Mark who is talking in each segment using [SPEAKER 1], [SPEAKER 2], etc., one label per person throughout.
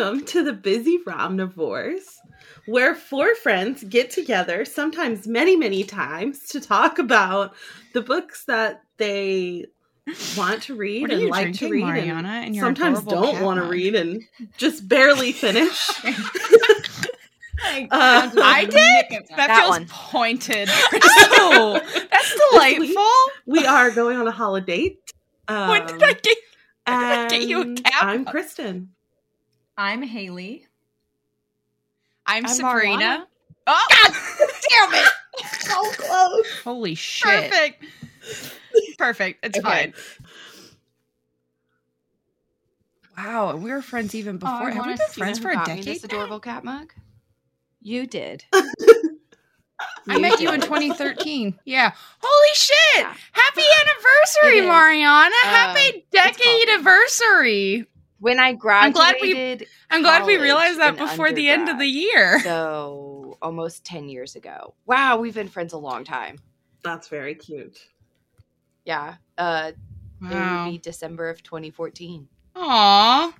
[SPEAKER 1] Welcome to the Busy Romnivores, where four friends get together, sometimes many, many times, to talk about the books that they want to read
[SPEAKER 2] What are
[SPEAKER 1] and
[SPEAKER 2] you
[SPEAKER 1] like to read,
[SPEAKER 2] Marianna,
[SPEAKER 1] and
[SPEAKER 2] in your
[SPEAKER 1] sometimes don't want to read and just barely finish.
[SPEAKER 3] I,
[SPEAKER 1] Uh,
[SPEAKER 2] I did. That,
[SPEAKER 3] That
[SPEAKER 2] feels
[SPEAKER 3] one.
[SPEAKER 2] pointed. Crystal. That's delightful.
[SPEAKER 1] we are going on a holidate. Um,
[SPEAKER 2] when did I get? did I get you a
[SPEAKER 1] and
[SPEAKER 2] cat
[SPEAKER 1] I'm? Kristen.
[SPEAKER 3] I'm Haley.
[SPEAKER 2] I'm,
[SPEAKER 3] I'm
[SPEAKER 2] Sabrina.
[SPEAKER 3] Marianna.
[SPEAKER 2] Oh,
[SPEAKER 3] Damn it!
[SPEAKER 1] So close.
[SPEAKER 2] holy shit! Perfect. Perfect. It's
[SPEAKER 3] Okay.
[SPEAKER 2] fine. Wow, we were friends even before.
[SPEAKER 3] Oh,
[SPEAKER 2] Have we been friends for a
[SPEAKER 3] got
[SPEAKER 2] decade?
[SPEAKER 3] This adorable cat mug. You did.
[SPEAKER 2] I met you in 2013. Yeah. Holy shit!
[SPEAKER 3] Yeah.
[SPEAKER 2] Happy anniversary. Marianna!
[SPEAKER 3] Um,
[SPEAKER 2] Happy decade anniversary!
[SPEAKER 3] When I
[SPEAKER 2] I'm glad
[SPEAKER 3] graduated,
[SPEAKER 2] we- I'm glad we realized that before the end of the year.
[SPEAKER 3] so almost ten years ago. Wow, we've been friends a long time.
[SPEAKER 1] That's very cute.
[SPEAKER 3] Yeah. Uh, it would be December of 2014.
[SPEAKER 2] Aww.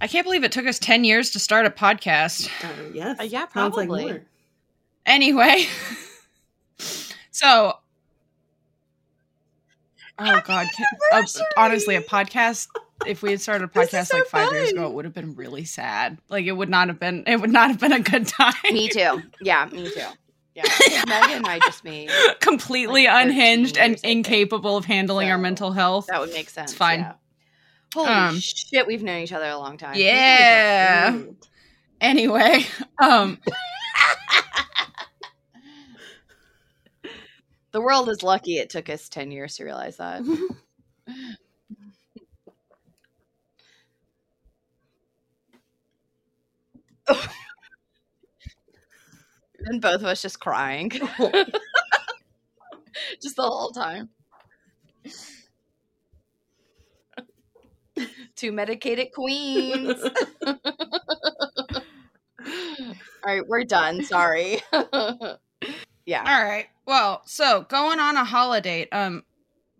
[SPEAKER 2] I can't believe it took us 10 years to start a podcast.
[SPEAKER 1] Uh, yes.
[SPEAKER 3] Uh, yeah,
[SPEAKER 1] Sounds like
[SPEAKER 3] probably.
[SPEAKER 1] more.
[SPEAKER 2] Anyway. so. Oh, God. Uh, honestly, a podcast. If we had started a podcast
[SPEAKER 3] so
[SPEAKER 2] like five years ago, it would have been really sad. Like it would not have been. It would not have been a good time.
[SPEAKER 3] Me too. Yeah, me too. Yeah. Megan and I just made
[SPEAKER 2] Completely
[SPEAKER 3] Like
[SPEAKER 2] unhinged and
[SPEAKER 3] years, I think.
[SPEAKER 2] incapable of handling our mental health.
[SPEAKER 3] that would make sense.
[SPEAKER 2] fine.
[SPEAKER 3] yeah. Holy
[SPEAKER 2] Um,
[SPEAKER 3] shit, we've known each other a long time.
[SPEAKER 2] Yeah. Anyway, um,
[SPEAKER 3] The world is lucky it took us 10 years to realize that. and both of us just crying. just the whole time. Two medicated queens. All right, we're done. Sorry. Yeah.
[SPEAKER 2] all right. Well, so going on a holidate. Um,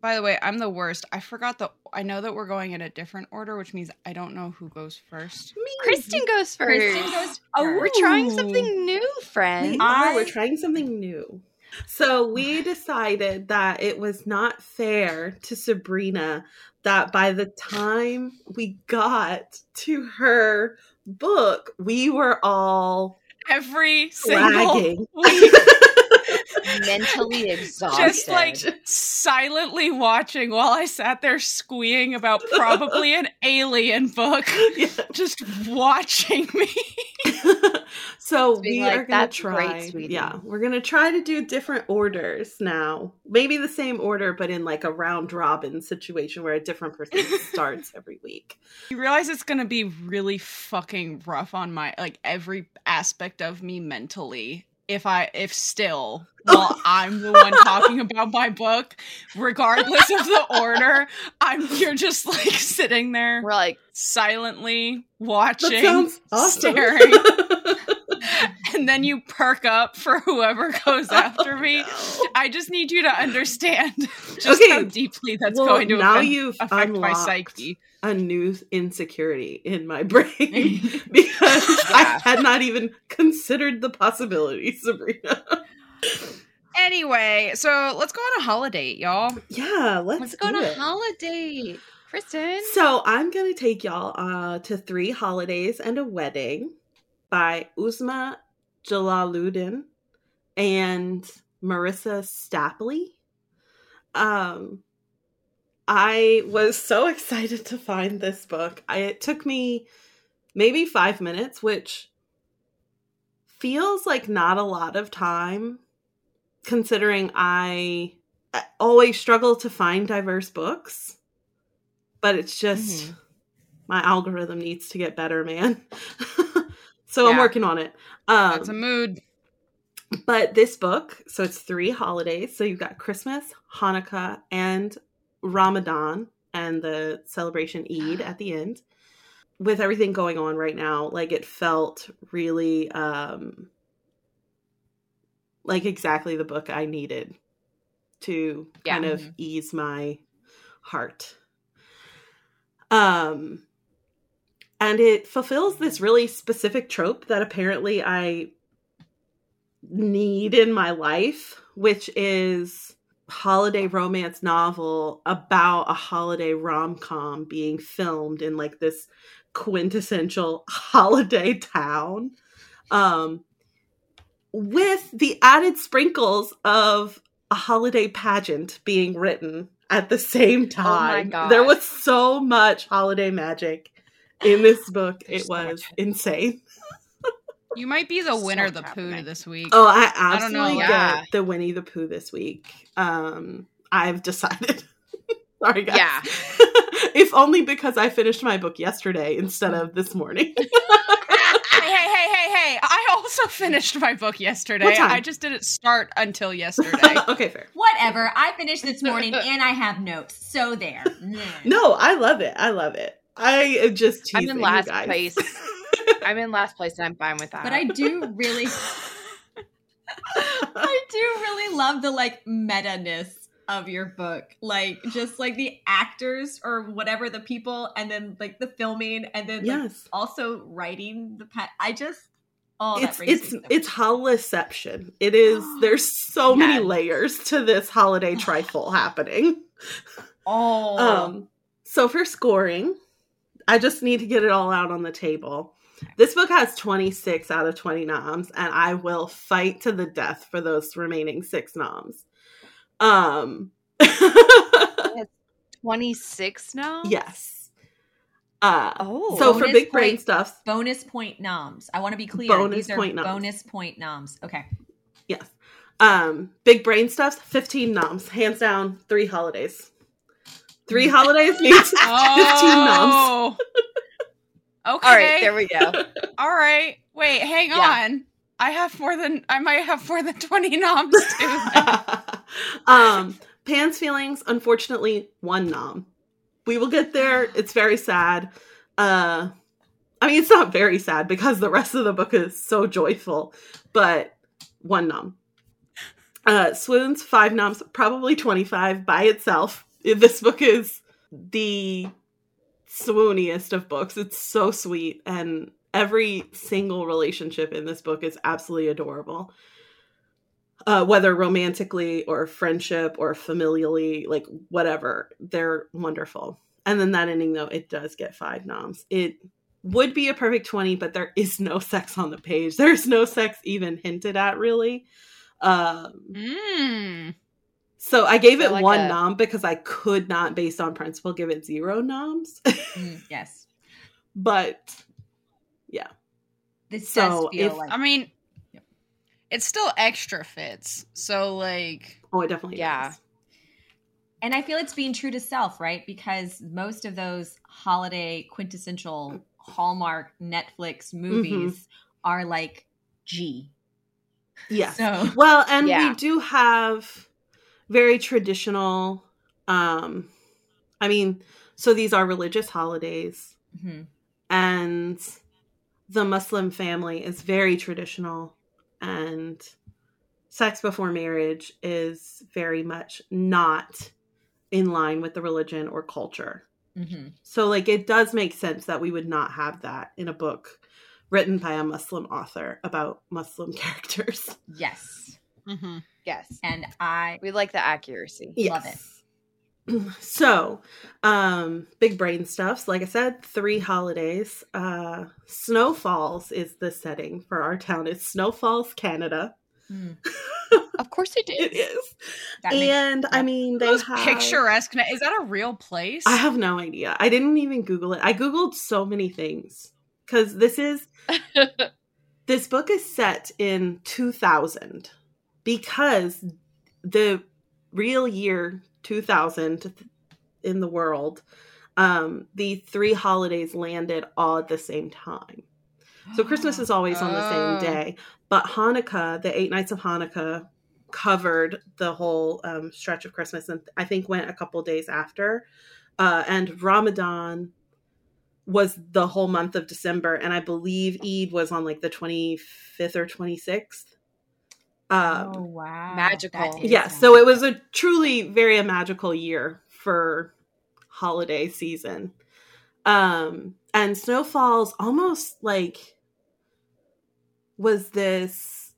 [SPEAKER 2] by the way, I'm the worst. I forgot the. I know that we're going in a different order, which means I don't know who goes first. Me.
[SPEAKER 3] Kristen goes first.
[SPEAKER 4] Kristen goes
[SPEAKER 3] Oh, we're trying something new, friend.
[SPEAKER 1] We are. We're trying something new. So we decided that it was not fair to Sabrina that by the time we got to her book, we were all
[SPEAKER 2] Every single
[SPEAKER 1] lagging.
[SPEAKER 2] week,
[SPEAKER 3] mentally exhausted.
[SPEAKER 2] just like silently watching while I sat there squeeing about probably an alien book,
[SPEAKER 1] Yeah.
[SPEAKER 2] just watching me.
[SPEAKER 1] so we
[SPEAKER 3] like,
[SPEAKER 1] are gonna
[SPEAKER 3] "That's great,
[SPEAKER 1] try. yeah, we're gonna try to do different orders now. Maybe the same order, but in like a round robin situation where a different person starts every week.
[SPEAKER 2] You realize it's gonna be really fucking rough on my like every aspect of me mentally. If I if still while I'm the one talking about my book, regardless of the order, I'm you're just like sitting there
[SPEAKER 3] we're like,
[SPEAKER 2] silently watching,
[SPEAKER 1] awesome.
[SPEAKER 2] staring, and then you perk up for whoever goes after me. I just need you to understand just
[SPEAKER 1] Okay,
[SPEAKER 2] how deeply that's
[SPEAKER 1] well,
[SPEAKER 2] going to
[SPEAKER 1] now
[SPEAKER 2] affect,
[SPEAKER 1] you've
[SPEAKER 2] affect my
[SPEAKER 1] unlocked
[SPEAKER 2] psyche.
[SPEAKER 1] a new insecurity in my brain because I had not even considered the possibility, Sabrina.
[SPEAKER 2] Anyway, so let's go on a holidate, y'all.
[SPEAKER 1] Yeah, let's,
[SPEAKER 3] let's go on a
[SPEAKER 1] it.
[SPEAKER 3] holidate. Kristen.
[SPEAKER 1] So I'm gonna take y'all uh, to Three Holidays and a Wedding by Uzma Jalaluddin and Marissa Stapley. Um, I was so excited to find this book. I, it took me maybe five minutes, which feels like not a lot of time, considering I always struggle to find diverse books. But it's just
[SPEAKER 3] Mhm.
[SPEAKER 1] my algorithm needs to get better, man. so I'm working on it. Um,
[SPEAKER 2] That's a mood.
[SPEAKER 1] but this book, so it's three holidays. So you've got Christmas, Hanukkah, and Ramadan, and the celebration Eid at the end. With everything going on right now, like it felt really um like exactly the book I needed to
[SPEAKER 3] Yeah.
[SPEAKER 1] kind of
[SPEAKER 2] Mhm.
[SPEAKER 1] ease my heart. Um and it fulfills this really specific trope that apparently I need in my life, which is holiday romance novel about a holiday rom-com being filmed in like this quintessential holiday town um with the added sprinkles of a holiday pageant being written at the same time.
[SPEAKER 3] gosh.
[SPEAKER 1] there was so much holiday magic in this book.
[SPEAKER 3] There's
[SPEAKER 1] it
[SPEAKER 3] so
[SPEAKER 1] was
[SPEAKER 3] much.
[SPEAKER 1] insane.
[SPEAKER 2] You might be the
[SPEAKER 3] So
[SPEAKER 2] winner of the poo
[SPEAKER 3] happening.
[SPEAKER 2] this week.
[SPEAKER 1] Oh, I
[SPEAKER 2] I don't know,
[SPEAKER 1] absolutely
[SPEAKER 3] yeah.
[SPEAKER 1] get the Winnie the Pooh this week. Um, I've decided. Sorry, guys.
[SPEAKER 3] Yeah.
[SPEAKER 1] if only because I finished my book yesterday instead of this morning.
[SPEAKER 2] hey, hey, hey, hey, hey! I also finished my book yesterday. I just didn't start until yesterday.
[SPEAKER 1] okay, fair.
[SPEAKER 4] Whatever. I finished this morning and I have notes. So there. Nah.
[SPEAKER 1] No, I love it. I love it. I am just
[SPEAKER 3] I'm
[SPEAKER 1] teasing
[SPEAKER 3] in
[SPEAKER 1] you
[SPEAKER 3] last
[SPEAKER 1] guys.
[SPEAKER 3] place. I'm in last place and I'm fine with that.
[SPEAKER 4] But I do really I do really love the like meta-ness of your book. Like just like the actors or whatever the people and then like the filming and then like
[SPEAKER 1] yes.
[SPEAKER 4] also writing the pet. I just oh that
[SPEAKER 1] it's
[SPEAKER 4] brings
[SPEAKER 1] it's it's holoception. It is there's so many layers to this holiday trifle happening.
[SPEAKER 4] oh
[SPEAKER 1] Um so for scoring, I just need to get it all out on the table. This book has 26 out of 20 noms and I will fight to the death for those remaining 6 noms. Um
[SPEAKER 3] 26 now?
[SPEAKER 1] yes. Uh
[SPEAKER 3] Oh.
[SPEAKER 1] so for
[SPEAKER 4] Bonus
[SPEAKER 1] big brain
[SPEAKER 4] point.
[SPEAKER 1] stuffs,
[SPEAKER 4] bonus point noms. I want to be clear.
[SPEAKER 1] Bonus
[SPEAKER 4] These are
[SPEAKER 1] point noms.
[SPEAKER 4] bonus point noms. Okay.
[SPEAKER 1] Yes. Um, big brain stuff, 15 noms. Hands down, three holidays. Three holidays means 15 noms.
[SPEAKER 2] oh. Okay.
[SPEAKER 3] All right, there we go.
[SPEAKER 2] All right. Wait, hang
[SPEAKER 3] Yeah.
[SPEAKER 2] on. I have more than I might have more than 20 noms too.
[SPEAKER 1] um, Pants feelings, unfortunately, one nom. We will get there. It's very sad. Uh, I mean, it's not very sad because the rest of the book is so joyful, but one nom. Uh, Swoons, five noms, probably 25 by itself. This book is the swooniest of books. It's so sweet, and every single relationship in this book is absolutely adorable. Uh, whether romantically or friendship or familially, like whatever, they're wonderful. And then that ending, though, it does get five noms. It would be a perfect 20, but there is no sex on the page. There's no sex even hinted at, really. Um,
[SPEAKER 2] Mm.
[SPEAKER 1] So I gave
[SPEAKER 3] I
[SPEAKER 1] it
[SPEAKER 3] like
[SPEAKER 1] one
[SPEAKER 3] that.
[SPEAKER 1] nom because I could not, based on principle, give it zero noms.
[SPEAKER 4] Mm, yes.
[SPEAKER 1] but yeah.
[SPEAKER 4] This
[SPEAKER 1] So,
[SPEAKER 4] does feel
[SPEAKER 1] if-
[SPEAKER 4] like
[SPEAKER 2] I mean,
[SPEAKER 4] Yep.
[SPEAKER 2] it's still extra fits. So like
[SPEAKER 1] oh, it definitely
[SPEAKER 3] Yeah.
[SPEAKER 1] is.
[SPEAKER 4] And I feel it's being true to self, right? Because most of those holiday quintessential Hallmark Netflix movies are like G.
[SPEAKER 1] Yes.
[SPEAKER 4] So
[SPEAKER 1] Well, and
[SPEAKER 3] Yeah.
[SPEAKER 1] we do have very traditional um I mean, so these are religious holidays
[SPEAKER 4] mhm.
[SPEAKER 1] and the Muslim family is very traditional and sex before marriage is very much not in line with the religion or culture.
[SPEAKER 4] Mhm.
[SPEAKER 1] So like it does make sense that we would not have that in a book written by a Muslim author about Muslim characters.
[SPEAKER 4] yes.
[SPEAKER 2] Mhm.
[SPEAKER 3] Yes.
[SPEAKER 4] And I
[SPEAKER 3] We like the accuracy.
[SPEAKER 4] Love it.
[SPEAKER 1] So, um, big brain stuffs. Like I said, three holidays. Uh, Snow Falls is the setting for our town. It's Snow Falls, Canada.
[SPEAKER 4] mm,
[SPEAKER 3] Of course it
[SPEAKER 1] It
[SPEAKER 3] is.
[SPEAKER 1] is,
[SPEAKER 4] that makes-
[SPEAKER 1] and I mean they
[SPEAKER 2] Those
[SPEAKER 1] have
[SPEAKER 2] picturesque. Is that a real place?
[SPEAKER 1] I have no idea. I didn't even Google it. I googled so many things because this is this book is set in 2000 because the real year 2000 in the world um the three holidays landed all at the same time so christmas is always on the
[SPEAKER 2] Oh.
[SPEAKER 1] same day but hanukkah the eight nights of hanukkah covered the whole um, stretch of christmas and i think went a couple days after uh, and ramadan was the whole month of December, and I believe Eid was on like the 25th or 26th. Um,
[SPEAKER 4] oh wow.
[SPEAKER 3] Magical.
[SPEAKER 4] That is
[SPEAKER 1] yeah, so it was a truly very a magical year for holiday season. Um, and Snow Falls almost like was this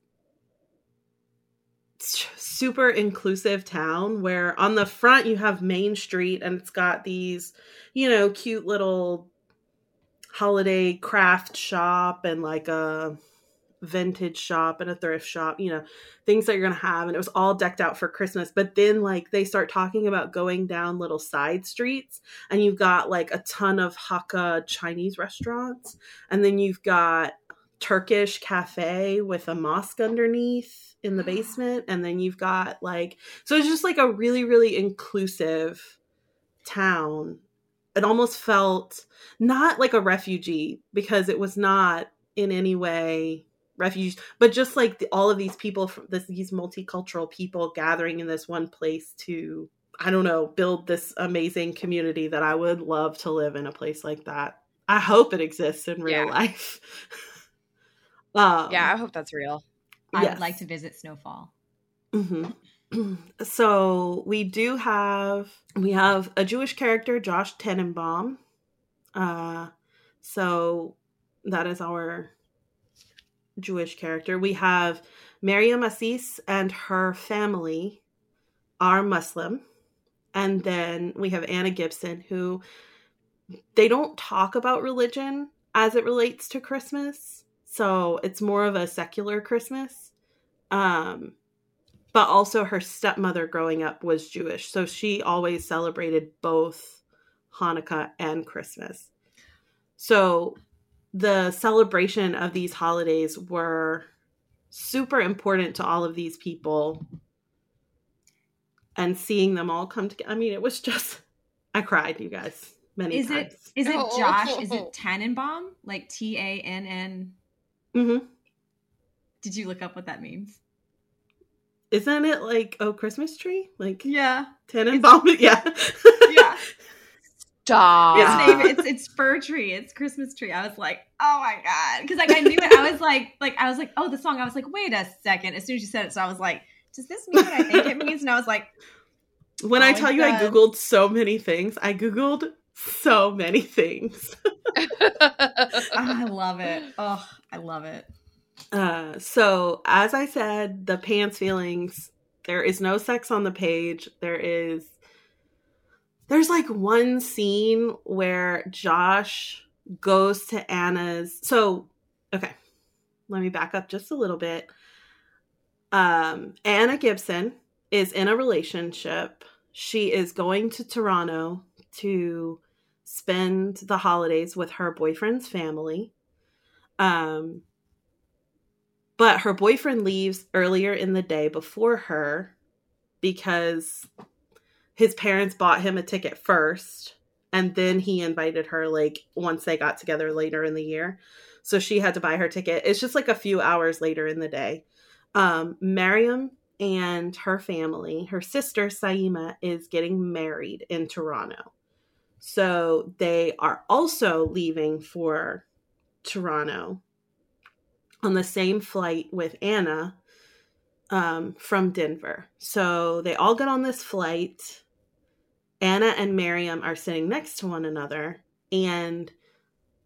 [SPEAKER 1] super inclusive town where on the front you have Main Street and it's got these, you know, cute little holiday craft shop and like a vintage shop and a thrift shop, you know, things that you're going to have. And it was all decked out for Christmas. But then, like, they start talking about going down little side streets, and you've got like a ton of Hakka Chinese restaurants. And then you've got Turkish cafe with a mosque underneath in the basement. And then you've got like, so it's just like a really, really inclusive town. It almost felt not like a refugee because it was not in any way refugees, but just like the, all of these people from this, these multicultural people gathering in this one place to, I don't know, build this amazing community that I would love to live in a place like that. I hope it exists in real
[SPEAKER 3] Yeah.
[SPEAKER 1] life. um,
[SPEAKER 3] yeah, I hope that's real.
[SPEAKER 4] I
[SPEAKER 1] Yes.
[SPEAKER 4] would like to visit Snowfall.
[SPEAKER 1] Mhm. so we do have we have a Jewish character, Josh Tenenbaum. Uh, so that is our Jewish character. We have Mariam Aziz and her family are Muslim, and then we have Anna Gibson, who they don't talk about religion as it relates to Christmas. So it's more of a secular Christmas. Um, but also her stepmother growing up was Jewish, so she always celebrated both Hanukkah and Christmas. So the celebration of these holidays were super important to all of these people and seeing them all come together. I mean, it was just I cried, you guys, many
[SPEAKER 4] Is
[SPEAKER 1] times.
[SPEAKER 4] it is it
[SPEAKER 3] Oh.
[SPEAKER 4] Josh? Is it Tannenbaum? Like T A N N?
[SPEAKER 1] hmm
[SPEAKER 4] Did you look up what that means?
[SPEAKER 1] Isn't it like oh Christmas tree? Like
[SPEAKER 4] Yeah,
[SPEAKER 1] Tannenbaum? Yeah.
[SPEAKER 4] yeah.
[SPEAKER 3] Stop.
[SPEAKER 1] Yeah.
[SPEAKER 4] It's name it's it's fir tree. It's Christmas tree. I was like, oh my god, because like I knew it. I was like, like I was like, oh, the song. I was like, wait a second. As soon as you said it, so I was like, does this mean what I think it means? And I was like,
[SPEAKER 1] When I
[SPEAKER 4] Oh,
[SPEAKER 1] tell
[SPEAKER 4] it
[SPEAKER 1] you I googled so many things, I googled so many things.
[SPEAKER 4] oh, I love it. Oh, I love it.
[SPEAKER 1] Uh, so as I said, the pants feelings. There is no sex on the page. There is. There's like one scene where Josh goes to Anna's. So, okay, let me back up just a little bit. Um, Anna Gibson is in a relationship. She is going to Toronto to spend the holidays with her boyfriend's family. Um, but her boyfriend leaves earlier in the day before her because his parents bought him a ticket first and then he invited her like once they got together later in the year so she had to buy her ticket it's just like a few hours later in the day um Miriam and her family her sister Saima is getting married in Toronto so they are also leaving for Toronto on the same flight with Anna um, from Denver. So they all get on this flight. Anna and Miriam are sitting next to one another, and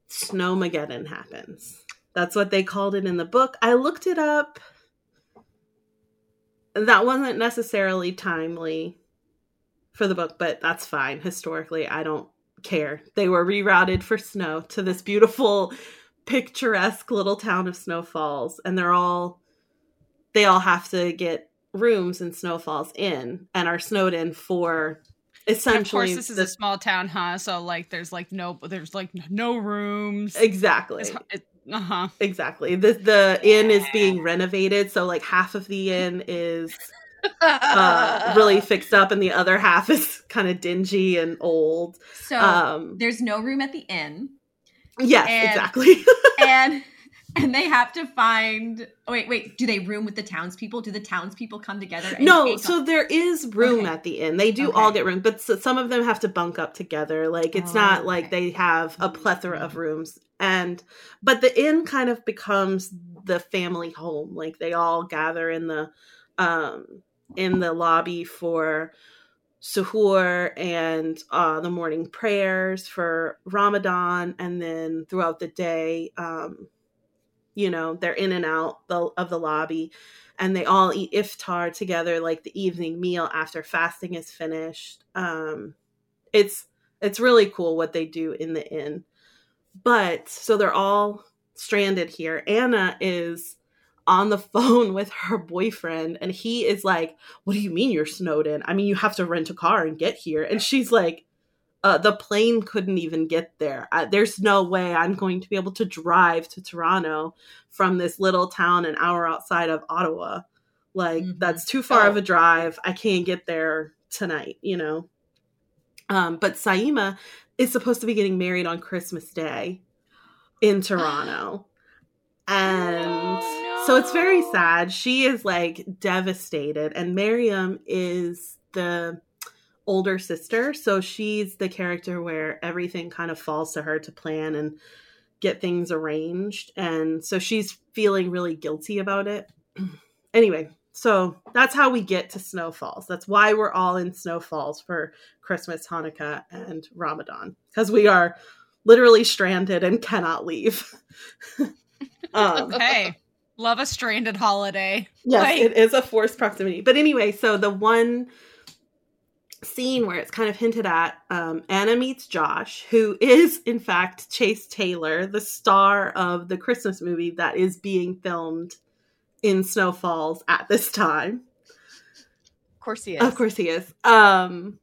[SPEAKER 1] Snowmageddon happens. That's what they called it in the book. I looked it up. That wasn't necessarily timely for the book, but that's fine. Historically, I don't care. They were rerouted for snow to this beautiful picturesque little town of Snow Falls, and they're all they all have to get rooms in Snow Falls Inn and are snowed in for
[SPEAKER 2] And of course, this is
[SPEAKER 1] the-
[SPEAKER 2] a small town, huh? So like, there's like no, there's like no rooms.
[SPEAKER 1] exactly
[SPEAKER 2] uh-huh.
[SPEAKER 1] exactly the the inn is being renovated, so like half of the inn is uh, really fixed up, and the other half is kind of dingy and old.
[SPEAKER 4] So
[SPEAKER 1] Um,
[SPEAKER 4] there's no room at the inn,
[SPEAKER 1] yes,
[SPEAKER 4] and-
[SPEAKER 1] exactly.
[SPEAKER 4] and and they have to find. Oh, wait, wait. Do they room with the townspeople? Do the townspeople come together? And
[SPEAKER 1] no so there is room
[SPEAKER 4] Okay.
[SPEAKER 1] at the inn they do all get room but s some of them have to bunk up together like it's
[SPEAKER 4] Oh,
[SPEAKER 1] not like they have a plethora of rooms and but the inn kind of becomes the family home like they all gather in the um in the lobby for suhoor and uh, the morning prayers for Ramadan, and then throughout the day, um, you know, they're in and out of the lobby, and they all eat iftar together, like the evening meal after fasting is finished. Um, it's it's really cool what they do in the inn, but so they're all stranded here. Anna is on the phone with her boyfriend and he is like what do you mean you're snowed in i mean you have to rent a car and get here and she's like uh, the plane couldn't even get there uh, there's no way i'm going to be able to drive to toronto from this little town an hour outside of ottawa like mm-hmm. that's too far oh. of a drive i can't get there tonight you know um, but saima is supposed to be getting married on christmas day in toronto and oh, no. so it's very sad. She is like devastated, and Miriam is the older sister, so she's the character where everything kind of falls to her to plan and get things arranged, and so she's feeling really guilty about it. anyway, so that's how we get to Snow Falls. That's why we're all in Snow Falls for Christmas, Hanukkah, and Ramadan because we are literally stranded and cannot leave.
[SPEAKER 2] Um, okay. Love a stranded holiday.
[SPEAKER 1] Yes, like- it is a forced proximity. But anyway, so the one scene where it's kind of hinted at um, Anna meets Josh, who is, in fact, Chase Taylor, the star of the Christmas movie that is being filmed in Snow Falls at this time.
[SPEAKER 3] Of course he is.
[SPEAKER 1] Of course he is. Um,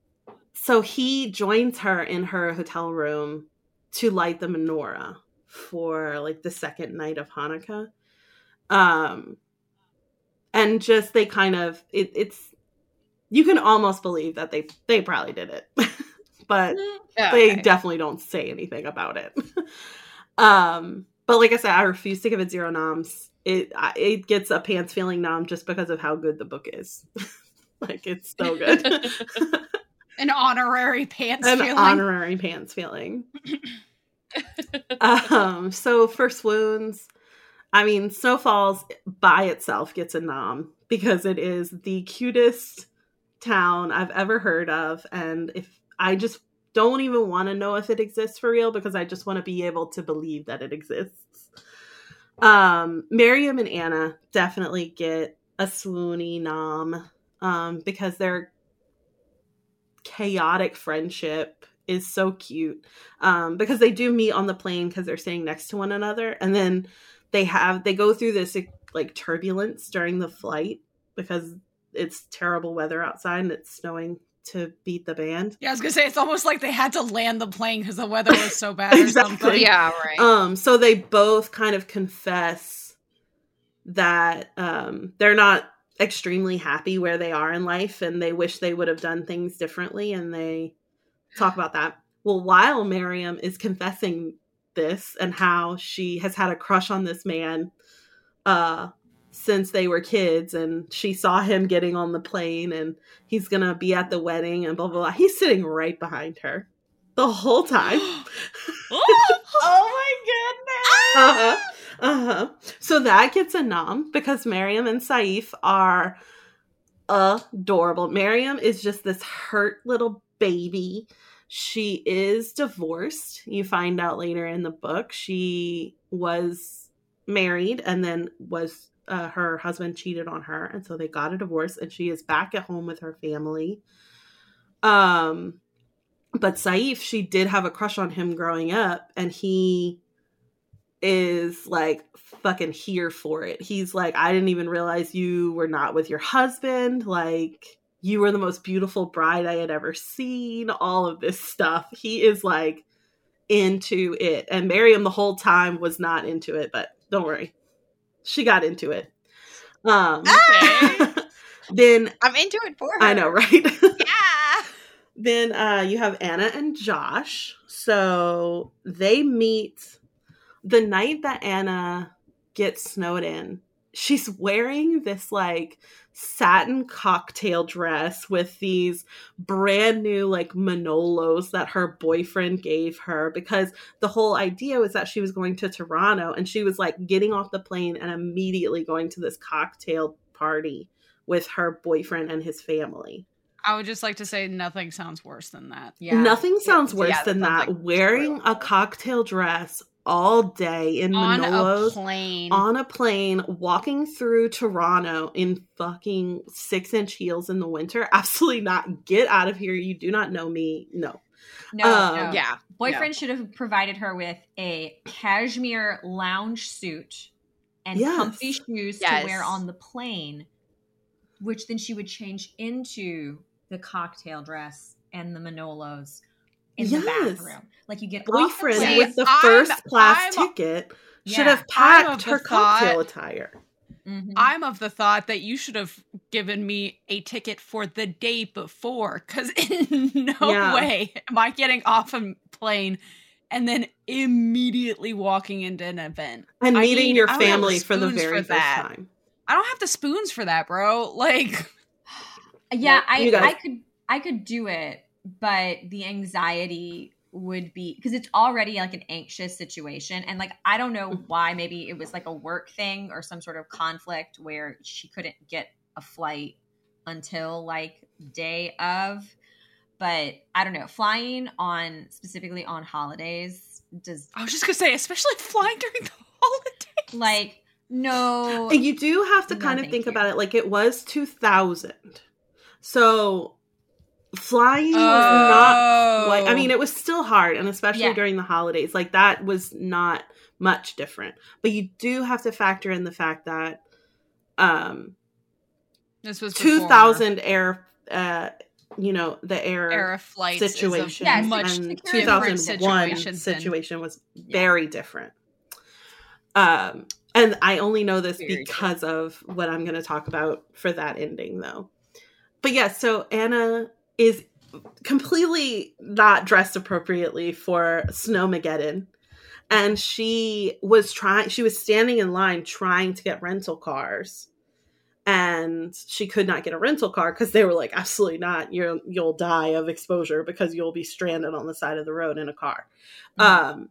[SPEAKER 1] so he joins her in her hotel room to light the menorah for like the second night of Hanukkah. Um and just they kind of it, it's you can almost believe that they they probably did it. but okay. they definitely don't say anything about it. um but like I said, I refuse to give it zero noms. It it gets a pants feeling nom just because of how good the book is. like it's so good.
[SPEAKER 2] An honorary pants
[SPEAKER 1] An
[SPEAKER 2] feeling.
[SPEAKER 1] honorary pants feeling um, so first swoons. I mean, Snow Falls by itself gets a nom because it is the cutest town I've ever heard of, and if I just don't even want to know if it exists for real because I just want to be able to believe that it exists. Um, Miriam and Anna definitely get a swoony nom um, because their chaotic friendship is so cute um, because they do meet on the plane because they're staying next to one another, and then they have they go through this like turbulence during the flight because it's terrible weather outside and it's snowing to beat the band.
[SPEAKER 2] Yeah, I was gonna say it's almost like they had to land the plane because the weather was so bad. exactly.
[SPEAKER 3] Yeah, right.
[SPEAKER 1] Um, so they both kind of confess that um they're not extremely happy where they are in life and they wish they would have done things differently and they talk about that. Well, while Miriam is confessing this and how she has had a crush on this man uh since they were kids and she saw him getting on the plane and he's gonna be at the wedding and blah blah blah. He's sitting right behind her the whole time.
[SPEAKER 2] oh my
[SPEAKER 1] goodness. Uh-huh. Uh-huh. So that gets a nom because Miriam and Saif are adorable. Miriam is just this hurt little baby. She is divorced. You find out later in the book she was married and then was uh, her husband cheated on her and so they got a divorce and she is back at home with her family. Um but Saif, she did have a crush on him growing up and he is like fucking here for it. He's like, I didn't even realize you were not with your husband. Like, you were the most beautiful bride I had ever seen, all of this stuff. He is like into it. And Miriam the whole time was not into it, but don't worry. She got into it. Um okay. then
[SPEAKER 3] I'm into it for her.
[SPEAKER 1] I know, right?
[SPEAKER 3] yeah.
[SPEAKER 1] then uh you have Anna and Josh. So they meet the night that Anna gets snowed in. She's wearing this like satin cocktail dress with these brand new like Manolos that her boyfriend gave her because the whole idea was that she was going to Toronto and she was like getting off the plane and immediately going to this cocktail party with her boyfriend and his family.
[SPEAKER 2] I would just like to say nothing sounds worse than that.
[SPEAKER 4] Yeah.
[SPEAKER 1] Nothing sounds
[SPEAKER 3] Yeah,
[SPEAKER 1] worse
[SPEAKER 3] that
[SPEAKER 1] than that.
[SPEAKER 3] like
[SPEAKER 1] Wearing
[SPEAKER 3] terrible.
[SPEAKER 1] a cocktail dress all day in
[SPEAKER 2] On a
[SPEAKER 1] Manolos
[SPEAKER 2] plane.
[SPEAKER 1] on a plane, walking through Toronto in fucking six inch heels in the winter. Absolutely not. Get out of here. You do not know me. No.
[SPEAKER 4] No,
[SPEAKER 1] Um,
[SPEAKER 4] no.
[SPEAKER 3] Yeah.
[SPEAKER 4] Boyfriend should have provided her with a cashmere lounge suit and
[SPEAKER 1] Yes.
[SPEAKER 4] comfy shoes
[SPEAKER 3] Yes.
[SPEAKER 4] to wear on the plane, which then she would change into the cocktail dress and the Manolos in
[SPEAKER 1] Yes.
[SPEAKER 4] the bathroom. Like you get off the
[SPEAKER 1] Boyfriend with the
[SPEAKER 2] I'm-
[SPEAKER 1] first class
[SPEAKER 2] I'm-
[SPEAKER 1] ticket should
[SPEAKER 4] Yeah.
[SPEAKER 1] have packed her
[SPEAKER 2] the thought-
[SPEAKER 1] cocktail attire.
[SPEAKER 4] Mhm.
[SPEAKER 2] I'm of the thought that you should have given me a ticket for the day before, because in no
[SPEAKER 1] Yeah.
[SPEAKER 2] way am I getting off a plane and then immediately walking into an event.
[SPEAKER 1] And
[SPEAKER 2] I
[SPEAKER 1] meeting
[SPEAKER 2] need-
[SPEAKER 1] your
[SPEAKER 2] I don't have
[SPEAKER 1] family for the very
[SPEAKER 2] for
[SPEAKER 1] first
[SPEAKER 2] that.
[SPEAKER 1] time.
[SPEAKER 2] I don't have the spoons for that, bro. Like,
[SPEAKER 4] Yeah,
[SPEAKER 1] Nope,
[SPEAKER 4] I I could I could do it, but the anxiety would be because it's already like an anxious situation and like I don't know
[SPEAKER 1] Mm-hmm.
[SPEAKER 4] why maybe it was like a work thing or some sort of conflict where she couldn't get a flight until like day of but I don't know flying on specifically on holidays does
[SPEAKER 2] I was just gonna say, especially flying during the holidays.
[SPEAKER 4] like no
[SPEAKER 1] you do have to
[SPEAKER 4] No,
[SPEAKER 1] kind of think
[SPEAKER 4] you.
[SPEAKER 1] about it like it was 2000. So flying was
[SPEAKER 2] Oh.
[SPEAKER 1] not quite, I mean, it was still hard, and especially
[SPEAKER 4] Yeah.
[SPEAKER 1] during the holidays, like that was not much different. But you do have to factor in the fact that um
[SPEAKER 2] this was before
[SPEAKER 1] 2000 air, uh, you know, the air
[SPEAKER 2] air flight
[SPEAKER 1] situation
[SPEAKER 2] a much
[SPEAKER 1] and
[SPEAKER 4] different
[SPEAKER 1] 2001
[SPEAKER 2] situation than-
[SPEAKER 1] was very different. Um, and I only know this
[SPEAKER 3] Very
[SPEAKER 1] because of what I'm going to talk about for that ending, though. But yeah, so Anna is completely not dressed appropriately for Snowmageddon. And she was trying, she was standing in line trying to get rental cars. And she could not get a rental car because they were like, absolutely not. You're, you'll die of exposure because you'll be stranded on the side of the road in a car. Um,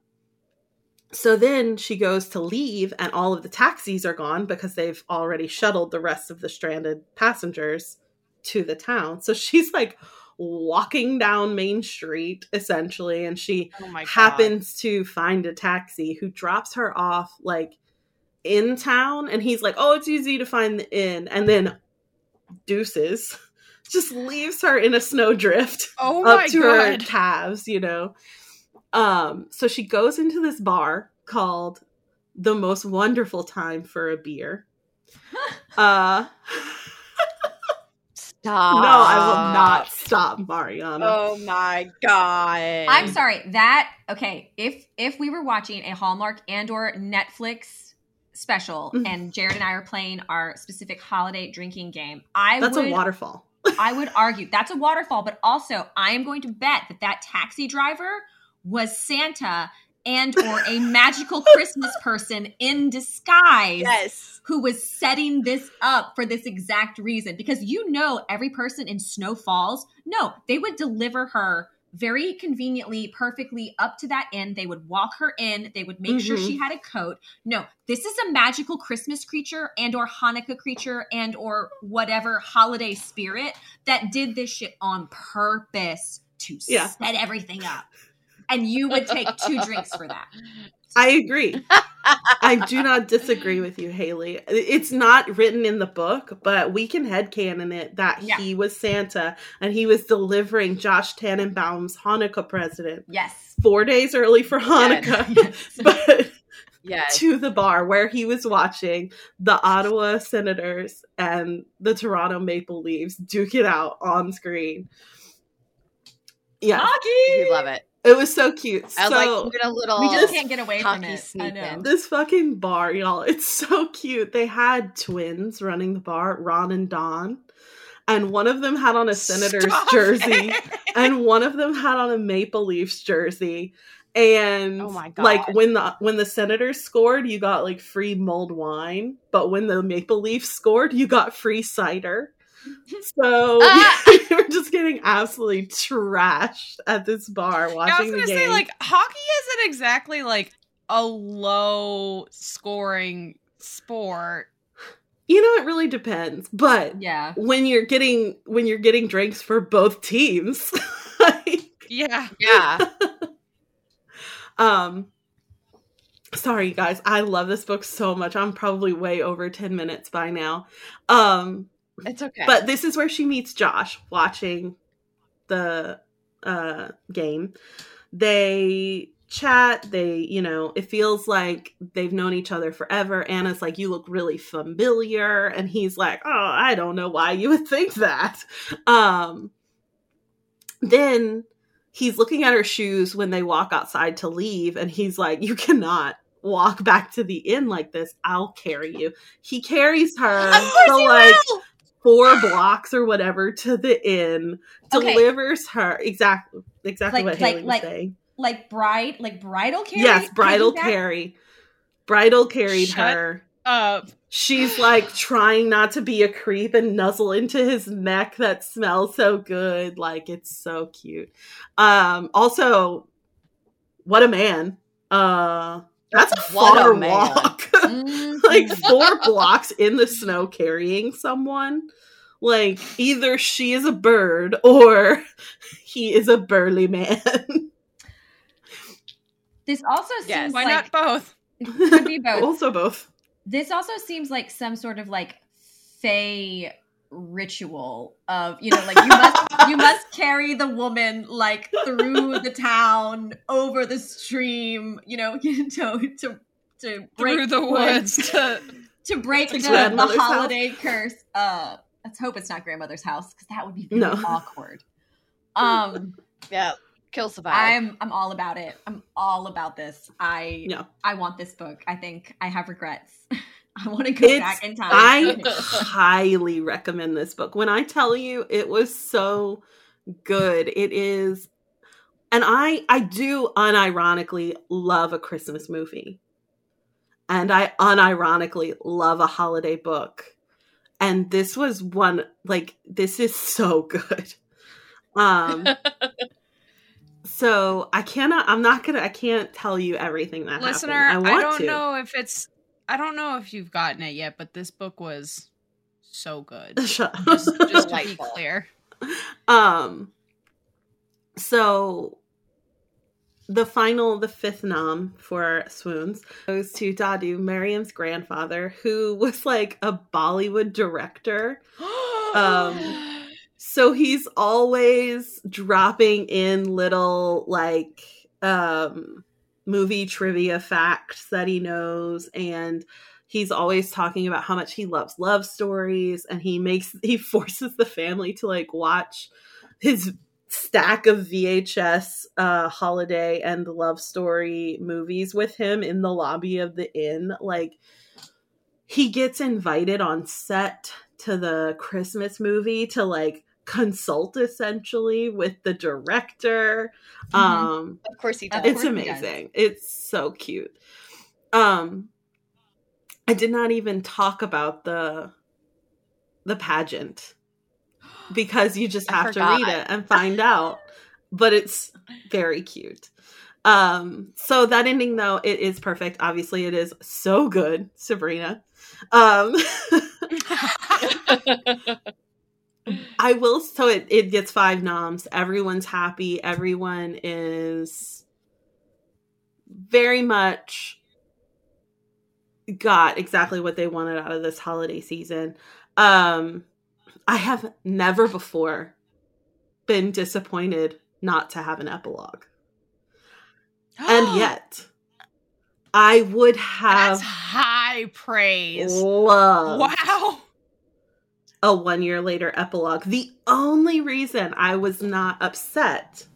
[SPEAKER 1] so then she goes to leave, and all of the taxis are gone because they've already shuttled the rest of the stranded passengers to the town. So she's like walking down Main Street essentially, and she
[SPEAKER 2] Oh
[SPEAKER 1] happens to find a taxi who drops her off like in town, and he's like, "Oh, it's easy to find the inn," and then deuces. Just leaves her in a snowdrift
[SPEAKER 2] Oh
[SPEAKER 1] up to her
[SPEAKER 2] god.
[SPEAKER 1] calves, you know. Um, so she goes into this bar called the most wonderful time for a beer. Uh
[SPEAKER 3] Stop.
[SPEAKER 1] no, I will not stop, Marianna.
[SPEAKER 3] Oh my god.
[SPEAKER 4] I'm sorry. That okay. If if we were watching a Hallmark and or Netflix special,
[SPEAKER 1] Mhm.
[SPEAKER 4] and Jared and I are playing our specific holiday drinking game, I
[SPEAKER 1] That's
[SPEAKER 4] would
[SPEAKER 1] a waterfall.
[SPEAKER 4] I would argue that's a waterfall. But also, I am going to bet that that taxi driver was Santa and or a magical Christmas person in disguise
[SPEAKER 3] Yes.
[SPEAKER 4] who was setting this up for this exact reason because you know every person in Snow Falls, no, they would deliver her very conveniently, perfectly up to that inn. They would walk her in. They would make sure
[SPEAKER 1] Mhm.
[SPEAKER 4] she had a coat. No, this is a magical Christmas creature and or Hanukkah creature and or whatever holiday spirit that did this shit on purpose to
[SPEAKER 1] Yeah.
[SPEAKER 4] set everything up. And you would take two drinks for that.
[SPEAKER 1] I agree. I do not disagree with you, Haley. It's not written in the book, but we can headcanon it that
[SPEAKER 4] Yeah.
[SPEAKER 1] he was Santa and he was delivering Josh Tannenbaum's Hanukkah present
[SPEAKER 4] Yes.
[SPEAKER 1] four days early for Hanukkah.
[SPEAKER 4] Yes.
[SPEAKER 1] but
[SPEAKER 3] Yes.
[SPEAKER 1] to the bar where he was watching the Ottawa Senators and the Toronto Maple Leafs duke it out on screen. Yeah,
[SPEAKER 3] We love it.
[SPEAKER 1] It was so cute.
[SPEAKER 3] I was
[SPEAKER 1] so
[SPEAKER 3] like, a little.
[SPEAKER 4] We just
[SPEAKER 1] Just
[SPEAKER 4] can't get away from
[SPEAKER 3] hockey
[SPEAKER 4] it. I know.
[SPEAKER 1] this fucking bar, y'all, it's so cute. They had twins running the bar, Ron and Don. And one of them had on a Senators
[SPEAKER 2] Stop
[SPEAKER 1] jersey,
[SPEAKER 2] it.
[SPEAKER 1] and one of them had on a Maple Leafs jersey. And
[SPEAKER 2] Oh my God.
[SPEAKER 1] like when the when the Senators scored, you got like free mulled wine, but when the Maple Leafs scored, you got free cider. So
[SPEAKER 3] Ah!
[SPEAKER 1] we were just getting absolutely trashed at this bar
[SPEAKER 2] Yeah, I
[SPEAKER 1] watching
[SPEAKER 2] was
[SPEAKER 1] the
[SPEAKER 2] gonna
[SPEAKER 1] game.
[SPEAKER 2] say like hockey isn't exactly like a low scoring sport.
[SPEAKER 1] you know, it really depends. But
[SPEAKER 4] Yeah.
[SPEAKER 1] when you're getting when you're getting drinks for both teams, like,
[SPEAKER 2] Yeah.
[SPEAKER 3] Yeah.
[SPEAKER 1] um sorry guys i love this book so much i'm probably way over 10 minutes by now um
[SPEAKER 3] It's okay.
[SPEAKER 1] but this is where she meets josh watching the uh game. They chat they you know it feels like they've known each other forever. Anna's like you look really familiar. And he's like oh i don't know why you would think that. Um then he's looking at her shoes when they walk outside to leave and he's like you cannot walk back to the inn like this. I'll carry you. He carries her
[SPEAKER 3] of course
[SPEAKER 1] so
[SPEAKER 3] he
[SPEAKER 1] like
[SPEAKER 3] will!
[SPEAKER 1] Four blocks or whatever to the inn
[SPEAKER 4] Okay.
[SPEAKER 1] delivers her exactly exactly
[SPEAKER 4] Like-
[SPEAKER 1] what Haley
[SPEAKER 4] like-
[SPEAKER 1] was
[SPEAKER 4] like
[SPEAKER 1] saying.
[SPEAKER 4] Like bride, like bridal carry.
[SPEAKER 1] yes bridal carry. Bridal carried
[SPEAKER 2] Shut
[SPEAKER 1] her.
[SPEAKER 2] Uh,
[SPEAKER 1] she's like trying not to be a creep and nuzzle into his neck that smells so good. Like it's so cute. Um also what a man. Uh that's a
[SPEAKER 3] What
[SPEAKER 1] far
[SPEAKER 3] man.
[SPEAKER 1] walk
[SPEAKER 4] Mhm.
[SPEAKER 1] like four blocks in the snow carrying someone like either she is a bird or he is a burly man
[SPEAKER 4] This also seems
[SPEAKER 3] Yes.
[SPEAKER 2] why
[SPEAKER 4] like
[SPEAKER 2] not both?
[SPEAKER 4] could be both.
[SPEAKER 1] also both
[SPEAKER 4] this also seems like some sort of like fey ritual of you know like you must you must carry the woman like through the town over the stream you know to to to break
[SPEAKER 2] Through the woods to
[SPEAKER 4] to break
[SPEAKER 1] To
[SPEAKER 4] the, the
[SPEAKER 1] grandmother's house.
[SPEAKER 4] holiday curse uh let's hope it's not grandmother's house because that would be very
[SPEAKER 1] No.
[SPEAKER 4] awkward um
[SPEAKER 3] Yeah. Kill survive.
[SPEAKER 4] i'm i'm all about it i'm all about this i
[SPEAKER 1] Yeah.
[SPEAKER 4] i want this book i think i have regrets i want to go
[SPEAKER 1] It's-
[SPEAKER 4] back in time
[SPEAKER 1] I highly recommend this book. When I tell you it was so good, it is and I I do unironically love a Christmas movie. And I unironically love a holiday book. And this was one like this is so good. Um so I cannot I'm not gonna I can't tell you everything that
[SPEAKER 2] listener.
[SPEAKER 1] happened.
[SPEAKER 2] I,
[SPEAKER 1] I
[SPEAKER 2] don't
[SPEAKER 1] to.
[SPEAKER 2] know if it's. I don't know if you've gotten it yet, but this book was so good.
[SPEAKER 1] Shut up.
[SPEAKER 2] Just, just to be clear.
[SPEAKER 1] Um so the final the fifth nom for swoons goes to Dadu, Miriam's grandfather, who was like a Bollywood director. Um, So he's always dropping in little like um movie trivia facts that he knows and he's always talking about how much he loves love stories and he makes he forces the family to like watch his stack of VHS uh holiday and love story movies with him in the lobby of the inn. Like he gets invited on set to the Christmas movie to like consult essentially with the director.
[SPEAKER 4] Mhm.
[SPEAKER 1] Um
[SPEAKER 3] of course he does.
[SPEAKER 1] it's
[SPEAKER 4] course he does.
[SPEAKER 1] amazing. It's so cute. Um I did not even talk about the the pageant because you just have to read it and find out. But it's very cute. Um so that ending though it is perfect. Obviously it is so good, Sabrina. Um I will. So it, it gets five noms. Everyone's happy. Everyone is very much got exactly what they wanted out of this holiday season. Um, I have never before been disappointed not to have an epilogue, and yet I would
[SPEAKER 2] that's
[SPEAKER 1] have
[SPEAKER 2] high praise.
[SPEAKER 1] loved
[SPEAKER 2] Wow.
[SPEAKER 1] A one year later epilogue. The only reason I was not upset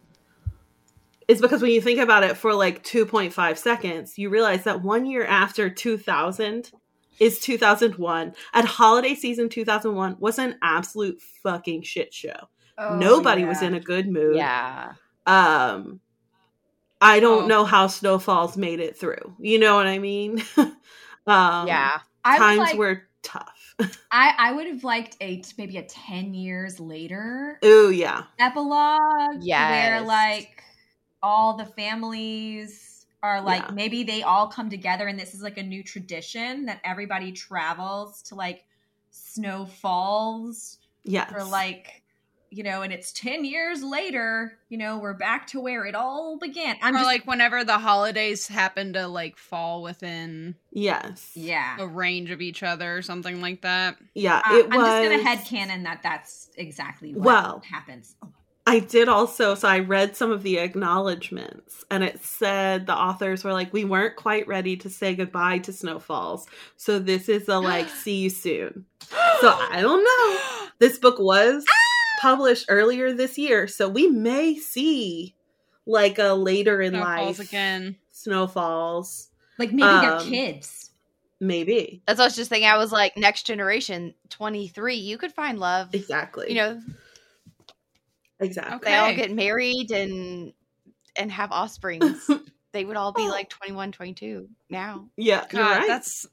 [SPEAKER 1] is because when you think about it for like 2.5 seconds, you realize that one year after 2000 is 2001, and holiday season 2001 was an absolute fucking shit show.
[SPEAKER 4] Oh,
[SPEAKER 1] Nobody was in a good mood.
[SPEAKER 3] yeah.
[SPEAKER 1] Um, I don't
[SPEAKER 2] Oh.
[SPEAKER 1] know how Snowfalls made it through. You know what I mean? um,
[SPEAKER 3] yeah.
[SPEAKER 4] I
[SPEAKER 1] times
[SPEAKER 4] like-
[SPEAKER 1] were tough.
[SPEAKER 4] I, I would have liked a maybe a 10 years later
[SPEAKER 1] Ooh, yeah.
[SPEAKER 4] epilogue Yeah.
[SPEAKER 3] where
[SPEAKER 4] like all the families are like
[SPEAKER 1] Yeah.
[SPEAKER 4] maybe they all come together and this is like a new tradition that everybody travels to like Snow Falls
[SPEAKER 1] Yes.
[SPEAKER 4] for like you know and it's 10 years later you know we're back to where it all began i'm
[SPEAKER 2] or
[SPEAKER 4] just
[SPEAKER 2] like whenever the holidays happen to like fall within
[SPEAKER 1] Yes.
[SPEAKER 4] yeah
[SPEAKER 2] a range of each other or something like that.
[SPEAKER 1] Yeah.
[SPEAKER 4] Uh,
[SPEAKER 1] it
[SPEAKER 4] i'm just gonna headcanon that that's exactly what
[SPEAKER 1] Well,
[SPEAKER 4] happens Oh,
[SPEAKER 1] I did also, so I read some of the acknowledgments, and it said the authors were like, we weren't quite ready to say goodbye to Snowfalls. So this is a like, see you soon. So I don't know. This book was published earlier this year, so we may see like a later in
[SPEAKER 2] Snowfalls
[SPEAKER 1] life
[SPEAKER 2] again.
[SPEAKER 1] Snowfalls.
[SPEAKER 4] like maybe they're
[SPEAKER 1] Um,
[SPEAKER 4] kids
[SPEAKER 1] Maybe.
[SPEAKER 3] That's what I was just thinking. I was like, next generation, 23, you could find love.
[SPEAKER 1] Exactly.
[SPEAKER 3] You know,
[SPEAKER 1] exactly.
[SPEAKER 3] they all get married and and have offsprings. they would all be like 21, 22 now.
[SPEAKER 1] Yeah, you're
[SPEAKER 2] God,
[SPEAKER 1] right.
[SPEAKER 2] that's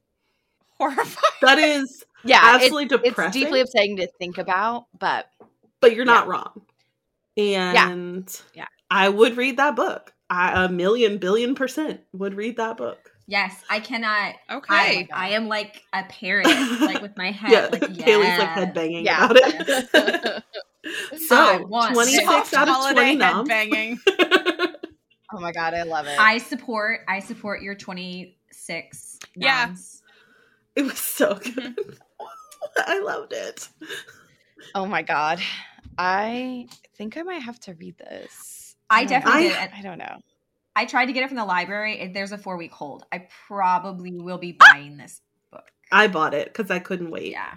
[SPEAKER 2] horrifying.
[SPEAKER 1] that is
[SPEAKER 3] Yeah, it's,
[SPEAKER 1] absolutely
[SPEAKER 3] it's
[SPEAKER 1] depressing.
[SPEAKER 3] deeply upsetting to think about, but
[SPEAKER 1] but you're not wrong. And
[SPEAKER 3] Yeah.
[SPEAKER 1] I would read that book. I a million billion percent would read that book.
[SPEAKER 4] yes i cannot
[SPEAKER 2] Okay.
[SPEAKER 4] I, I am like a parrot like with my head
[SPEAKER 1] yeah,
[SPEAKER 4] like
[SPEAKER 1] Haley's like head banging
[SPEAKER 3] Yeah.
[SPEAKER 1] about it.
[SPEAKER 4] I
[SPEAKER 1] so
[SPEAKER 4] want
[SPEAKER 1] twenty six
[SPEAKER 2] Soft
[SPEAKER 1] out of
[SPEAKER 2] holiday
[SPEAKER 1] twenty
[SPEAKER 2] head banging.
[SPEAKER 3] oh my god, I love it.
[SPEAKER 4] i support i support your 26
[SPEAKER 2] Yeah.
[SPEAKER 4] noms.
[SPEAKER 1] it was so mm-hmm. good. I loved it.
[SPEAKER 3] oh my god. I think I might have to read this.
[SPEAKER 4] i
[SPEAKER 3] don't
[SPEAKER 4] definitely
[SPEAKER 1] I-
[SPEAKER 4] did
[SPEAKER 3] I don't know.
[SPEAKER 4] I tried to get it from the library. There's a four week hold. I probably will be buying this book.
[SPEAKER 1] I bought it because I couldn't wait.
[SPEAKER 4] Yeah.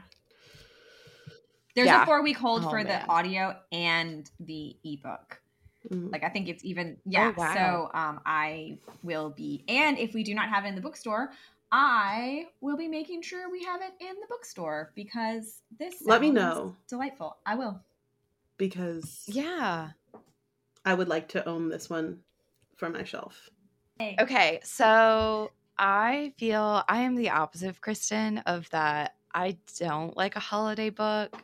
[SPEAKER 4] There's
[SPEAKER 3] Yeah.
[SPEAKER 4] a four week hold
[SPEAKER 3] Oh,
[SPEAKER 4] for
[SPEAKER 3] man.
[SPEAKER 4] the audio and the ebook.
[SPEAKER 1] Mm.
[SPEAKER 4] Like I think it's even yeah.
[SPEAKER 3] Oh, wow.
[SPEAKER 4] So um I will be and if we do not have it in the bookstore, I will be making sure we have it in the bookstore because this
[SPEAKER 1] Let me know.
[SPEAKER 4] Delightful. I will.
[SPEAKER 1] Because
[SPEAKER 3] Yeah.
[SPEAKER 1] I would like to own this one for my shelf.
[SPEAKER 3] Okay, so I feel I am the opposite of Kristen of that I don't like a holiday book.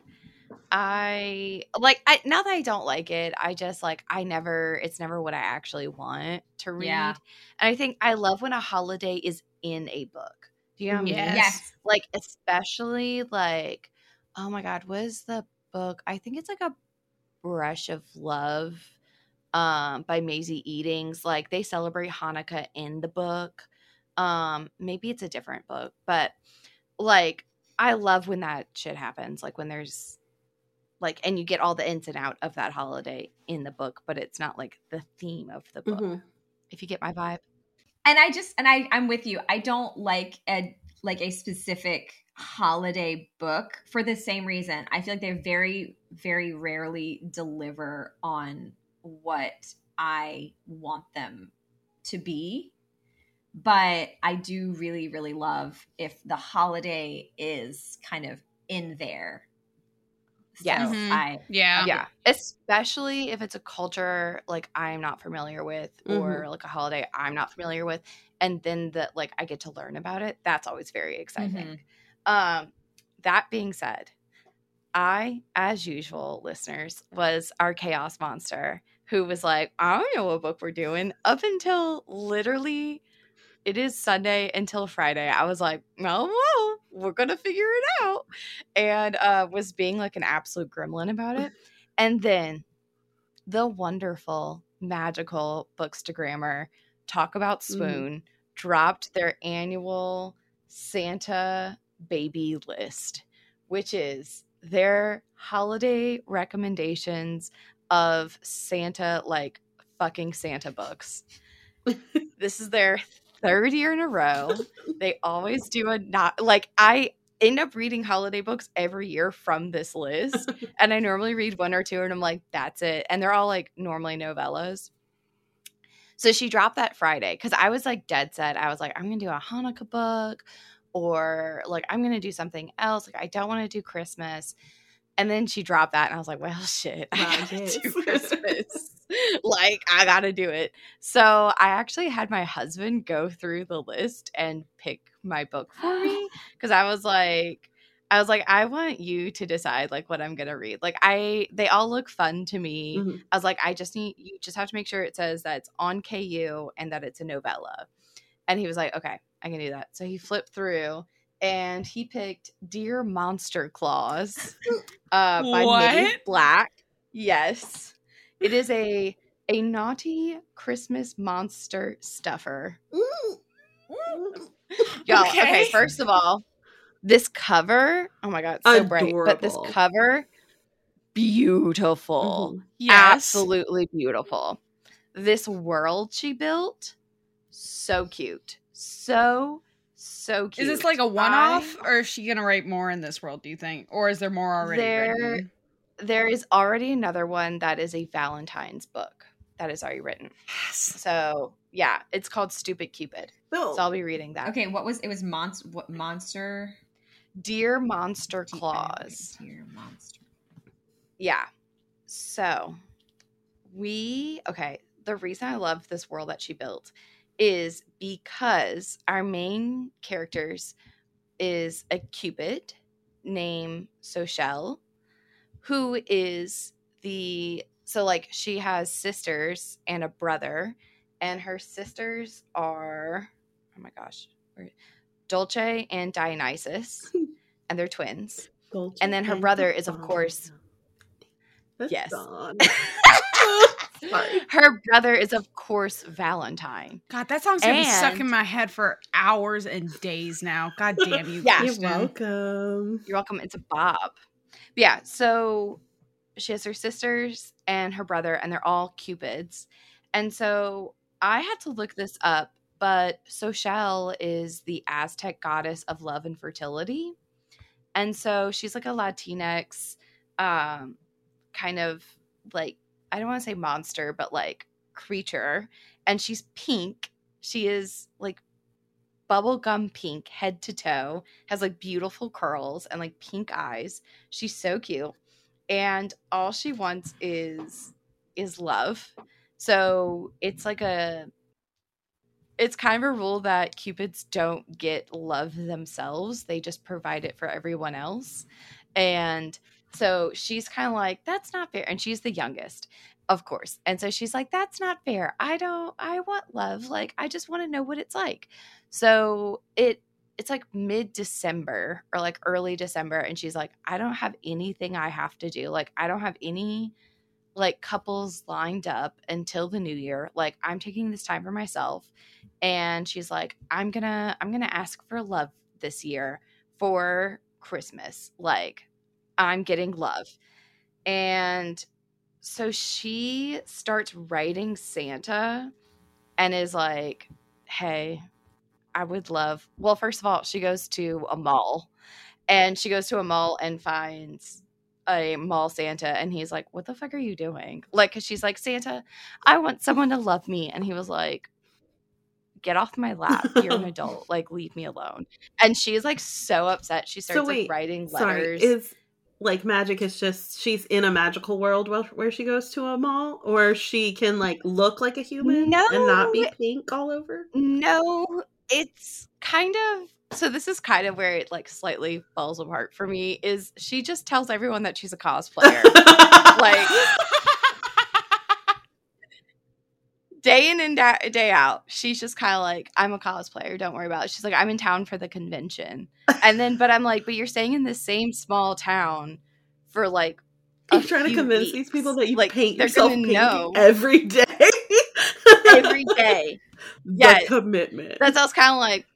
[SPEAKER 3] I like I not that I don't like it, I just like I never it's never what I actually want to read.
[SPEAKER 4] Yeah.
[SPEAKER 3] And I think I love when a holiday is in a book. Do you know what I mean?
[SPEAKER 2] Yes.
[SPEAKER 4] Yes.
[SPEAKER 3] Like especially like oh my god, what is the book? I think it's like a brush of love um by Mazey Eddings. Like they celebrate Hanukkah in the book. Um maybe it's a different book, but like I love when that shit happens. Like when there's like and you get all the ins and out of that holiday in the book, but it's not like the theme of the book.
[SPEAKER 1] Mhm.
[SPEAKER 3] If you get my vibe.
[SPEAKER 4] and i just and i i'm with you i don't like a like a specific holiday book for the same reason. I feel like they very very rarely deliver on what i want them to be. But i do really really love if the holiday is kind of in there. So
[SPEAKER 3] Yes.
[SPEAKER 2] Mhm.
[SPEAKER 4] i
[SPEAKER 2] Yeah.
[SPEAKER 3] yeah. Especially if it's a culture like i'm not familiar with or like a holiday i'm not familiar with and then that like i get to learn about it that's always very exciting um that being said i as usual listeners was our chaos monster who was like i don't know what book we're doing. Up until literally it is sunday until friday. I was like oh well we're gonna figure it out. And uh was being like an absolute gremlin about it. And then the wonderful magical Books to Grammar talk about
[SPEAKER 1] Mhm.
[SPEAKER 3] swoon dropped their annual santa baby list which is their holiday recommendations of santa like fucking santa books. This is their third year in a row. They always do a not like i end up reading holiday books every year from this list and i normally read one or two and i'm like that's it and they're all like normally novellas. So she dropped that friday because i was like dead set. I was like i'm gonna do a hanukkah book or like i'm gonna do something else like i don't want to do christmas. And then she dropped that and i was like well shit i
[SPEAKER 1] Wow,
[SPEAKER 3] gotta
[SPEAKER 1] yes.
[SPEAKER 3] do christmas. Like i gotta do it. So i actually had my husband go through the list and pick my book for me because i was like i was like i want you to decide like what i'm gonna read. Like i they all look fun to me.
[SPEAKER 1] Mhm.
[SPEAKER 3] i was like i just need you just have to make sure it says that it's on ku and that it's a novella. And he was like okay i can do that so he flipped through and he picked Dear Monster Claus uh, by? Maeve Black. Yes, it is a a naughty Christmas monster stuffer. Y'all, okay.
[SPEAKER 2] Okay.
[SPEAKER 3] first of all, this cover, oh my god, so bright. But this cover, beautiful.
[SPEAKER 1] Mhm.
[SPEAKER 2] Yes.
[SPEAKER 3] Absolutely beautiful. This world she built, so cute. So, so cute.
[SPEAKER 2] Is this like a one off,
[SPEAKER 3] I-
[SPEAKER 2] or is she gonna write more in this world? Do you think, or is there more already
[SPEAKER 3] There-
[SPEAKER 2] written?
[SPEAKER 3] There is already another one that is a Valentine's book that is already written.
[SPEAKER 2] Yes.
[SPEAKER 3] So, yeah, it's called Stupid Cupid.
[SPEAKER 1] No.
[SPEAKER 3] So I'll be reading that.
[SPEAKER 4] Okay, what was it? Was monster? What monster?
[SPEAKER 3] Dear Monster
[SPEAKER 4] Dear-
[SPEAKER 3] Claus.
[SPEAKER 4] Dear monster.
[SPEAKER 3] Yeah. So we okay, the reason I love this world that she built is because our main characters is a cupid named Sochelle who is the so like she has sisters and a brother and her sisters are oh my gosh Dolce and Dionysus and they're twins.
[SPEAKER 1] Dolce
[SPEAKER 3] and then her brother is, of course- Yes.
[SPEAKER 1] Dawn. Sorry.
[SPEAKER 3] her brother is of course Valentine.
[SPEAKER 2] God, that song's gonna be stuck in my head for hours and days now. God damn you,
[SPEAKER 3] Yeah.
[SPEAKER 1] You're welcome.
[SPEAKER 3] You're welcome. It's a Bob. But yeah, so she has her sisters and her brother, and they're all cupids. And so I had to look this up, but Sochelle is the Aztec goddess of love and fertility. And so she's like a Latinx um kind of like I don't want to say monster, but like creature. And she's pink. She is like bubblegum pink head to toe, has like beautiful curls and like pink eyes. She's so cute. And all she wants is is love. So it's like a it's kind of a rule that cupids don't get love themselves. They just provide it for everyone else. And so she's kind of like, that's not fair. And she's the youngest, of course. And so she's like, that's not fair. I don't, I want love. Like, I just want to know what it's like. So it, it's like mid December or like early December. And she's like, I don't have anything I have to do. Like, I don't have any like couples lined up until the new year. Like, I'm taking this time for myself. And she's like, I'm gonna, I'm gonna ask for love this year for Christmas. Like, I'm getting love. And so she starts writing Santa and is like, hey, I would love. Well, first of all, she goes to a mall and she goes to a mall and finds a mall Santa and he's like, What the fuck are you doing? Like, cause she's like, Santa, I want someone to love me. And he was like, Get off my lap. You're an adult. Like, leave me alone. And she's like so upset. She starts
[SPEAKER 1] wait,
[SPEAKER 3] like writing
[SPEAKER 1] Sorry.
[SPEAKER 3] letters.
[SPEAKER 1] Is like magic is just she's in a magical world where, where she goes to a mall or she can like look like a human and not be pink all over?
[SPEAKER 3] No, it's kind of so this is kind of where it like slightly falls apart for me is she just tells everyone that she's a cosplayer. Like- day in and da- day out, she's just kind of like, I'm a cosplayer, don't worry about it. She's like, I'm in town for the convention. And then but I'm like, but you're staying in the same small town for like
[SPEAKER 1] You're trying to convince these people that you
[SPEAKER 3] Like,
[SPEAKER 1] paint yourself
[SPEAKER 3] know.
[SPEAKER 1] every day.
[SPEAKER 3] every day.
[SPEAKER 1] the
[SPEAKER 3] Yeah.
[SPEAKER 1] commitment.
[SPEAKER 3] That's I was kind of like,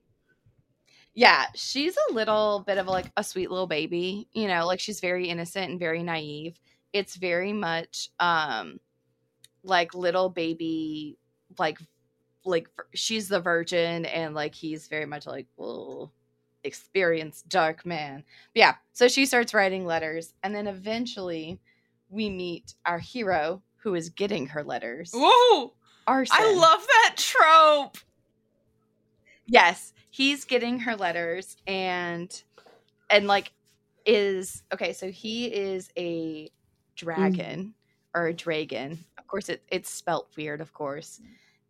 [SPEAKER 3] yeah, she's a little bit of like a sweet little baby, you know, like she's very innocent and very naive. It's very much um like little baby, like like she's the virgin and like he's very much like well experienced dark man. But yeah, so she starts writing letters and then eventually we meet our hero who is getting her letters.
[SPEAKER 2] Ooh,
[SPEAKER 3] Arson.
[SPEAKER 2] I love that trope.
[SPEAKER 3] yes he's getting her letters and and like is okay so he is a dragon mm. Or a dragon. Of course it, it's spelt weird of course.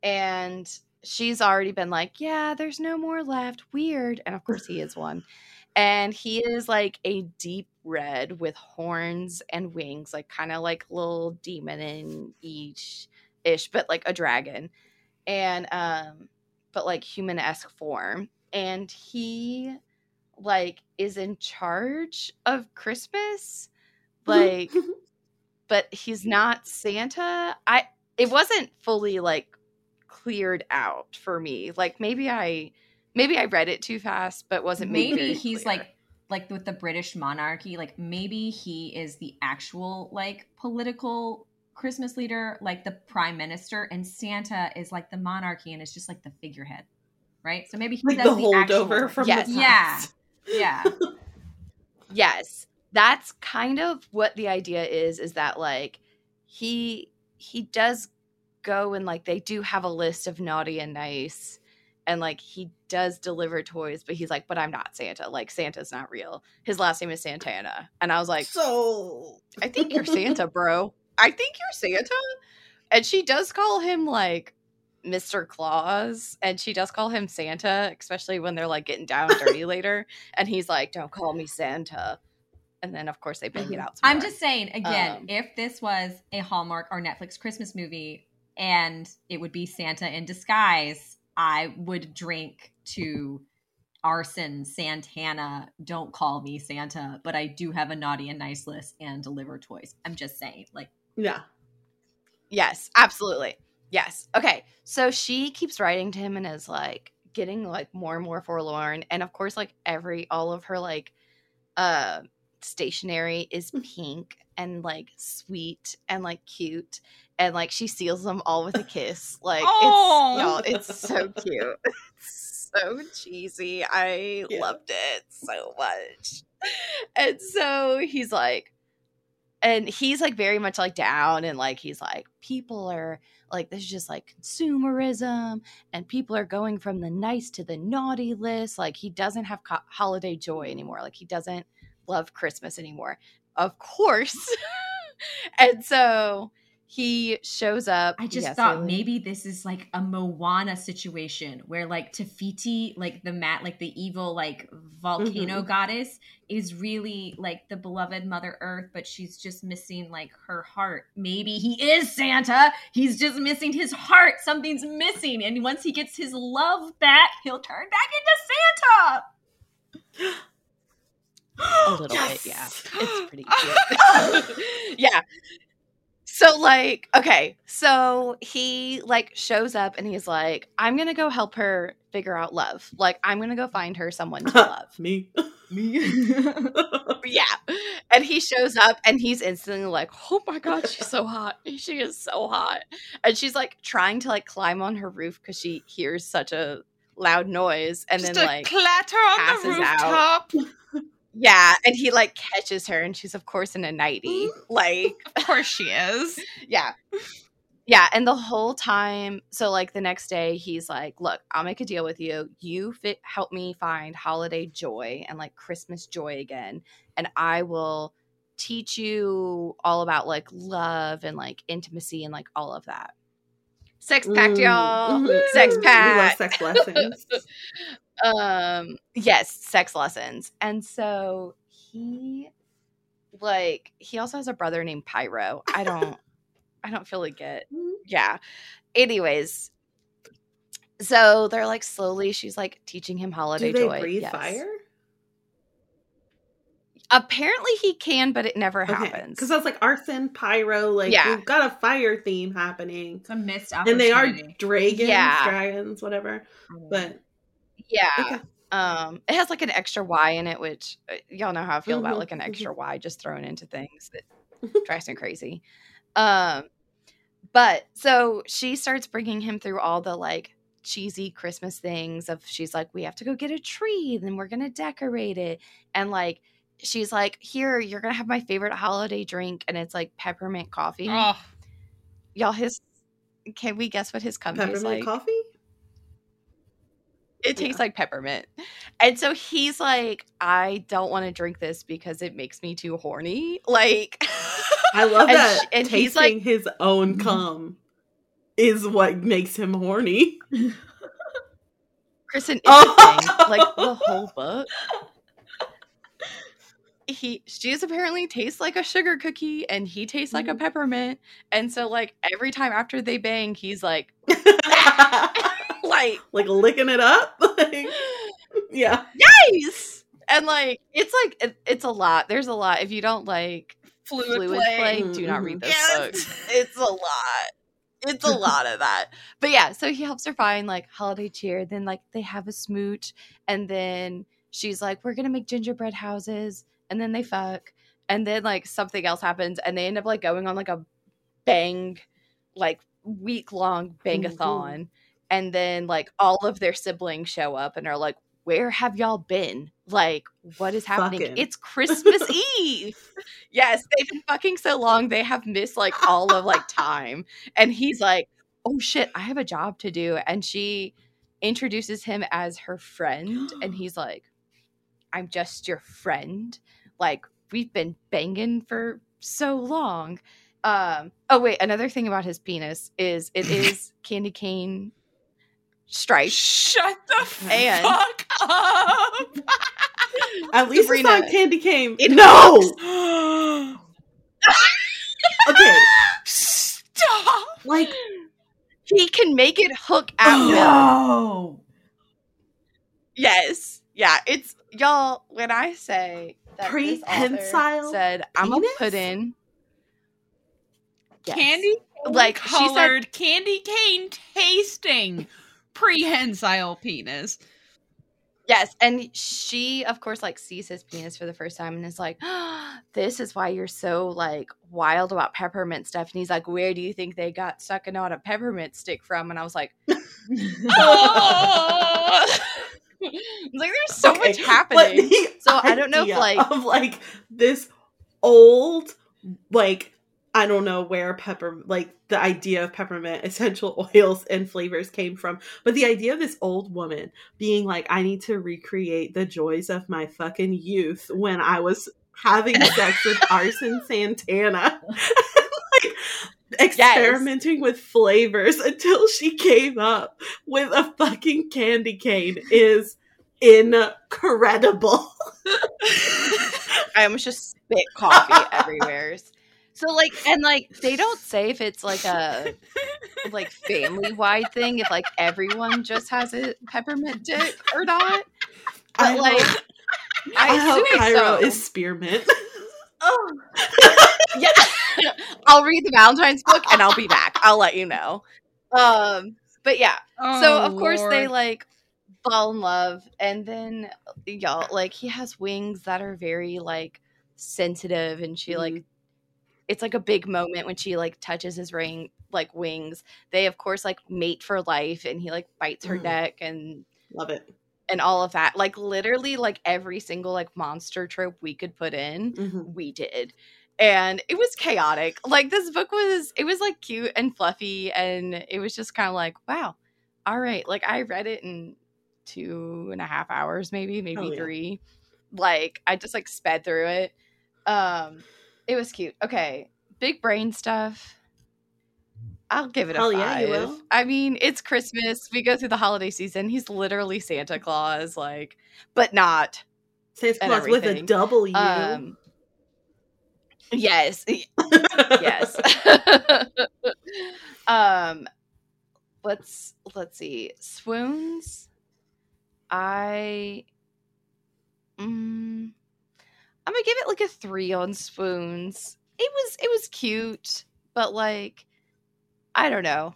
[SPEAKER 3] And she's already been like yeah there's no more left. Weird. And of course he is one. And he is like a deep red with horns and wings like kind of like little demon in each ish but like a dragon. And um but like human-esque form. And he like is in charge of Christmas. Like but he's not Santa. I it wasn't fully like cleared out for me. Like maybe I maybe I read it too fast, but wasn't made
[SPEAKER 4] maybe
[SPEAKER 3] very
[SPEAKER 4] he's
[SPEAKER 3] clear.
[SPEAKER 4] like like with the British monarchy, like maybe he is the actual like political Christmas leader, like the prime minister, and Santa is like the monarchy and it's just like the figurehead, right? So maybe he
[SPEAKER 1] like
[SPEAKER 4] does
[SPEAKER 1] the
[SPEAKER 4] the
[SPEAKER 1] holdover
[SPEAKER 4] actual-
[SPEAKER 1] from
[SPEAKER 3] Yes.
[SPEAKER 1] the
[SPEAKER 4] Yeah. yeah.
[SPEAKER 3] yes that's kind of what the idea is is that like he he does go and like they do have a list of naughty and nice and like he does deliver toys but he's like but i'm not santa like santa's not real his last name is santana and i was like
[SPEAKER 1] so
[SPEAKER 3] i think you're santa bro i think you're santa and she does call him like Mr. Claus, and she does call him Santa, especially when they're like getting down dirty later. And he's like, "Don't call me Santa." And then, of course, they bang it
[SPEAKER 1] Mhm.
[SPEAKER 3] out.
[SPEAKER 4] I'm just saying again,
[SPEAKER 3] Um,
[SPEAKER 4] if this was a Hallmark or Netflix Christmas movie and it would be Santa in disguise, I would drink to arson Santana. Don't call me Santa, but I do have a naughty and nice list and deliver toys. I'm just saying, like,
[SPEAKER 1] yeah.
[SPEAKER 3] Yes, absolutely. Yes. Okay. So she keeps writing to him and is like getting like more and more forlorn. And of course, like every all of her like uh stationery is mm. pink and like sweet and like cute. And like she seals them all with a kiss. Like
[SPEAKER 2] Aw.
[SPEAKER 3] it's y'all, it's so cute. It's so cheesy. I
[SPEAKER 1] Yeah.
[SPEAKER 3] loved it so much. And so he's like, and he's like very much like down and like he's like people are like this is just like consumerism and people are going from the nice to the naughty list like he doesn't have co- holiday joy anymore like he doesn't love christmas anymore of course and so he shows up
[SPEAKER 4] I just
[SPEAKER 3] Yes,
[SPEAKER 4] thought maybe this is like a Moana situation where like Te Fiti, like the mat, like the evil like volcano
[SPEAKER 1] Mhm.
[SPEAKER 4] goddess, is really like the beloved Mother Earth, but she's just missing like her heart. Maybe he is Santa. He's just missing his heart. Something's missing, and once he gets his love back, he'll turn back into Santa.
[SPEAKER 3] a little
[SPEAKER 1] Yes!
[SPEAKER 3] bit yeah. It's pretty cute. Yeah. So like okay so he like shows up and he's like i'm gonna go help her figure out love. Like i'm gonna go find her someone to love.
[SPEAKER 1] Me. Me.
[SPEAKER 3] yeah. And he shows up and he's instantly like oh my god she's so hot. She is so hot. And she's like trying to like climb on her roof because she hears such a loud noise and
[SPEAKER 2] Just
[SPEAKER 3] then
[SPEAKER 2] a
[SPEAKER 3] like
[SPEAKER 2] clatter on the
[SPEAKER 3] out. Yeah and he like catches her and she's of course in a nightie like
[SPEAKER 2] Of course she is.
[SPEAKER 3] yeah yeah and the whole time so like the next day he's like look i'll make a deal with you you fit help me find holiday joy and like christmas joy again and i will teach you all about like love and like intimacy and like all of that sex pact
[SPEAKER 1] Mm,
[SPEAKER 3] y'all
[SPEAKER 1] mhm.
[SPEAKER 3] sex
[SPEAKER 1] We love sex lessons.
[SPEAKER 3] um yes sex lessons and so he like he also has a brother named pyro i don't i don't feel like it yeah anyways so they're like slowly she's like teaching him holiday
[SPEAKER 1] Do they
[SPEAKER 3] joy
[SPEAKER 1] breathe
[SPEAKER 3] Yes.
[SPEAKER 1] fire?
[SPEAKER 3] apparently he can but it never happens
[SPEAKER 1] Because I was like arson, pyro, like
[SPEAKER 3] Yeah.
[SPEAKER 1] we've got a fire theme happening.
[SPEAKER 4] It's a missed
[SPEAKER 1] And they are dragons,
[SPEAKER 3] Yeah.
[SPEAKER 1] dragons, whatever. But
[SPEAKER 3] yeah.
[SPEAKER 1] Okay.
[SPEAKER 3] um it has like an extra y in it which uh, y'all know how i feel about like an extra y just thrown into things that drives me crazy. Um but so she starts bringing him through all the like cheesy christmas things of she's like we have to go get a tree then we're gonna decorate it and like she's like here you're gonna have my favorite holiday drink and it's like peppermint coffee.
[SPEAKER 2] Oh,
[SPEAKER 3] y'all his can we guess what his tastes
[SPEAKER 1] Peppermint
[SPEAKER 3] like?
[SPEAKER 1] coffee?
[SPEAKER 3] It tastes
[SPEAKER 1] Yeah.
[SPEAKER 3] like peppermint. And so he's like, I don't want to drink this because it makes me too horny. Like,
[SPEAKER 1] I love
[SPEAKER 3] And
[SPEAKER 1] that
[SPEAKER 3] and
[SPEAKER 1] tasting
[SPEAKER 3] he's like-
[SPEAKER 1] his own cum is what makes him horny.
[SPEAKER 3] Kristen,
[SPEAKER 1] Oh.
[SPEAKER 3] Like the whole book. He she's apparently tastes like a sugar cookie and he tastes like a
[SPEAKER 1] Mhm.
[SPEAKER 3] peppermint. And so like every time after they bang, he's like like
[SPEAKER 1] like licking it up. Like, yeah.
[SPEAKER 3] nice. and like it's like it, it's a lot. There's a lot. If you don't like
[SPEAKER 2] Fluid,
[SPEAKER 3] fluid,
[SPEAKER 2] play.
[SPEAKER 3] play, do not read mm-hmm. those
[SPEAKER 2] Yes.
[SPEAKER 3] books. It's a lot. It's a lot of that. But yeah, so he helps her find like holiday cheer. Then like they have a smooch, and then she's like, "We're gonna make gingerbread houses," and then they fuck, and then like something else happens, and they end up like going on like a bang, like week long mm-hmm. bangathon, and then like all of their siblings show up and are like, "Where have y'all been? Like, what is happening?
[SPEAKER 1] Fucking.
[SPEAKER 3] It's Christmas Eve." Yes, they've been fucking so long they have missed like all of like time. And he's like, "Oh shit, I have a job to do." And she introduces him as her friend and he's like, "I'm just your friend. Like we've been banging for so long." Um oh wait, another thing about his penis is it is candy cane striped.
[SPEAKER 2] Shut the
[SPEAKER 3] And-
[SPEAKER 2] fuck up.
[SPEAKER 1] At least
[SPEAKER 3] Sabrina,
[SPEAKER 1] it's not candy cane.
[SPEAKER 3] it
[SPEAKER 1] no. Okay.
[SPEAKER 2] Stop.
[SPEAKER 1] Like
[SPEAKER 3] He can make it hook at oh, will.
[SPEAKER 1] no.
[SPEAKER 3] Yes. Yeah, it's y'all when I say that this
[SPEAKER 1] Prehensile
[SPEAKER 3] said I'm gonna put in Yes.
[SPEAKER 2] Candy
[SPEAKER 3] like she said
[SPEAKER 2] colored candy cane tasting prehensile penis.
[SPEAKER 3] yes, and she of course like sees his penis for the first time and is like, This is why you're so like wild about peppermint stuff. And he's like, Where do you think they got sucking on a peppermint stick from? And I was like, Oh like there's so
[SPEAKER 1] Okay,
[SPEAKER 3] much happening. So I don't know if, like-
[SPEAKER 1] of like this old like I don't know where pepper like the idea of peppermint essential oils and flavors came from, but the idea of this old woman being like, I need to recreate the joys of my fucking youth when I was having sex with Arson Santana. like experimenting with flavors until she came up with a fucking candy cane is incredible.
[SPEAKER 3] I almost just spit coffee everywhere. So like and like they don't say if it's like a like family wide thing, if like everyone just has a peppermint dick or not. But
[SPEAKER 1] I
[SPEAKER 3] like
[SPEAKER 1] hope-
[SPEAKER 3] I,
[SPEAKER 1] I hope
[SPEAKER 3] assume
[SPEAKER 1] Pyro
[SPEAKER 3] so.
[SPEAKER 1] is spearmint.
[SPEAKER 3] Oh. yeah. I'll read the Valentine's book and I'll be back. I'll let you know. Um but yeah.
[SPEAKER 2] Oh, so
[SPEAKER 3] of course they like fall in love and then y'all like he has wings that are very like sensitive and she like it's like a big moment when she like touches his ring like wings they of course like mate for life and he like bites her
[SPEAKER 1] Mhm.
[SPEAKER 3] neck and
[SPEAKER 1] Love it.
[SPEAKER 3] and all of that like literally like every single like monster trope we could put in
[SPEAKER 1] Mhm.
[SPEAKER 3] we did and it was chaotic like this book was it was like cute and fluffy and it was just kind of like wow all right like i read it in two and a half hours maybe maybe
[SPEAKER 1] Oh, yeah.
[SPEAKER 3] three like i just like sped through it um it was cute okay big brain stuff I'll give it a
[SPEAKER 1] Hell
[SPEAKER 3] five.
[SPEAKER 1] yeah, you will.
[SPEAKER 3] I mean, it's Christmas. We go through the holiday season. He's literally Santa Claus, like, but not.
[SPEAKER 1] Santa Claus with a W.
[SPEAKER 3] Um, yes, yes. um, let's let's see. Swoons. I. Mm, I'm gonna give it like a three on swoons. It was it was cute, but like, I don't know.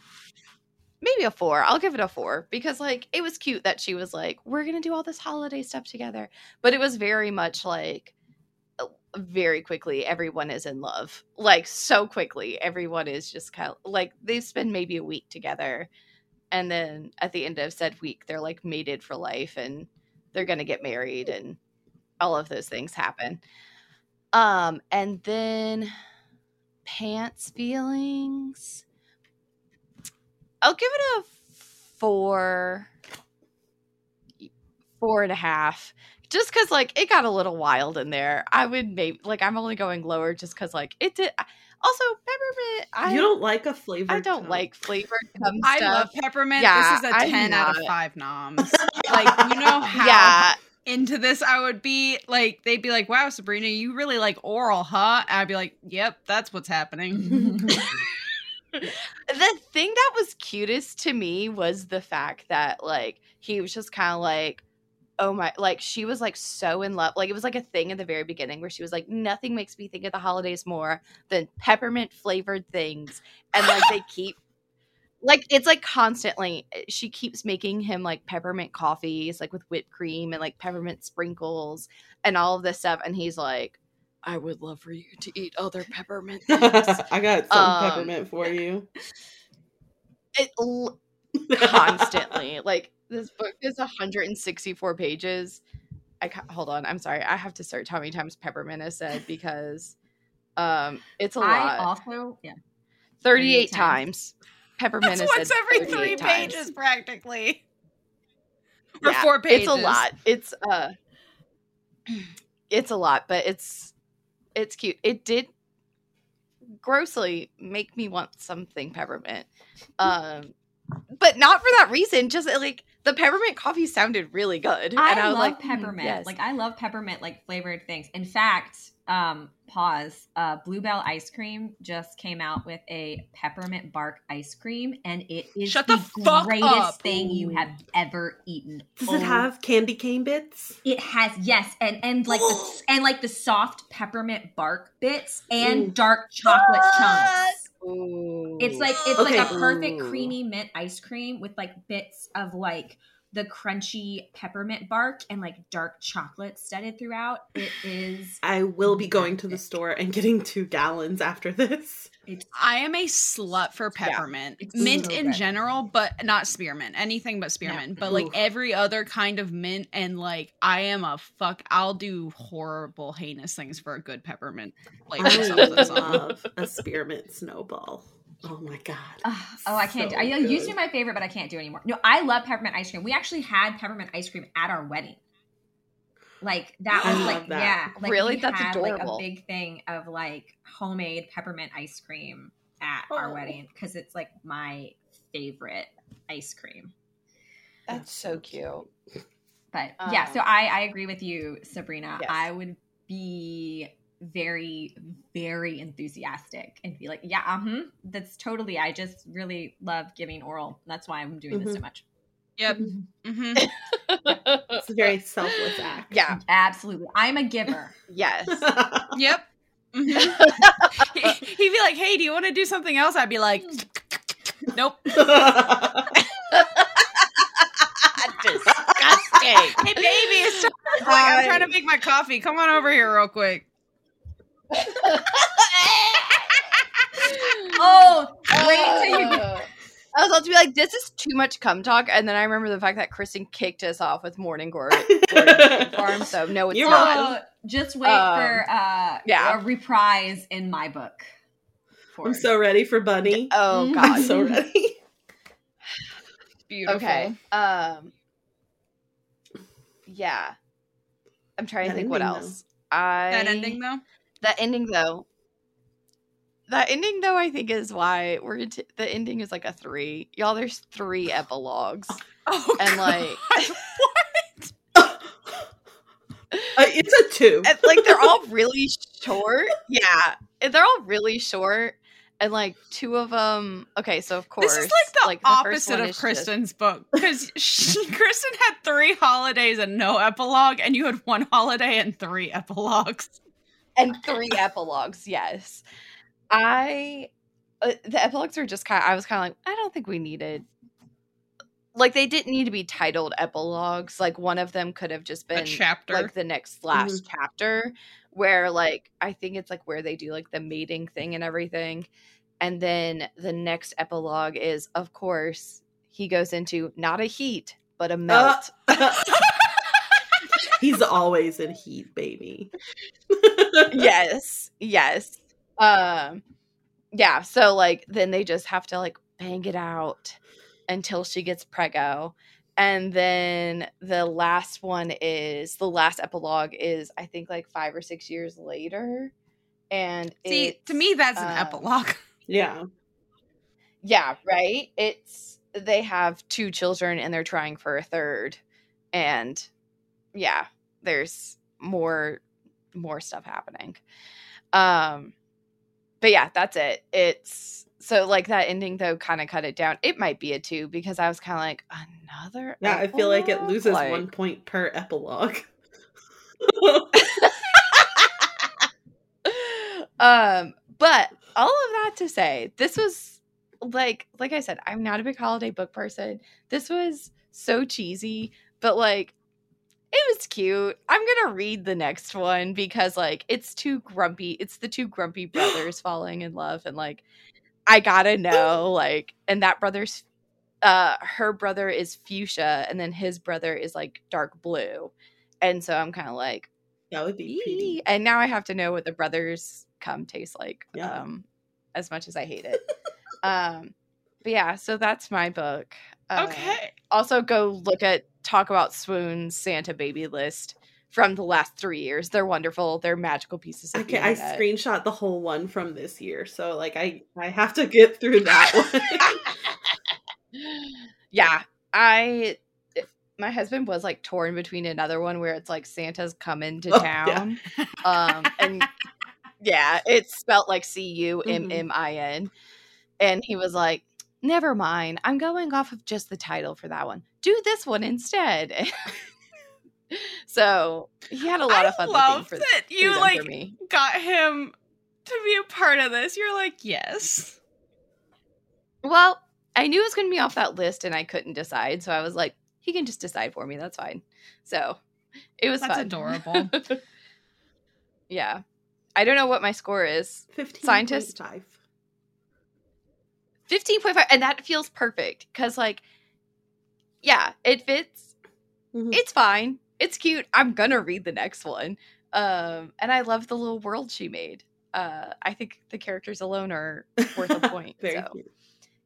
[SPEAKER 3] Maybe a four. I'll give it a four because like it was cute that she was like, we're gonna do all this holiday stuff together. But it was very much like uh, very quickly everyone is in love like so quickly everyone is just kind of like they've spent maybe a week together and then at the end of said week they're like mated for life and they're gonna get married and all of those things happen um and then pants feelings i'll give it a four four and a half just because like it got a little wild in there i would maybe like i'm only going lower just because like it did also peppermint i
[SPEAKER 1] you don't like a flavor.
[SPEAKER 3] i don't like flavored cum
[SPEAKER 2] I
[SPEAKER 3] stuff
[SPEAKER 2] love peppermint.
[SPEAKER 3] Yeah,
[SPEAKER 2] this is a
[SPEAKER 3] I'm
[SPEAKER 2] 10 out of 5 noms. like, you know how
[SPEAKER 3] yeah
[SPEAKER 2] into this I would be? Like, they'd be like, wow, Sabrina, you really like oral, huh? I'd be like, yep, that's what's happening.
[SPEAKER 3] the thing that was cutest to me was the fact that like he was just kind of like oh my like she was like so in love like it was like a thing in the very beginning where she was like nothing makes me think of the holidays more than peppermint flavored things and like they keep like it's like constantly eh, she keeps making him like peppermint coffees like with whipped cream and like peppermint sprinkles and all of this stuff and he's like i would love for you to eat other peppermint
[SPEAKER 1] I got some
[SPEAKER 3] Um,
[SPEAKER 1] peppermint for you.
[SPEAKER 3] it l- constantly like this book is 164 pages i ca- hold on i'm sorry i have to search how many times peppermint is said because um it's a
[SPEAKER 4] I
[SPEAKER 3] lot
[SPEAKER 4] also yeah.
[SPEAKER 3] 38
[SPEAKER 4] times.
[SPEAKER 3] times peppermint
[SPEAKER 2] That's
[SPEAKER 3] is
[SPEAKER 2] once every three
[SPEAKER 3] 38 times.
[SPEAKER 2] pages, practically. Or
[SPEAKER 3] Yeah,
[SPEAKER 2] four pages.
[SPEAKER 3] it's a lot it's uh it's a lot but it's it's cute it did grossly make me want something peppermint um but not for that reason just like the peppermint coffee sounded really good
[SPEAKER 4] I,
[SPEAKER 3] and i was
[SPEAKER 4] love
[SPEAKER 3] like "Mm,
[SPEAKER 4] peppermint.
[SPEAKER 3] yes.
[SPEAKER 4] Like I love peppermint like flavored things. In fact, um, pause. Uh, Blue Bell ice cream just came out with a peppermint bark ice cream, and it is
[SPEAKER 2] Shut
[SPEAKER 4] the,
[SPEAKER 2] the
[SPEAKER 4] greatest
[SPEAKER 2] up.
[SPEAKER 4] thing you have ever eaten.
[SPEAKER 1] Does
[SPEAKER 4] Oh,
[SPEAKER 1] it have candy cane bits?
[SPEAKER 4] It has yes, and and like the and like the soft peppermint bark bits and
[SPEAKER 1] Ooh.
[SPEAKER 4] dark chocolate chunks.
[SPEAKER 3] Ooh.
[SPEAKER 4] It's like it's
[SPEAKER 1] Okay.
[SPEAKER 4] like a perfect
[SPEAKER 3] Ooh.
[SPEAKER 4] creamy mint ice cream with like bits of like the crunchy peppermint bark and like dark chocolate studded throughout. It is
[SPEAKER 1] I will be going to the store and getting two gallons after this.
[SPEAKER 4] it's
[SPEAKER 2] I am a slut for peppermint.
[SPEAKER 4] it's
[SPEAKER 2] mint
[SPEAKER 4] so
[SPEAKER 2] in general, but not spearmint. Anything but spearmint. But like
[SPEAKER 1] Oof.
[SPEAKER 2] every other kind of mint and like I am a fuck I'll do horrible heinous things for a good peppermint flavor
[SPEAKER 1] I
[SPEAKER 2] something, something.
[SPEAKER 1] love a spearmint snowball. Oh my god.
[SPEAKER 4] Ugh, oh, I can't
[SPEAKER 1] So
[SPEAKER 4] do. I used to be my favorite, but I can't do anymore. No, I love peppermint ice cream. We actually had peppermint ice cream at our wedding. Like that
[SPEAKER 1] I
[SPEAKER 4] was like
[SPEAKER 1] that.
[SPEAKER 4] yeah, like
[SPEAKER 3] Really?
[SPEAKER 4] we
[SPEAKER 3] That's
[SPEAKER 4] had,
[SPEAKER 3] adorable.
[SPEAKER 4] Like a big thing of like homemade peppermint ice cream at our
[SPEAKER 1] Oh.
[SPEAKER 4] wedding because it's like my favorite ice cream.
[SPEAKER 3] that's so cute
[SPEAKER 4] But yeah,
[SPEAKER 3] Um,
[SPEAKER 4] so I I agree with you, Sabrina.
[SPEAKER 3] Yes.
[SPEAKER 4] I would be very very enthusiastic and be like, yeah, uh-huh, that's totally. I just really love giving oral. That's why I'm doing this so much.
[SPEAKER 2] Yep. hmm
[SPEAKER 1] It's a very selfless act.
[SPEAKER 3] yeah
[SPEAKER 4] Absolutely, I'm a giver.
[SPEAKER 3] yes
[SPEAKER 2] Yep. Mhm. He'd be like, "Hey, do you want to do something else?" I'd be like, "Nope."
[SPEAKER 3] disgusting
[SPEAKER 2] Hey, baby, it's time. Like, I'm trying to make my coffee. Come on over here, real quick.
[SPEAKER 4] Oh, wait till you.
[SPEAKER 3] Uh, I was about to be like, this is too much cum talk, and then I remember the fact that Kristen kicked us off with Morning Glory Farm. So no, it's
[SPEAKER 1] You're
[SPEAKER 3] not.
[SPEAKER 4] Oh, just wait
[SPEAKER 3] Um,
[SPEAKER 4] for uh,
[SPEAKER 3] yeah.
[SPEAKER 4] a reprise in my book. For
[SPEAKER 1] I'm so ready for Bunny.
[SPEAKER 3] Oh
[SPEAKER 4] Mm.
[SPEAKER 3] God.
[SPEAKER 1] I'm so ready.
[SPEAKER 2] Beautiful.
[SPEAKER 3] okay. Um. Yeah. I'm trying to think what
[SPEAKER 1] ending,
[SPEAKER 3] else. I
[SPEAKER 2] That ending though.
[SPEAKER 3] That ending though. That ending though, I think is why we're into, the ending is like a three. Y'all, there's three epilogues,
[SPEAKER 2] Oh,
[SPEAKER 3] and
[SPEAKER 2] God.
[SPEAKER 3] like,
[SPEAKER 1] Uh, it's a two.
[SPEAKER 3] and, like they're all really short. Yeah, and they're all really short, and like two of them. Okay, so of course,
[SPEAKER 2] This is like the,
[SPEAKER 3] first
[SPEAKER 2] opposite
[SPEAKER 3] one
[SPEAKER 2] of
[SPEAKER 3] is just-
[SPEAKER 2] Kristen's book because Kristen had three holidays and no epilogue, and you had one holiday and three epilogues.
[SPEAKER 3] And three epilogues. Yes, I uh, the epilogues are just kind. of I was kind of like, I don't think we needed. Like they didn't need to be titled epilogues. Like one of them could have just
[SPEAKER 2] A
[SPEAKER 3] been
[SPEAKER 2] chapter.
[SPEAKER 3] like the next last chapter, where like I think it's like where they do like the mating thing and everything, and then the next epilogue is of course he goes into not a heat but a melt.
[SPEAKER 1] He's always in heat, baby.
[SPEAKER 3] yes yes um yeah so like then they just have to like bang it out until she gets prego and then the last one is the last epilogue is i think like five or six years later and
[SPEAKER 2] See, to me, that's an
[SPEAKER 3] um,
[SPEAKER 2] epilogue.
[SPEAKER 1] Yeah.
[SPEAKER 3] yeah right it's they have two children and they're trying for a third and yeah there's more more stuff happening um but yeah that's it it's so like that ending though kind of cut it down. It might be a two because I was kind of like another.
[SPEAKER 1] Yeah, I feel like it loses
[SPEAKER 3] Like-
[SPEAKER 1] one point per epilogue.
[SPEAKER 3] um, but all of that to say, this was like like I said, I'm not a big holiday book person. This was so cheesy, but like it was cute. I'm gonna read the next one because like it's too grumpy. It's the two grumpy brothers falling in love, and like I gotta know, like, and that brother's uh her brother is fuchsia, and then his brother is like dark blue. And so I'm kind of like,
[SPEAKER 1] that would be pretty.
[SPEAKER 3] and now I have to know what the brothers come taste like.
[SPEAKER 1] Yeah.
[SPEAKER 3] Um, as much as I hate it. um, but yeah, so that's my book. Uh,
[SPEAKER 2] Okay.
[SPEAKER 3] Also, go look at talk about Swoon's Santa baby list from the last three years. They're wonderful. They're magical pieces of
[SPEAKER 1] Okay, I screenshot the whole one from this year, so like I I have to get through that one.
[SPEAKER 3] yeah, I. My husband was like torn between another one where it's like Santa's coming to
[SPEAKER 1] Oh, yeah.
[SPEAKER 3] town, um, and yeah, it's spelt like C U M
[SPEAKER 1] Mm-hmm.
[SPEAKER 3] M I N, and he was like, "Never mind, I'm going off of just the title for that one. Do this one instead." so he had a lot
[SPEAKER 2] I
[SPEAKER 3] of fun
[SPEAKER 2] love
[SPEAKER 3] for,
[SPEAKER 2] that you like
[SPEAKER 3] me.
[SPEAKER 2] got him to be a part of this. You're like, yes.
[SPEAKER 3] Well, I knew it was going to be off that list, and I couldn't decide, so I was like, "He can just decide for me. That's fine." So it was
[SPEAKER 2] That's
[SPEAKER 3] fun.
[SPEAKER 2] adorable.
[SPEAKER 3] yeah, I don't know what my score is.
[SPEAKER 1] Fifteen
[SPEAKER 3] Scientist?
[SPEAKER 1] five.
[SPEAKER 3] 15.5 and that feels perfect because like yeah it fits.
[SPEAKER 1] Mhm.
[SPEAKER 3] it's fine. It's cute. I'm gonna read the next one. Um and i love the little world she made. Uh i think the characters alone are worth a point so.
[SPEAKER 1] cute.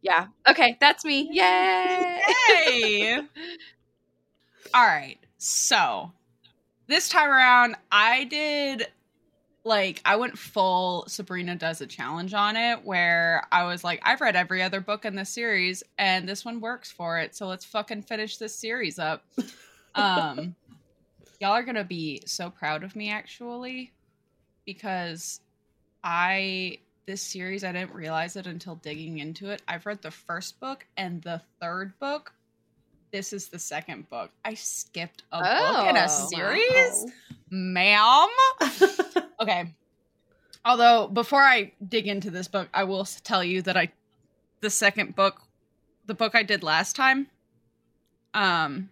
[SPEAKER 3] yeah. Okay that's me. Yay!
[SPEAKER 2] Yay! All right. So this time around, I did like I went full Sabrina does a challenge on it where I was like, I've read every other book in the series and this one works for it. So let's fucking finish this series up. Um y'all are gonna be so proud of me actually because I this series I didn't realize it until digging into it. I've read the first book and the third book. This is the second book. I skipped a book in
[SPEAKER 3] Oh,
[SPEAKER 2] a series, ma'am. Okay. Although before I dig into this book, I will tell you that I the second book, the book I did last time, um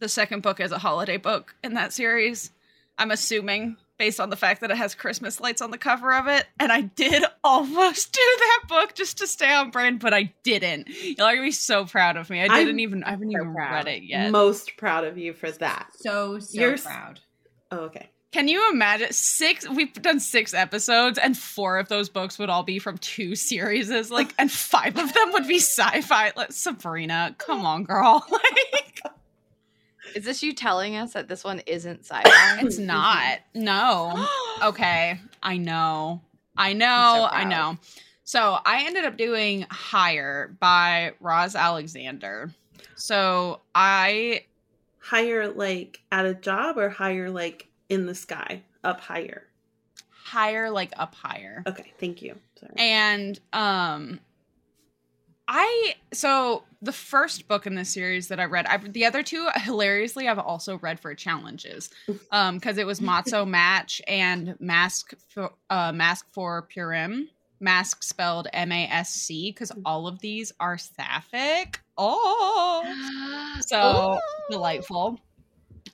[SPEAKER 2] the second book is a holiday book in that series. I'm assuming based on the fact that it has Christmas lights on the cover of it, and I did almost do that book just to stay on brand, but I didn't. Y'all are gonna be so proud of me. I
[SPEAKER 1] I'm
[SPEAKER 2] didn't even I haven't
[SPEAKER 3] so
[SPEAKER 2] even
[SPEAKER 3] proud.
[SPEAKER 2] read it yet.
[SPEAKER 1] Most proud of you for that.
[SPEAKER 4] So so
[SPEAKER 1] You're s-
[SPEAKER 4] proud.
[SPEAKER 1] Oh, okay.
[SPEAKER 2] Can you imagine six? We've done six episodes, and four of those books would all be from two series. Like, and five of them would be sci-fi. Like, Sabrina, come on, girl. Like,
[SPEAKER 3] is this you telling us that this one isn't sci-fi
[SPEAKER 2] it's not. No. Okay, I know. I know. I know. So I ended up doing Higher by Roz Alexander. So I
[SPEAKER 1] hire like at a job or hire like in the sky, up higher.
[SPEAKER 2] higher like up higher.
[SPEAKER 1] Okay, thank you. Sorry.
[SPEAKER 2] and um i so the first book in this series that i read I, the other two hilariously i've also read for challenges um because it was matzo match and mask for uh mask for purim mask spelled m-a-s-c because all of these are sapphic oh so delightful.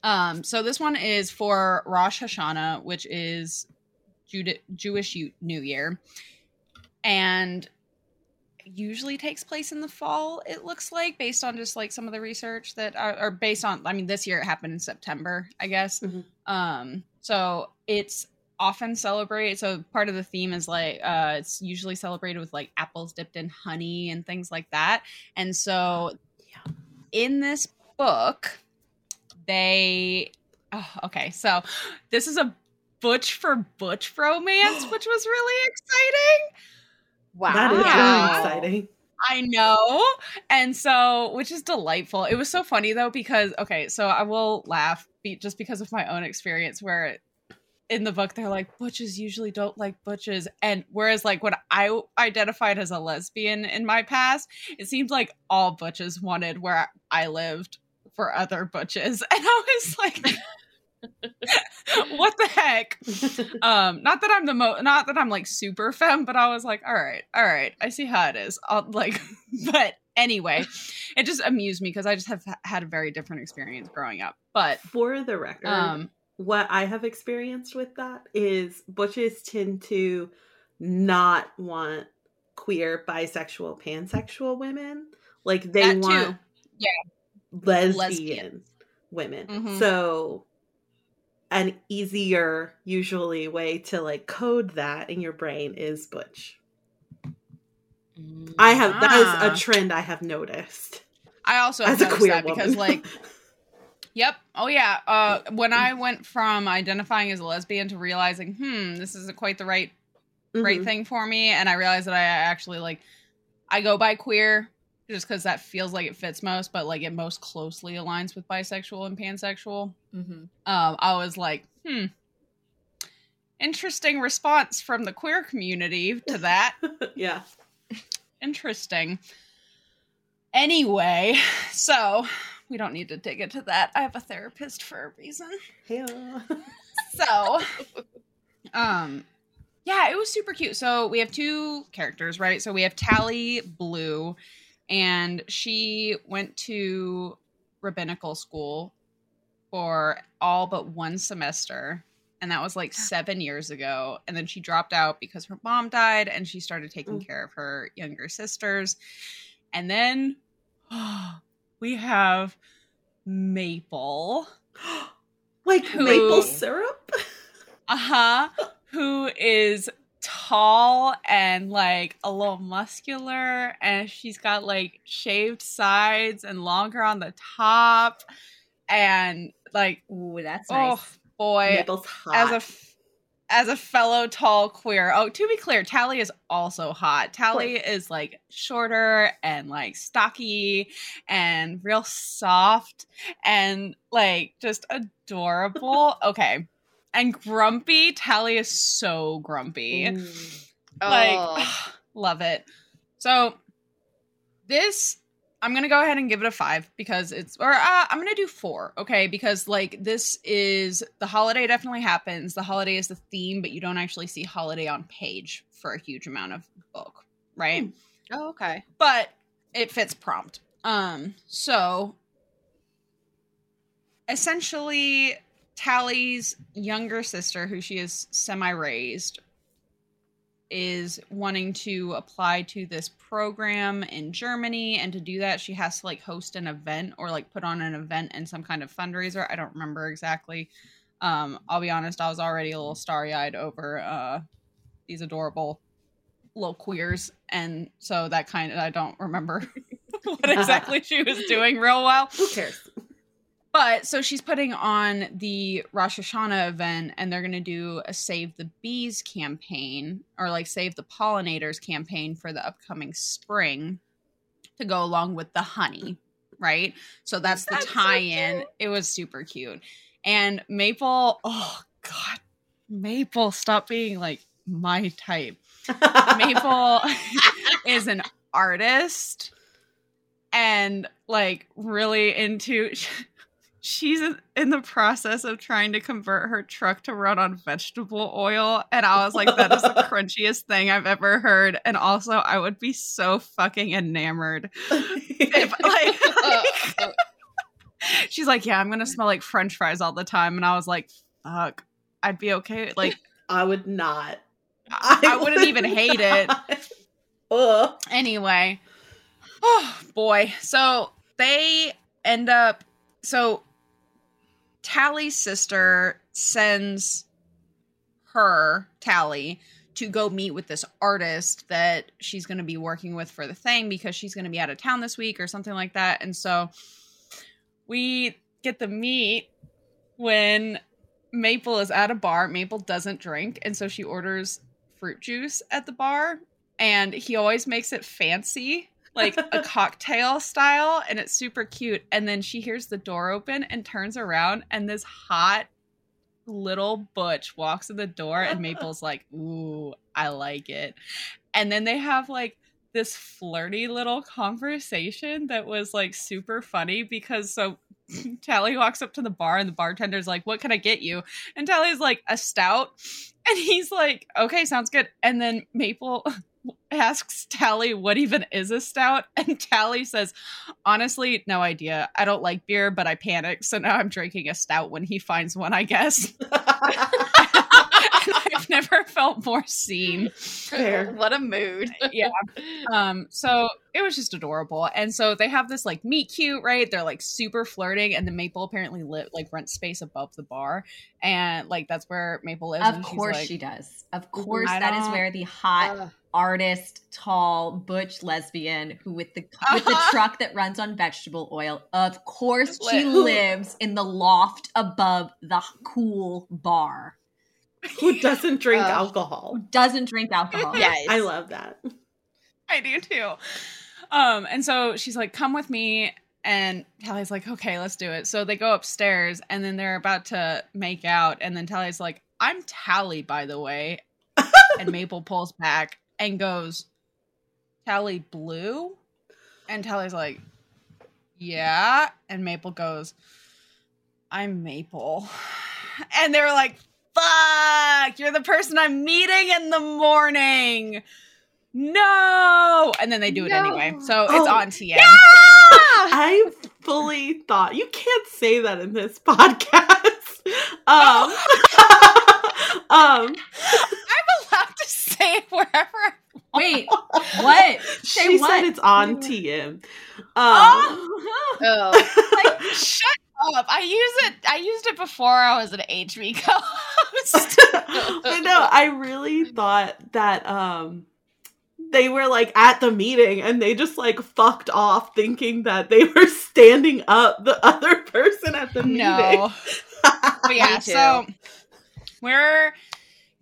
[SPEAKER 2] Um, so this one is for Rosh Hashanah, which is Juda- Jewish U- New Year, and usually takes place in the fall. It looks like, based on just like some of the research that, are, or based on, I mean, this year it happened in September, I guess.
[SPEAKER 1] Mhm.
[SPEAKER 2] Um, so it's often celebrated. So part of the theme is like uh, it's usually celebrated with like apples dipped in honey and things like that. And so in this book, they oh, okay, so this is a butch for butch romance, which was really exciting.
[SPEAKER 3] wow
[SPEAKER 1] That is really exciting.
[SPEAKER 2] I know. And so, which is delightful. It was so funny though, because, okay, so I will laugh be, just because of my own experience where in the book they're like butches usually don't like butches and whereas like when i identified as a lesbian in my past it seemed like all butches wanted where i lived for other butches and i was like what the heck um not that i'm the mo not that i'm like super femme but i was like all right all right i see how it is i'll like but anyway it just amused me because i just have had a very different experience growing up but
[SPEAKER 1] For the record,
[SPEAKER 2] um
[SPEAKER 1] what I have experienced with that is butches tend to not want queer, bisexual, pansexual women. Like they
[SPEAKER 2] That too.
[SPEAKER 1] want
[SPEAKER 2] Yeah.
[SPEAKER 1] Lesbian,
[SPEAKER 2] Lesbian.
[SPEAKER 1] women.
[SPEAKER 2] Mhm.
[SPEAKER 1] So an easier usually way to like code that in your brain is butch. I have that
[SPEAKER 2] Ah.
[SPEAKER 1] is a trend I have noticed
[SPEAKER 2] i also have
[SPEAKER 1] as a queer
[SPEAKER 2] because like Yep. Oh yeah. Uh, when I went from identifying as a lesbian to realizing, hmm, this isn't quite the right right
[SPEAKER 1] Mhm.
[SPEAKER 2] thing for me, and I realized that I actually like I go by queer just because that feels like it fits most, but like it most closely aligns with bisexual and pansexual.
[SPEAKER 4] Mm-hmm.
[SPEAKER 2] Um, I was like, hmm, interesting response from the queer community to that.
[SPEAKER 1] yeah.
[SPEAKER 2] interesting. Anyway, so we don't need to dig into that. I have a therapist for a reason.
[SPEAKER 1] Hey.
[SPEAKER 2] So, um, yeah, it was super cute. So we have two characters, right? So we have Tally Blue, and she went to rabbinical school for all but one semester. And that was like seven years ago. And then she dropped out because her mom died and she started taking care of her younger sisters. And then we have Maple.
[SPEAKER 1] like
[SPEAKER 2] Who-
[SPEAKER 1] maple syrup?
[SPEAKER 2] uh-huh who is tall and like a little muscular and she's got like shaved sides and longer on the top and like
[SPEAKER 4] Ooh, that's
[SPEAKER 2] oh boy.
[SPEAKER 1] Maple's hot.
[SPEAKER 2] as a as a fellow tall queer oh to be clear tally is also hot. Tally is like shorter and like stocky and real soft and like just adorable. Okay and grumpy tally is so grumpy
[SPEAKER 1] Mm.
[SPEAKER 2] like
[SPEAKER 3] Oh.
[SPEAKER 2] love it so this i'm gonna go ahead and give it a five because it's or uh, i'm gonna do four okay because like this is the holiday definitely happens the holiday is the theme but you don't actually see holiday on page for a huge amount of book right
[SPEAKER 3] oh, okay.
[SPEAKER 2] but it fits prompt. Um, so essentially, Tally's younger sister, who she is semi raised, is wanting to apply to this program in Germany. And to do that, she has to like host an event or like put on an event and some kind of fundraiser. I don't remember exactly. Um, I'll be honest, I was already a little starry eyed over uh, these adorable little queers. And so that kind of, I don't remember what exactly she was doing real well.
[SPEAKER 1] Who cares?
[SPEAKER 2] But so she's putting on the Rosh Hashanah event, and they're going to do a Save the Bees campaign or like Save the Pollinators campaign for the upcoming spring to go along with the honey, right? So that's the
[SPEAKER 1] That's so
[SPEAKER 2] tie in.
[SPEAKER 1] cute.
[SPEAKER 2] it was super cute. And Maple, oh God, Maple, stop being like my type. Maple is an artist and like really into she's in the process of trying to convert her truck to run on vegetable oil and i was like that is the crunchiest thing i've ever heard and also i would be so fucking enamored if like uh, uh, she's like yeah i'm gonna smell like french fries all the time and i was like fuck i'd be okay like
[SPEAKER 1] I would not.
[SPEAKER 2] i, I wouldn't even hate it
[SPEAKER 1] not. Ugh.
[SPEAKER 2] anyway oh boy so they end up so tally's sister sends her tally to go meet with this artist that she's going to be working with for the thing because she's going to be out of town this week or something like that. And so we get the meet when maple is at a bar. Maple doesn't drink and so she orders fruit juice at the bar and he always makes it fancy like a cocktail style and it's super cute and then she hears the door open and turns around and this hot little Butch walks in the door and Maple's like, "Ooh, I like it." And then they have like this flirty little conversation that was like super funny because so Tally walks up to the bar and the bartender's like, "What can I get you?" And Tally's like, "A stout." And he's like, "Okay, sounds good." And then Maple asks Tally what even is a stout, and Tally says, "Honestly, no idea. I don't like beer, but I panic, so now I'm drinking a stout when he finds one, I guess." I've never felt more seen.
[SPEAKER 1] Fair.
[SPEAKER 3] what a mood.
[SPEAKER 2] Yeah. Um, so it was just adorable. And so they have this like meet cute, right? They're like super flirting, and the Maple apparently lit like rent space above the bar. And like that's where Maple lives.
[SPEAKER 4] Of
[SPEAKER 2] and she's
[SPEAKER 4] course
[SPEAKER 2] like,
[SPEAKER 4] she does. Of course, that is where the hot
[SPEAKER 3] Ugh.
[SPEAKER 4] Artist, tall, butch lesbian who with the with the
[SPEAKER 2] Uh-huh.
[SPEAKER 4] truck that runs on vegetable oil. Of course, she lives in the loft above the cool bar.
[SPEAKER 1] Who doesn't drink
[SPEAKER 3] Uh,
[SPEAKER 1] alcohol?
[SPEAKER 4] Doesn't drink alcohol.
[SPEAKER 3] Yes.
[SPEAKER 1] I love that.
[SPEAKER 2] I do too. Um, and so she's like, "Come with me." And Tally's like, "Okay, let's do it." So they go upstairs, and then they're about to make out, and then Tally's like, "I'm Tally, by the way." and Maple pulls back and goes, "Tally blue," and Tally's like, "Yeah," and Maple goes, "I'm Maple," and they're like, "Fuck! You're the person I'm meeting in the morning." No, and then they do it
[SPEAKER 3] No.
[SPEAKER 2] anyway. So it's
[SPEAKER 1] Oh.
[SPEAKER 2] on TM.
[SPEAKER 1] I fully thought you can't say that in this podcast. Um, um,
[SPEAKER 2] I'm allowed to say it wherever. I
[SPEAKER 4] Wait, what? Say
[SPEAKER 1] she
[SPEAKER 4] what?
[SPEAKER 1] said it's on TM. Um,
[SPEAKER 4] Oh.
[SPEAKER 3] Oh,
[SPEAKER 2] like, shut up! I use it. I used it before I was an HB host.
[SPEAKER 1] but no, I really thought that um they were like at the meeting and they just like fucked off thinking that they were standing up the other person at the meeting.
[SPEAKER 2] no, but yeah.
[SPEAKER 3] too.
[SPEAKER 2] So we're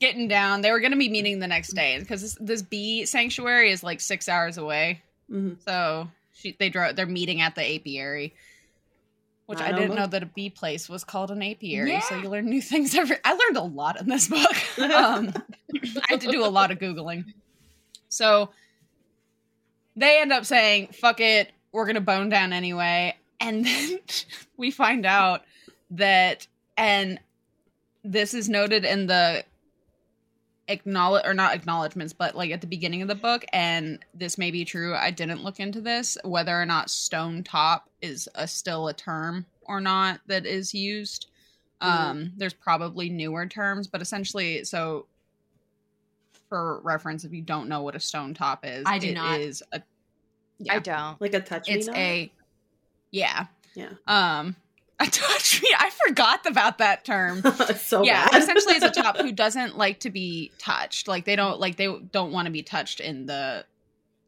[SPEAKER 2] getting down. They were going to be meeting the next day because this, this bee sanctuary is like six hours away.
[SPEAKER 1] Mhm.
[SPEAKER 2] So she, they drove. They're meeting at the apiary, which I,
[SPEAKER 1] I
[SPEAKER 2] didn't
[SPEAKER 1] know.
[SPEAKER 2] know that a bee place was called an apiary. So you learn new things every. I learned a lot in this book. um, I had to do a lot of googling. So they end up saying, "Fuck it, we're gonna bone down anyway," and then we find out that, and this is noted in the acknowledge or not acknowledgments but like at the beginning of the book and this may be true i didn't look into this whether or not stone top is a still a term or not that is used um there's probably newer terms but essentially so for reference if you don't know what a stone top is
[SPEAKER 4] I do
[SPEAKER 2] it
[SPEAKER 4] not.
[SPEAKER 2] is a
[SPEAKER 3] I
[SPEAKER 2] yeah,
[SPEAKER 3] don't.
[SPEAKER 1] Like a touch me
[SPEAKER 2] it's
[SPEAKER 1] not?
[SPEAKER 2] a yeah
[SPEAKER 1] Yeah.
[SPEAKER 2] um a touch me. I forgot about that term.
[SPEAKER 1] So
[SPEAKER 2] yeah
[SPEAKER 1] bad.
[SPEAKER 2] essentially it's a top who doesn't like to be touched. Like they don't like they don't want to be touched in the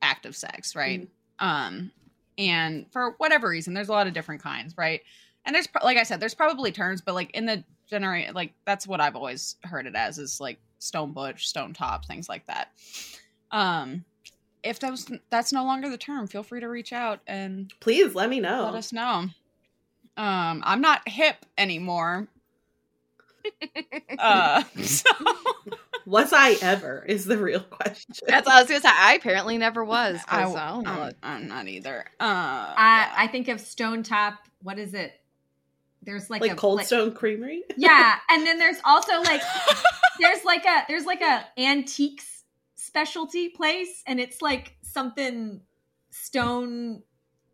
[SPEAKER 2] act of sex right? Um and for whatever reason there's a lot of different kinds right? And there's like i said there's probably terms but like in the generate like that's what i've always heard it as is like stone butch stone top things like that. Um if those that's no longer the term feel free to reach out and
[SPEAKER 1] Please let me know.
[SPEAKER 2] let us know um i'm not hip anymore uh so
[SPEAKER 1] Was I ever? Is the real question.
[SPEAKER 3] That's what I was gonna say. I apparently never was.
[SPEAKER 2] I,
[SPEAKER 3] I don't know.
[SPEAKER 2] I'm, I'm not either. Uh,
[SPEAKER 4] I, I think of Stone Top. What is it? There's like,
[SPEAKER 1] like
[SPEAKER 4] a
[SPEAKER 1] Cold
[SPEAKER 4] like-
[SPEAKER 1] Stone Creamery?
[SPEAKER 4] Yeah, and then there's also like there's like a there's like a antiques specialty place, and it's like something stone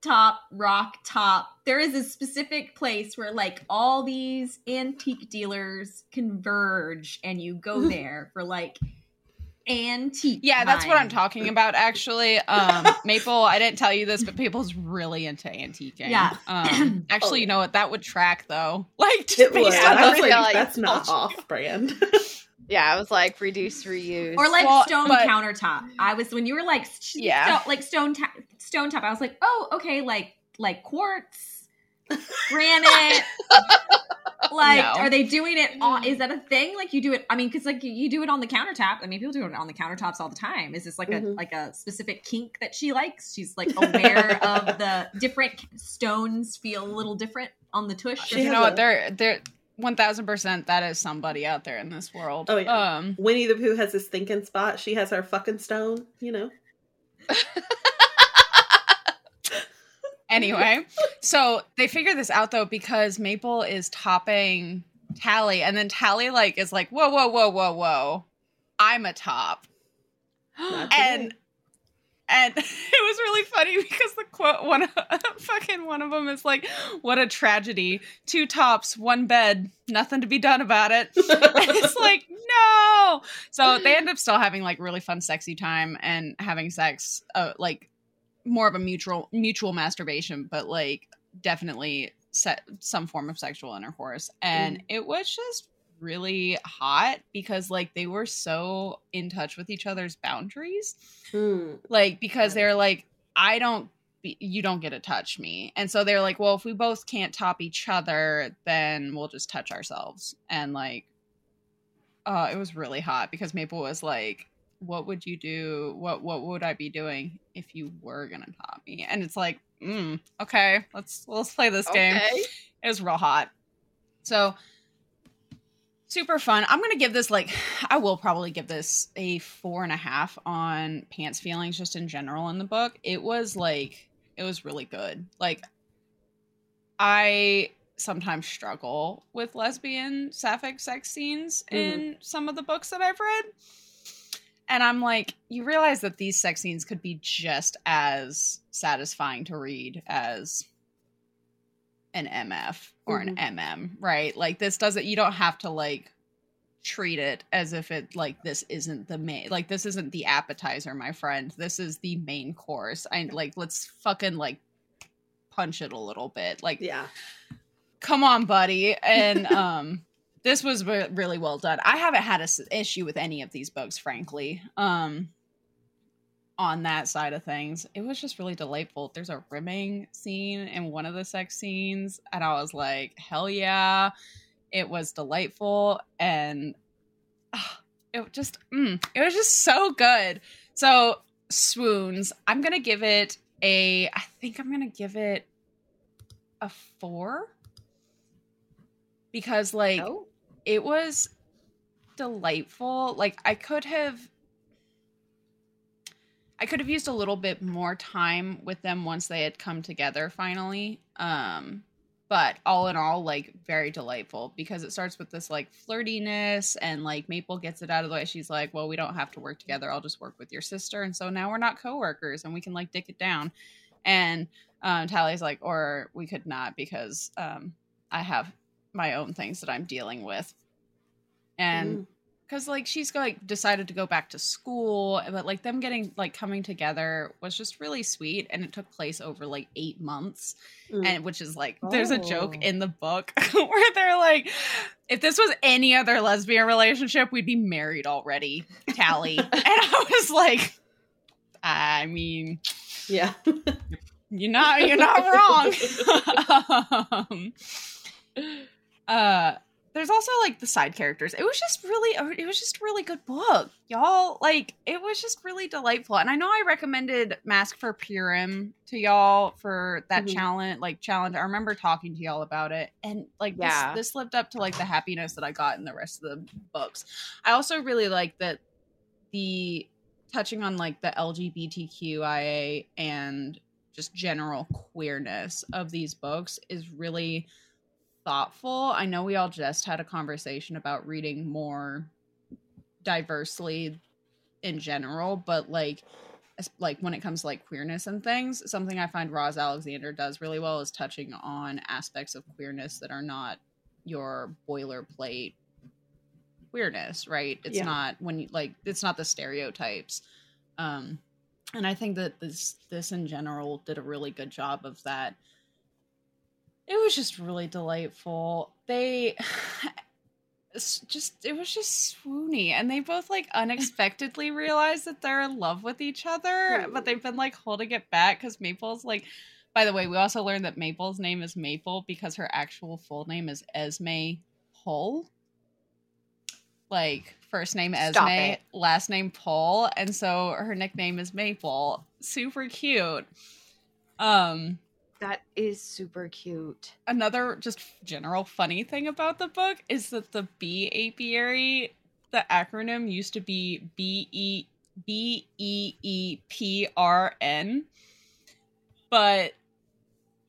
[SPEAKER 4] top, rock top. There is a specific place where like all these antique dealers converge, and you go there for like antique.
[SPEAKER 2] yeah, that's what I'm talking about. Actually, um, Maple. I didn't tell you this, but Maple's really into antiquing.
[SPEAKER 4] Yeah.
[SPEAKER 2] Um, actually,
[SPEAKER 1] Oh,
[SPEAKER 2] you know what? That would track though. Like just
[SPEAKER 1] It
[SPEAKER 2] based on
[SPEAKER 1] I was like,
[SPEAKER 3] like,
[SPEAKER 1] that's not off brand.
[SPEAKER 3] Yeah, I was like reduce, reuse.
[SPEAKER 4] Or like
[SPEAKER 2] Well,
[SPEAKER 4] stone
[SPEAKER 2] but-
[SPEAKER 4] countertop. I was when you were like sh-
[SPEAKER 2] Yeah.
[SPEAKER 4] sto- like stone ta- stone top. I was like, oh, okay, like like quartz, granite. like,
[SPEAKER 2] No.
[SPEAKER 4] are they doing it? On, is that a thing? Like you do it? I mean, because like you, you do it on the countertop. I mean, people do it on the countertops all the time. Is this like a
[SPEAKER 1] Mhm.
[SPEAKER 4] like a specific kink that she likes? She's like aware of the different stones feel a little different on the tush.
[SPEAKER 2] You know what? They're they're 1000% that is somebody out there in this world.
[SPEAKER 1] Oh, yeah.
[SPEAKER 2] Um
[SPEAKER 1] Winnie the Pooh has his thinking spot. She has her fucking stone, you know.
[SPEAKER 2] anyway, so they figure this out though because Maple is topping Tally and then Tally like is like, "Whoa, whoa, whoa, whoa, whoa. I'm a top." And and it was really funny because the quote one of, fucking one of them is like what a tragedy two tops one bed nothing to be done about it it's like no so they end up still having like really fun sexy time and having sex uh, like more of a mutual mutual masturbation but like definitely set some form of sexual intercourse. And it was just really hot because like they were so in touch with each other's boundaries.
[SPEAKER 1] Hmm.
[SPEAKER 2] like because they're like i don't be- you don't get to touch me. And so they're like well if we both can't top each other then we'll just touch ourselves. And like uh it was really hot because maple was like what would you do what what would i be doing if you were gonna top me and it's like mm, okay let's let's play this game
[SPEAKER 3] Okay.
[SPEAKER 2] it was real hot. So super fun. I'm gonna give this like I will probably give this a four and a half on pants feelings just in general in the book. It was like it was really good. Like I sometimes struggle with lesbian sapphic sex scenes in some of the books that I've read. And I'm like, you realize that these sex scenes could be just as satisfying to read as an MF or an MM, right? Like this doesn't you don't have to like treat it as if it like this isn't the main like this isn't the appetizer, my friend. This is the main course. I like let's fucking like punch it a little bit. Like
[SPEAKER 1] Yeah.
[SPEAKER 2] come on, buddy. And um this was really well done. I haven't had an issue with any of these books, frankly. Um on that side of things, it was just really delightful. There's a rimming scene in one of the sex scenes, and I was like, hell yeah. It was delightful and ah, it just mm, it was just so good. So swoons, I'm gonna give it a I think I'm gonna give it a four because like
[SPEAKER 3] Oh.
[SPEAKER 2] It was delightful. Like I could have I could have used a little bit more time with them once they had come together finally. Um but all in all like very delightful because it starts with this like flirtiness and like Maple gets it out of the way. She's like, "Well, we don't have to work together. I'll just work with your sister." And so now we're not coworkers and we can like dick it down. And um Tally's like, "Or we could not because um I have my own things that I'm dealing with." And
[SPEAKER 1] Mm.
[SPEAKER 2] because like she's like decided to go back to school but like them getting like coming together was just really sweet and it took place over like eight months
[SPEAKER 1] Mm.
[SPEAKER 2] and which is like there's a joke
[SPEAKER 3] Oh.
[SPEAKER 2] in the book where they're like if this was any other lesbian relationship we'd be married already tally and i was like i mean
[SPEAKER 1] yeah.
[SPEAKER 2] you're not you're not wrong um, uh there's also like the side characters. It was just really it was just a really good book y'all. Like it was just really delightful. And i know i recommended mask for purim to y'all for that
[SPEAKER 1] Mhm.
[SPEAKER 2] challenge like challenge. I remember talking to y'all about it. And like
[SPEAKER 3] Yeah.
[SPEAKER 2] this, this lived up to like the happiness that i got in the rest of the books. I also really like that the touching on like the lgbtqia and just general queerness of these books is really thoughtful. I know we all just had a conversation about reading more diversely in general, but like like when it comes to like queerness and things, something I find Roz Alexander does really well is touching on aspects of queerness that are not your boilerplate queerness, right? It's
[SPEAKER 1] Yeah.
[SPEAKER 2] not when you like it's not the stereotypes. Um and I think that this this in general did a really good job of that. It was just really delightful. They just it was just swoony and they both like unexpectedly realized that they're in love with each other but they've been like holding it back because maple's like by the way we also learned that maple's name is maple because her actual full name is esme hull like first name esme last name Paul, and so her nickname is maple. Super cute. Um
[SPEAKER 3] That is super cute.
[SPEAKER 2] Another just general funny thing about the book is that the bee apiary, the acronym used to be B E B E E P R N, but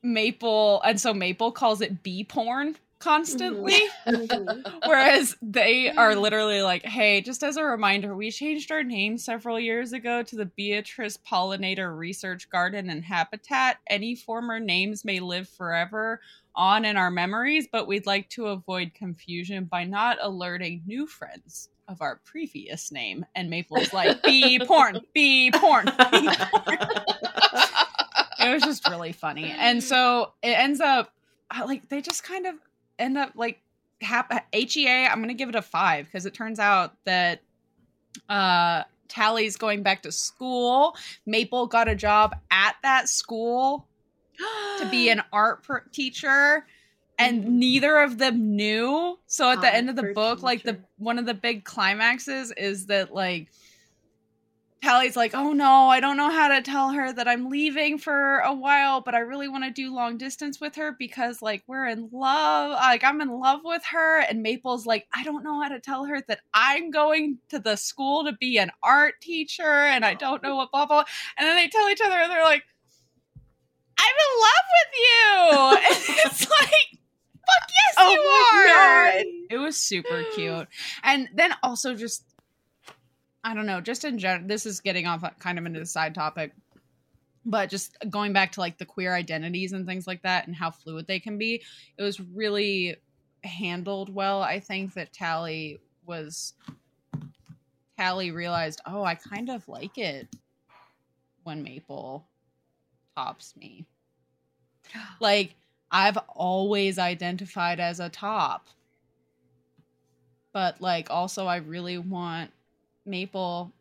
[SPEAKER 2] Maple and so Maple calls it bee porn constantly.
[SPEAKER 1] Mhm.
[SPEAKER 2] Whereas they are literally like, hey, just as a reminder, we changed our name several years ago to the Beatrice Pollinator Research Garden and Habitat. Any former names may live forever on in our memories, but we'd like to avoid confusion by not alerting new friends of our previous name. And Maple's like, be porn, be porn, bee porn. it was just really funny. And so it ends up like they just kind of end up like hap- HEA. I'm gonna give it a five because it turns out that uh Tally's going back to school. Maple got a job at that school to be an art per- teacher and
[SPEAKER 1] Mhm.
[SPEAKER 2] neither of them knew so at the end of the
[SPEAKER 1] Art
[SPEAKER 2] book like the one of the big climaxes is that like Tally's like, oh no, I don't know how to tell her that I'm leaving for a while, but I really want to do long distance with her because like we're in love. Uh, like I'm in love with her. And Maple's like, I don't know how to tell her that I'm going to the school to be an art teacher and I don't know what blah blah. And then they tell each other and they're like, I'm in love with you. And it's like, fuck yes,
[SPEAKER 3] Oh
[SPEAKER 2] you are.
[SPEAKER 3] God.
[SPEAKER 2] It was super cute. And then also just I don't know, just in general this is getting off uh, kind of into the side topic. But just going back to like the queer identities and things like that and how fluid they can be, it was really handled well. I think that Tally was Tally realized, oh, I kind of like it when Maple tops me. Like I've always identified as a top. But like also I really want Maple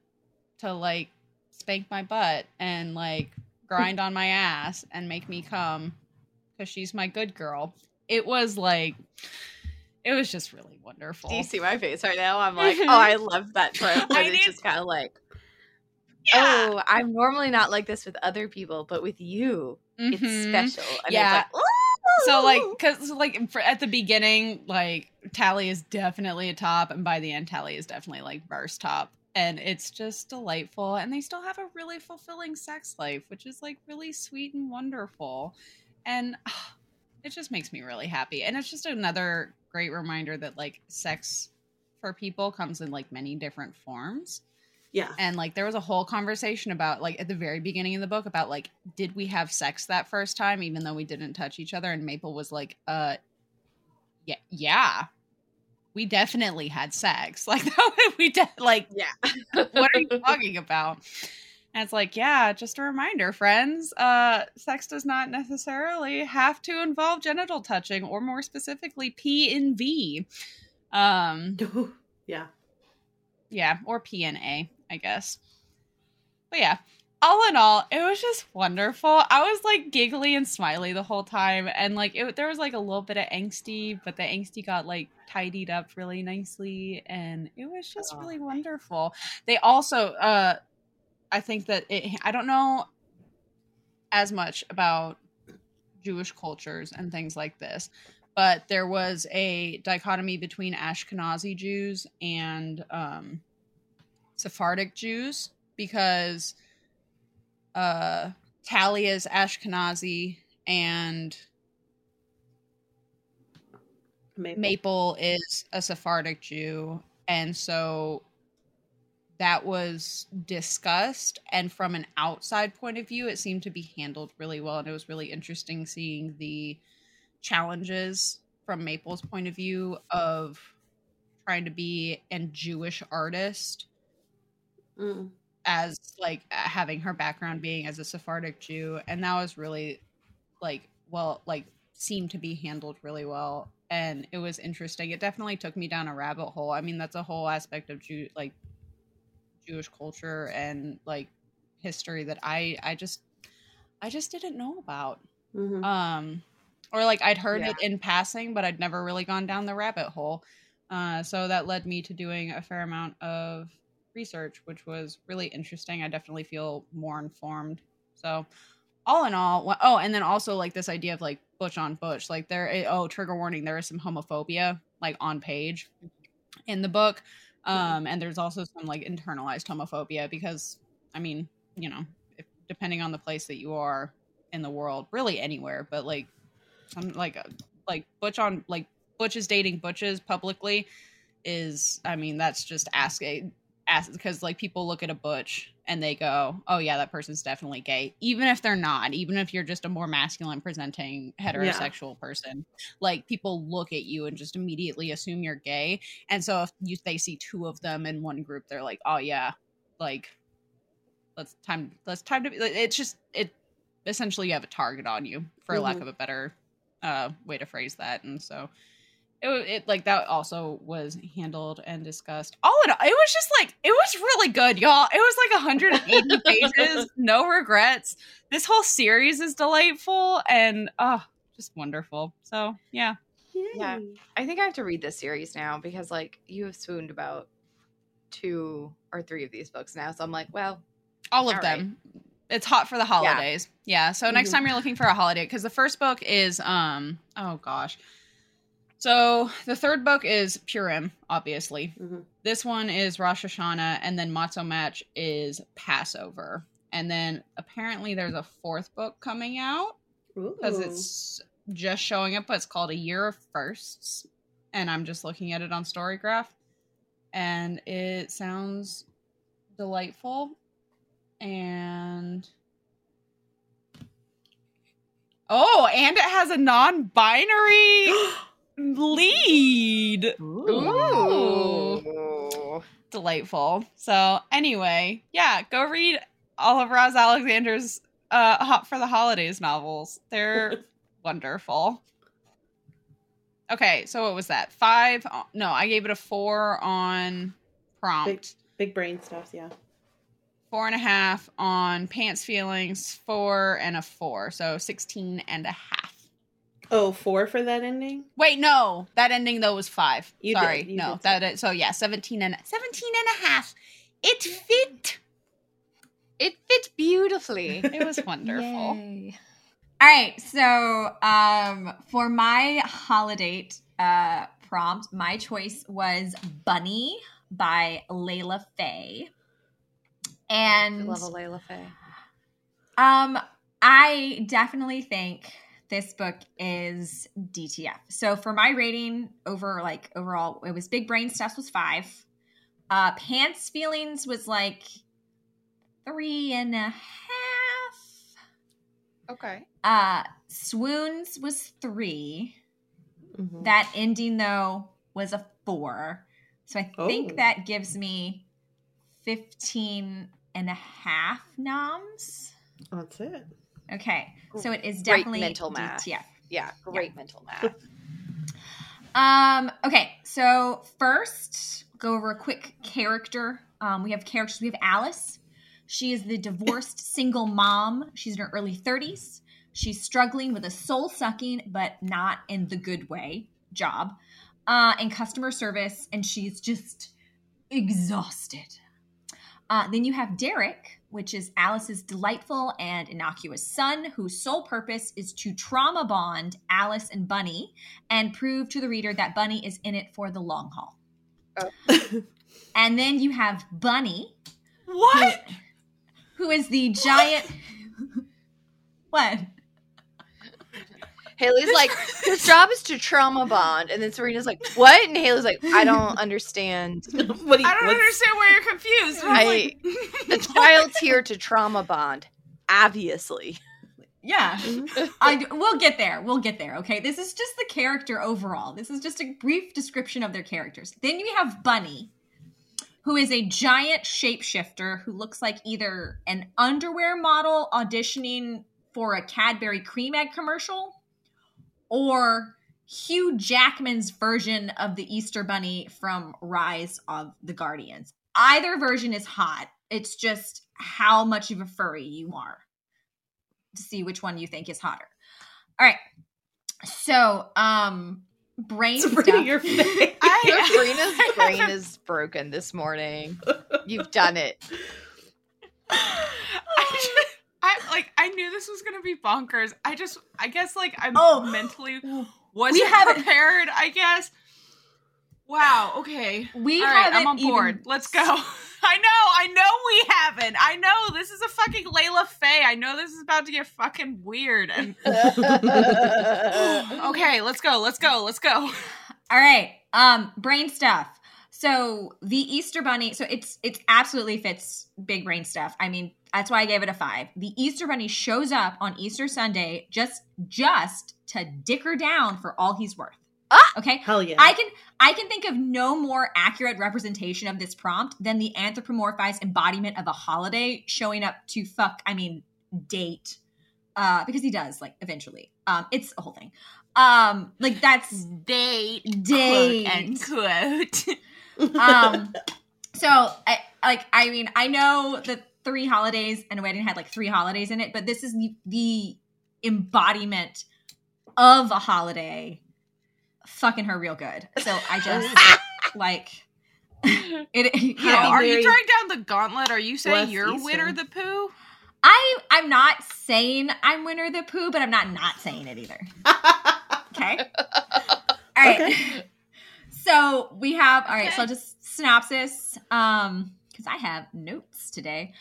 [SPEAKER 2] to like spank my butt and like grind on my ass and make me come cuz she's my good girl. It was like it was just really wonderful.
[SPEAKER 3] Do you see my face right now? I'm like, oh, I love that trope.
[SPEAKER 2] I
[SPEAKER 3] it's just kind of like,
[SPEAKER 2] Yeah.
[SPEAKER 3] oh, I'm normally not like this with other people, but with you, it's
[SPEAKER 2] Mhm.
[SPEAKER 3] special. And
[SPEAKER 2] Yeah.
[SPEAKER 3] it's like,
[SPEAKER 2] so like because like for, at the beginning like tally is definitely a top and by the end tally is definitely like verse top. And it's just delightful and they still have a really fulfilling sex life which is like really sweet and wonderful. And ah, it just makes me really happy. And it's just another great reminder that like sex for people comes in like many different forms
[SPEAKER 1] Yeah.
[SPEAKER 2] and like there was a whole conversation about like at the very beginning of the book about like did we have sex that first time even though we didn't touch each other and maple was like uh yeah yeah we definitely had sex like that we de- like
[SPEAKER 3] yeah.
[SPEAKER 2] what are you talking about and it's like yeah just a reminder friends uh sex does not necessarily have to involve genital touching or more specifically p and v um
[SPEAKER 1] yeah.
[SPEAKER 2] yeah, or PNA, I guess. But yeah, all in all, it was just wonderful. I was like giggly and smiley the whole time, and like it, there was like a little bit of angsty, but the angsty got like tidied up really nicely, and it was just really wonderful. They also, uh, I think that it. I don't know as much about Jewish cultures and things like this, but there was a dichotomy between Ashkenazi Jews and um, Sephardic Jews because uh, Tally is Ashkenazi and
[SPEAKER 1] Maple.
[SPEAKER 2] Maple is a Sephardic Jew, and so that was discussed. And from an outside point of view, it seemed to be handled really well, and it was really interesting seeing the challenges from Maple's point of view of trying to be a Jewish artist
[SPEAKER 1] Mm.
[SPEAKER 2] as like having her background being as a Sephardic Jew, and that was really like well, like seemed to be handled really well, and it was interesting. It definitely took me down a rabbit hole. I mean, that's a whole aspect of Jew like Jewish culture and like history that I I just I just didn't know about.
[SPEAKER 1] Mhm.
[SPEAKER 2] Um, or like I'd heard
[SPEAKER 3] Yeah.
[SPEAKER 2] it in passing, but I'd never really gone down the rabbit hole. Uh, so that led me to doing a fair amount of research, which was really interesting. I definitely feel more informed. So, all in all, oh, and then also like this idea of like butch on butch, like there. Oh, trigger warning: there is some homophobia like on page in the book, um, and there's also some like internalized homophobia because, I mean, you know, if, depending on the place that you are in the world, really anywhere, but like some like uh, like butch on like butch is dating butches publicly is i mean that's just asking because like people look at a butch and they go oh yeah that person's definitely gay even if they're not even if you're just a more masculine presenting heterosexual person like people look at you and just immediately assume you're gay and so if you they see two of them in one group they're like oh yeah like let's time let's time to be it's just it essentially you have a target on you for lack
[SPEAKER 1] Mhm.
[SPEAKER 2] of a better uh way to phrase that and so it, it like that also was handled and discussed. All in all it was just like it was really good y'all. It was like 180 pages no regrets. This whole series is delightful and oh just wonderful. So yeah.
[SPEAKER 3] Yeah. I think I have to read this series now because like you have swooned about two or three of these books now. So I'm like, well,
[SPEAKER 2] all of
[SPEAKER 3] All
[SPEAKER 2] them. it's hot for the holidays. Yeah, so next
[SPEAKER 1] Mhm.
[SPEAKER 2] time you're looking for a holiday because the first book is um oh gosh so the third book is purim obviously.
[SPEAKER 1] Mhm.
[SPEAKER 2] this one is rosh hashanah and then matzo match is passover. And then apparently there's a fourth book coming out because it's just showing up but it's called a year of firsts and i'm just looking at it on storygraph and it sounds delightful and oh and it has a non-binary lead.
[SPEAKER 1] Ooh.
[SPEAKER 3] ooh,
[SPEAKER 2] delightful. So anyway yeah go read all of roz alexander's uh hot for the holidays novels. They're wonderful. Okay so what was that? Five no i gave it a four on prompt.
[SPEAKER 1] Big brain stuff, yeah.
[SPEAKER 2] four and a half on pants feelings four and a four so 16 and a half
[SPEAKER 1] Oh, four for that ending?
[SPEAKER 2] wait no. That ending though was five.
[SPEAKER 1] You
[SPEAKER 2] sorry.
[SPEAKER 1] Did, you
[SPEAKER 2] no
[SPEAKER 1] did say
[SPEAKER 2] that is, so yeah 17 and 17 and a half. It fit.
[SPEAKER 3] It fit beautifully.
[SPEAKER 2] it was wonderful.
[SPEAKER 3] Yay.
[SPEAKER 4] All right, so um, for my holiday uh, prompt, my choice was "Bunny" by Layla Fae,
[SPEAKER 3] I
[SPEAKER 4] and
[SPEAKER 3] love a Layla Fae.
[SPEAKER 4] um, I definitely think this book is DTF. So for my rating over like overall, it was Big Brain Stuff was five. Uh, Pants Feelings was like three and a half.
[SPEAKER 3] Okay.
[SPEAKER 4] Uh, Swoons was three.
[SPEAKER 1] Mhm.
[SPEAKER 4] That ending though was a four. So I think
[SPEAKER 1] Oh.
[SPEAKER 4] that gives me 15 and a half noms.
[SPEAKER 1] That's it.
[SPEAKER 4] Okay. So it is definitely Great
[SPEAKER 3] mental math.
[SPEAKER 4] DTF.
[SPEAKER 3] Yeah, great mental math.
[SPEAKER 4] Um, okay, so first, go over a quick character. Um, we have characters. We have Alice. She is the divorced single mom. She's in her early 30s. She's struggling with a soul sucking, but not in the good way, job uh, in customer service, and she's just exhausted. Uh, then you have Derek, which is Alice's delightful and innocuous son, whose sole purpose is to trauma bond Alice and Bunny and prove to the reader that Bunny is in it for the long haul. Oh. And then you have Bunny,
[SPEAKER 2] what
[SPEAKER 4] who is the giant. what?
[SPEAKER 3] Haley's like, his job is to trauma bond, and then Sabrina's like, what? And Haley's like, I don't understand.
[SPEAKER 1] what do you,
[SPEAKER 2] i don't
[SPEAKER 1] what's-
[SPEAKER 2] understand why you're confused And I'm
[SPEAKER 3] I-
[SPEAKER 2] like,
[SPEAKER 3] The child's here to trauma bond, obviously.
[SPEAKER 4] Yeah. I, we'll get there. We'll get there. Okay. This is just the character overall. This is just a brief description of their characters. Then you have Bunny, who is a giant shapeshifter who looks like either an underwear model auditioning for a Cadbury cream egg commercial or Hugh Jackman's version of the Easter Bunny from Rise of the Guardians. Either version is hot. It's just how much of a furry you are to see which one you think is hotter. All right. So, um, brain
[SPEAKER 1] Sabrina,
[SPEAKER 4] stuff.
[SPEAKER 1] your face.
[SPEAKER 2] I-
[SPEAKER 3] Sabrina's brain is broken this morning. You've done it.
[SPEAKER 2] I, just- I like I knew this was gonna be bonkers. I just I guess like I'm
[SPEAKER 4] Oh.
[SPEAKER 2] mentally wasn't
[SPEAKER 4] haven't-
[SPEAKER 2] prepared, I guess. Wow, okay.
[SPEAKER 4] We
[SPEAKER 2] All right,
[SPEAKER 4] haven't
[SPEAKER 2] I'm on
[SPEAKER 4] even-
[SPEAKER 2] board. Let's go. I know, I know we haven't. I know this is a fucking Layla Fae. I know this is about to get fucking weird. And okay, let's go, let's go, let's go.
[SPEAKER 4] All right. Um, brain stuff. So the Easter Bunny. So it's it's absolutely fits big brain stuff. I mean, that's why I gave it a five. The Easter Bunny shows up on Easter Sunday just just to dick her down for all he's worth.
[SPEAKER 3] Ah!
[SPEAKER 4] Okay.
[SPEAKER 1] Hell yeah.
[SPEAKER 4] I can I can think of no more accurate representation of this prompt than the anthropomorphized embodiment of a holiday showing up to fuck. I mean, date, uh, because he does like eventually. Um, it's a whole thing. Um, like that's
[SPEAKER 2] Date,
[SPEAKER 4] Date.
[SPEAKER 2] quote unquote.
[SPEAKER 4] um so I, like i mean i know that three holidays and a wedding had like three holidays in it but this is the, the embodiment of a holiday fucking her real good so i just like it you know,
[SPEAKER 2] are you
[SPEAKER 1] very
[SPEAKER 2] throwing down the gauntlet? Are you saying you're
[SPEAKER 1] Easter.
[SPEAKER 2] Winner the Pooh?
[SPEAKER 4] i i'm not saying i'm winner the pooh but i'm not not saying it either okay all right
[SPEAKER 1] Okay.
[SPEAKER 4] so we have all right so
[SPEAKER 2] Okay.
[SPEAKER 4] just synopsis um because i have notes today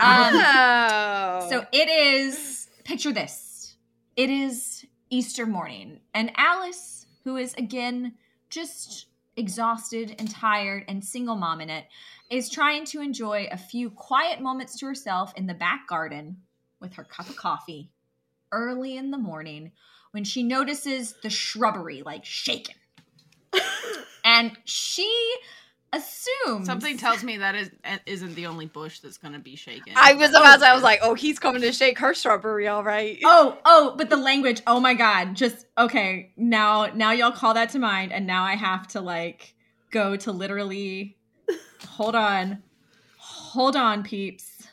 [SPEAKER 4] um,
[SPEAKER 3] wow.
[SPEAKER 4] So it is, picture this. It is Easter morning, and Alice, who is again just exhausted and tired and single mom in it, is trying to enjoy a few quiet moments to herself in the back garden with her cup of coffee early in the morning when she notices the shrubbery like shaking. and she assumes
[SPEAKER 2] Something tells me that is, isn't the only bush that's going to be shaken.
[SPEAKER 3] I was about to. I was like, oh, he's coming to shake her strawberry, all right.
[SPEAKER 4] Oh, oh, but the language, oh my god. Just okay, now now y'all call that to mind and now I have to like go to literally hold on. Hold on, peeps.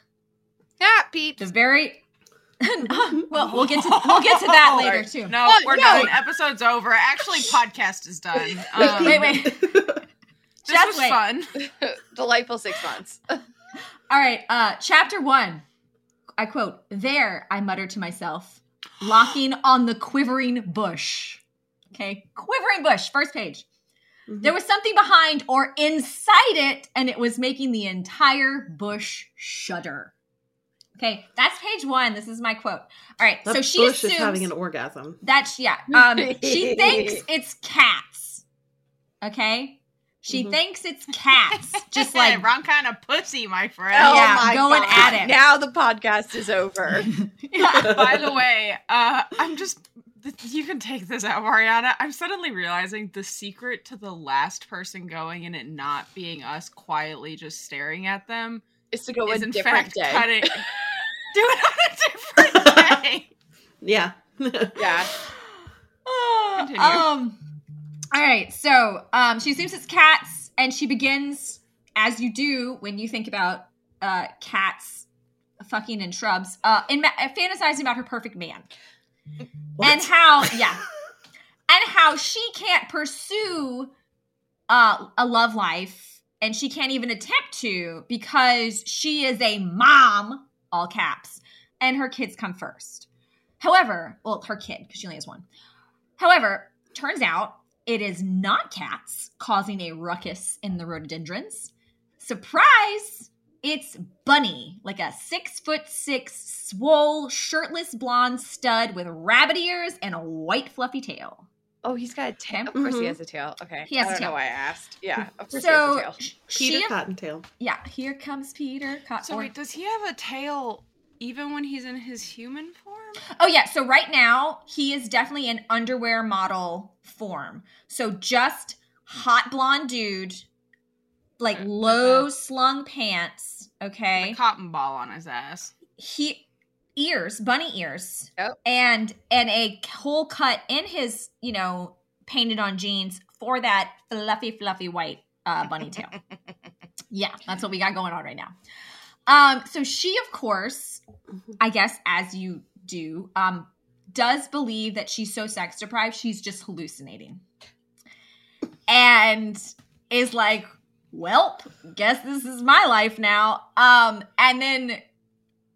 [SPEAKER 3] yeah, peeps.
[SPEAKER 4] The very well, we'll get to we'll get to that later too.
[SPEAKER 2] No,
[SPEAKER 3] Oh,
[SPEAKER 2] we're
[SPEAKER 3] no.
[SPEAKER 2] done. Episode's over. Actually, podcast is done. Um,
[SPEAKER 4] Wait, wait.
[SPEAKER 2] This
[SPEAKER 4] Just
[SPEAKER 2] was
[SPEAKER 4] wait.
[SPEAKER 2] fun.
[SPEAKER 3] Delightful six months.
[SPEAKER 4] All right, uh chapter 1. I quote, "There," I muttered to myself, locking on the quivering bush. Okay, quivering bush, first page. There was something behind or inside it, and it was making the entire bush shudder. Okay, that's page one. This is my quote. All right,
[SPEAKER 1] That
[SPEAKER 4] so she
[SPEAKER 1] bush
[SPEAKER 4] assumes
[SPEAKER 1] is having an orgasm.
[SPEAKER 4] that's yeah. Um, she thinks it's cats. Okay, she
[SPEAKER 1] Mhm.
[SPEAKER 4] thinks it's cats. Just like
[SPEAKER 2] wrong kind of pussy, my friend.
[SPEAKER 3] Oh
[SPEAKER 4] yeah,
[SPEAKER 3] my
[SPEAKER 4] going
[SPEAKER 3] God.
[SPEAKER 4] at it.
[SPEAKER 3] Now the podcast is over.
[SPEAKER 4] yeah.
[SPEAKER 2] By the way, uh, I'm just. You can take this out, Marianna. I'm suddenly realizing the secret to the last person going and it not being us quietly just staring at them
[SPEAKER 3] Is to go
[SPEAKER 2] is
[SPEAKER 3] a
[SPEAKER 2] in
[SPEAKER 3] different
[SPEAKER 2] fact
[SPEAKER 3] day.
[SPEAKER 2] cutting. Do it on a different day.
[SPEAKER 1] Yeah.
[SPEAKER 3] Yeah.
[SPEAKER 2] Continue.
[SPEAKER 4] Um. All right. So, um, she assumes it's cats, and she begins, as you do when you think about uh cats fucking in shrubs, uh, in ma- fantasizing about her perfect man
[SPEAKER 1] What?
[SPEAKER 4] and how, yeah, and how she can't pursue uh a love life, and she can't even attempt to because she is a mom, all caps, and her kids come first. However, well, her kid because she only has one. However, turns out it is not cats causing a ruckus in the rhododendrons. Surprise! It's Bunny, like a six foot six, swole, shirtless blonde stud with rabbit ears and a white fluffy tail.
[SPEAKER 3] Oh, he's got a tail. Of course, he
[SPEAKER 1] Mhm.
[SPEAKER 3] has a tail. Okay.
[SPEAKER 4] He has
[SPEAKER 3] I
[SPEAKER 4] a
[SPEAKER 3] don't
[SPEAKER 4] tail.
[SPEAKER 3] know why I asked. Yeah, of course
[SPEAKER 4] So
[SPEAKER 3] he has a tail.
[SPEAKER 1] Peter
[SPEAKER 4] she,
[SPEAKER 1] Cottontail.
[SPEAKER 4] yeah, here comes Peter. Cottontail.
[SPEAKER 2] So wait, does he have a tail even when he's in his human form?
[SPEAKER 4] Oh yeah, so right now he is definitely an underwear model form. So just hot blonde dude, like
[SPEAKER 2] Okay.
[SPEAKER 4] low slung pants. Okay,
[SPEAKER 2] a cotton ball on his ass.
[SPEAKER 4] he ears, bunny ears,
[SPEAKER 3] Oh.
[SPEAKER 4] and and a whole cut in his you know painted on jeans for that fluffy fluffy white uh, bunny tail. yeah, that's what we got going on right now. Um, so she of course I guess as you do, um, does believe that she's so sex deprived, she's just hallucinating. And is like, well, guess this is my life now. Um, and then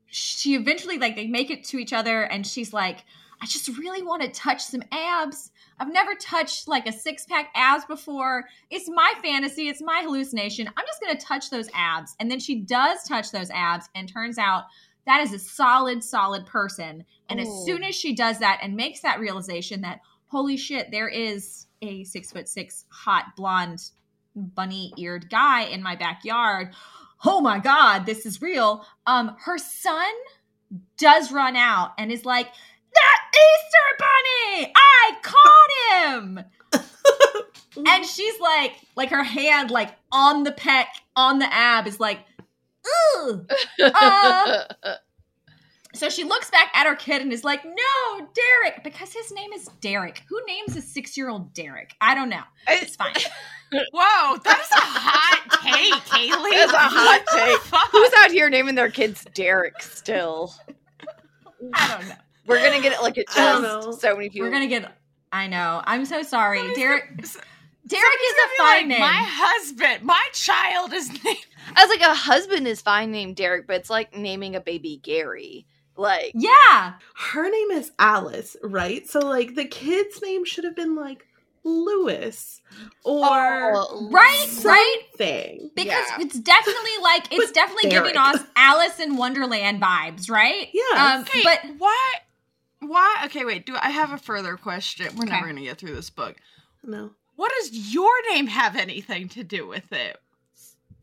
[SPEAKER 4] she eventually like they make it to each other and she's like i just really want to touch some abs i've never touched like a six-pack abs before. It's my fantasy. It's my hallucination. I'm just gonna touch those abs. And then she does touch those abs and turns out that is a solid solid person. And as soon as she does that and makes that realization that holy shit there is a six foot six hot blonde bunny eared guy in my backyard. Oh my god this is real. Um her son does run out and is like that easter bunny! I caught him! And she's like like her hand like on the peck on the ab is like ooh Uh, so she looks back at her kid and is like no derek because his name is derek. Who names a six-year-old derek? I don't know. It's fine.
[SPEAKER 2] Whoa, that is a hot take, Kaylee.
[SPEAKER 3] That's a hot take. Who's out here naming their kids Derek still?
[SPEAKER 4] i don't know
[SPEAKER 3] We're gonna get it like it
[SPEAKER 1] I
[SPEAKER 3] just
[SPEAKER 1] know.
[SPEAKER 3] so many people.
[SPEAKER 4] We're gonna get. I know. I'm so sorry,
[SPEAKER 2] Somebody's
[SPEAKER 4] Derek.
[SPEAKER 2] gonna-
[SPEAKER 4] Derek is a fine
[SPEAKER 2] like,
[SPEAKER 4] name.
[SPEAKER 2] My husband, my child is named.
[SPEAKER 3] I was like, a husband is fine named Derek, but it's like naming a baby Gary. Like,
[SPEAKER 4] yeah,
[SPEAKER 1] Her name is Alice, right? So like the kid's name should have been like Lewis or
[SPEAKER 3] oh,
[SPEAKER 4] right, right.
[SPEAKER 1] something.
[SPEAKER 4] Because
[SPEAKER 3] Yeah.
[SPEAKER 4] it's definitely like it's
[SPEAKER 1] But
[SPEAKER 4] definitely giving us Alice in Wonderland vibes, right?
[SPEAKER 1] Yeah,
[SPEAKER 4] Um,
[SPEAKER 2] Hey,
[SPEAKER 4] but
[SPEAKER 2] why? Why? Okay, wait. Do I have a further question? We're
[SPEAKER 4] Okay.
[SPEAKER 2] never gonna get through this book.
[SPEAKER 1] No.
[SPEAKER 2] What does your name have anything to do with it?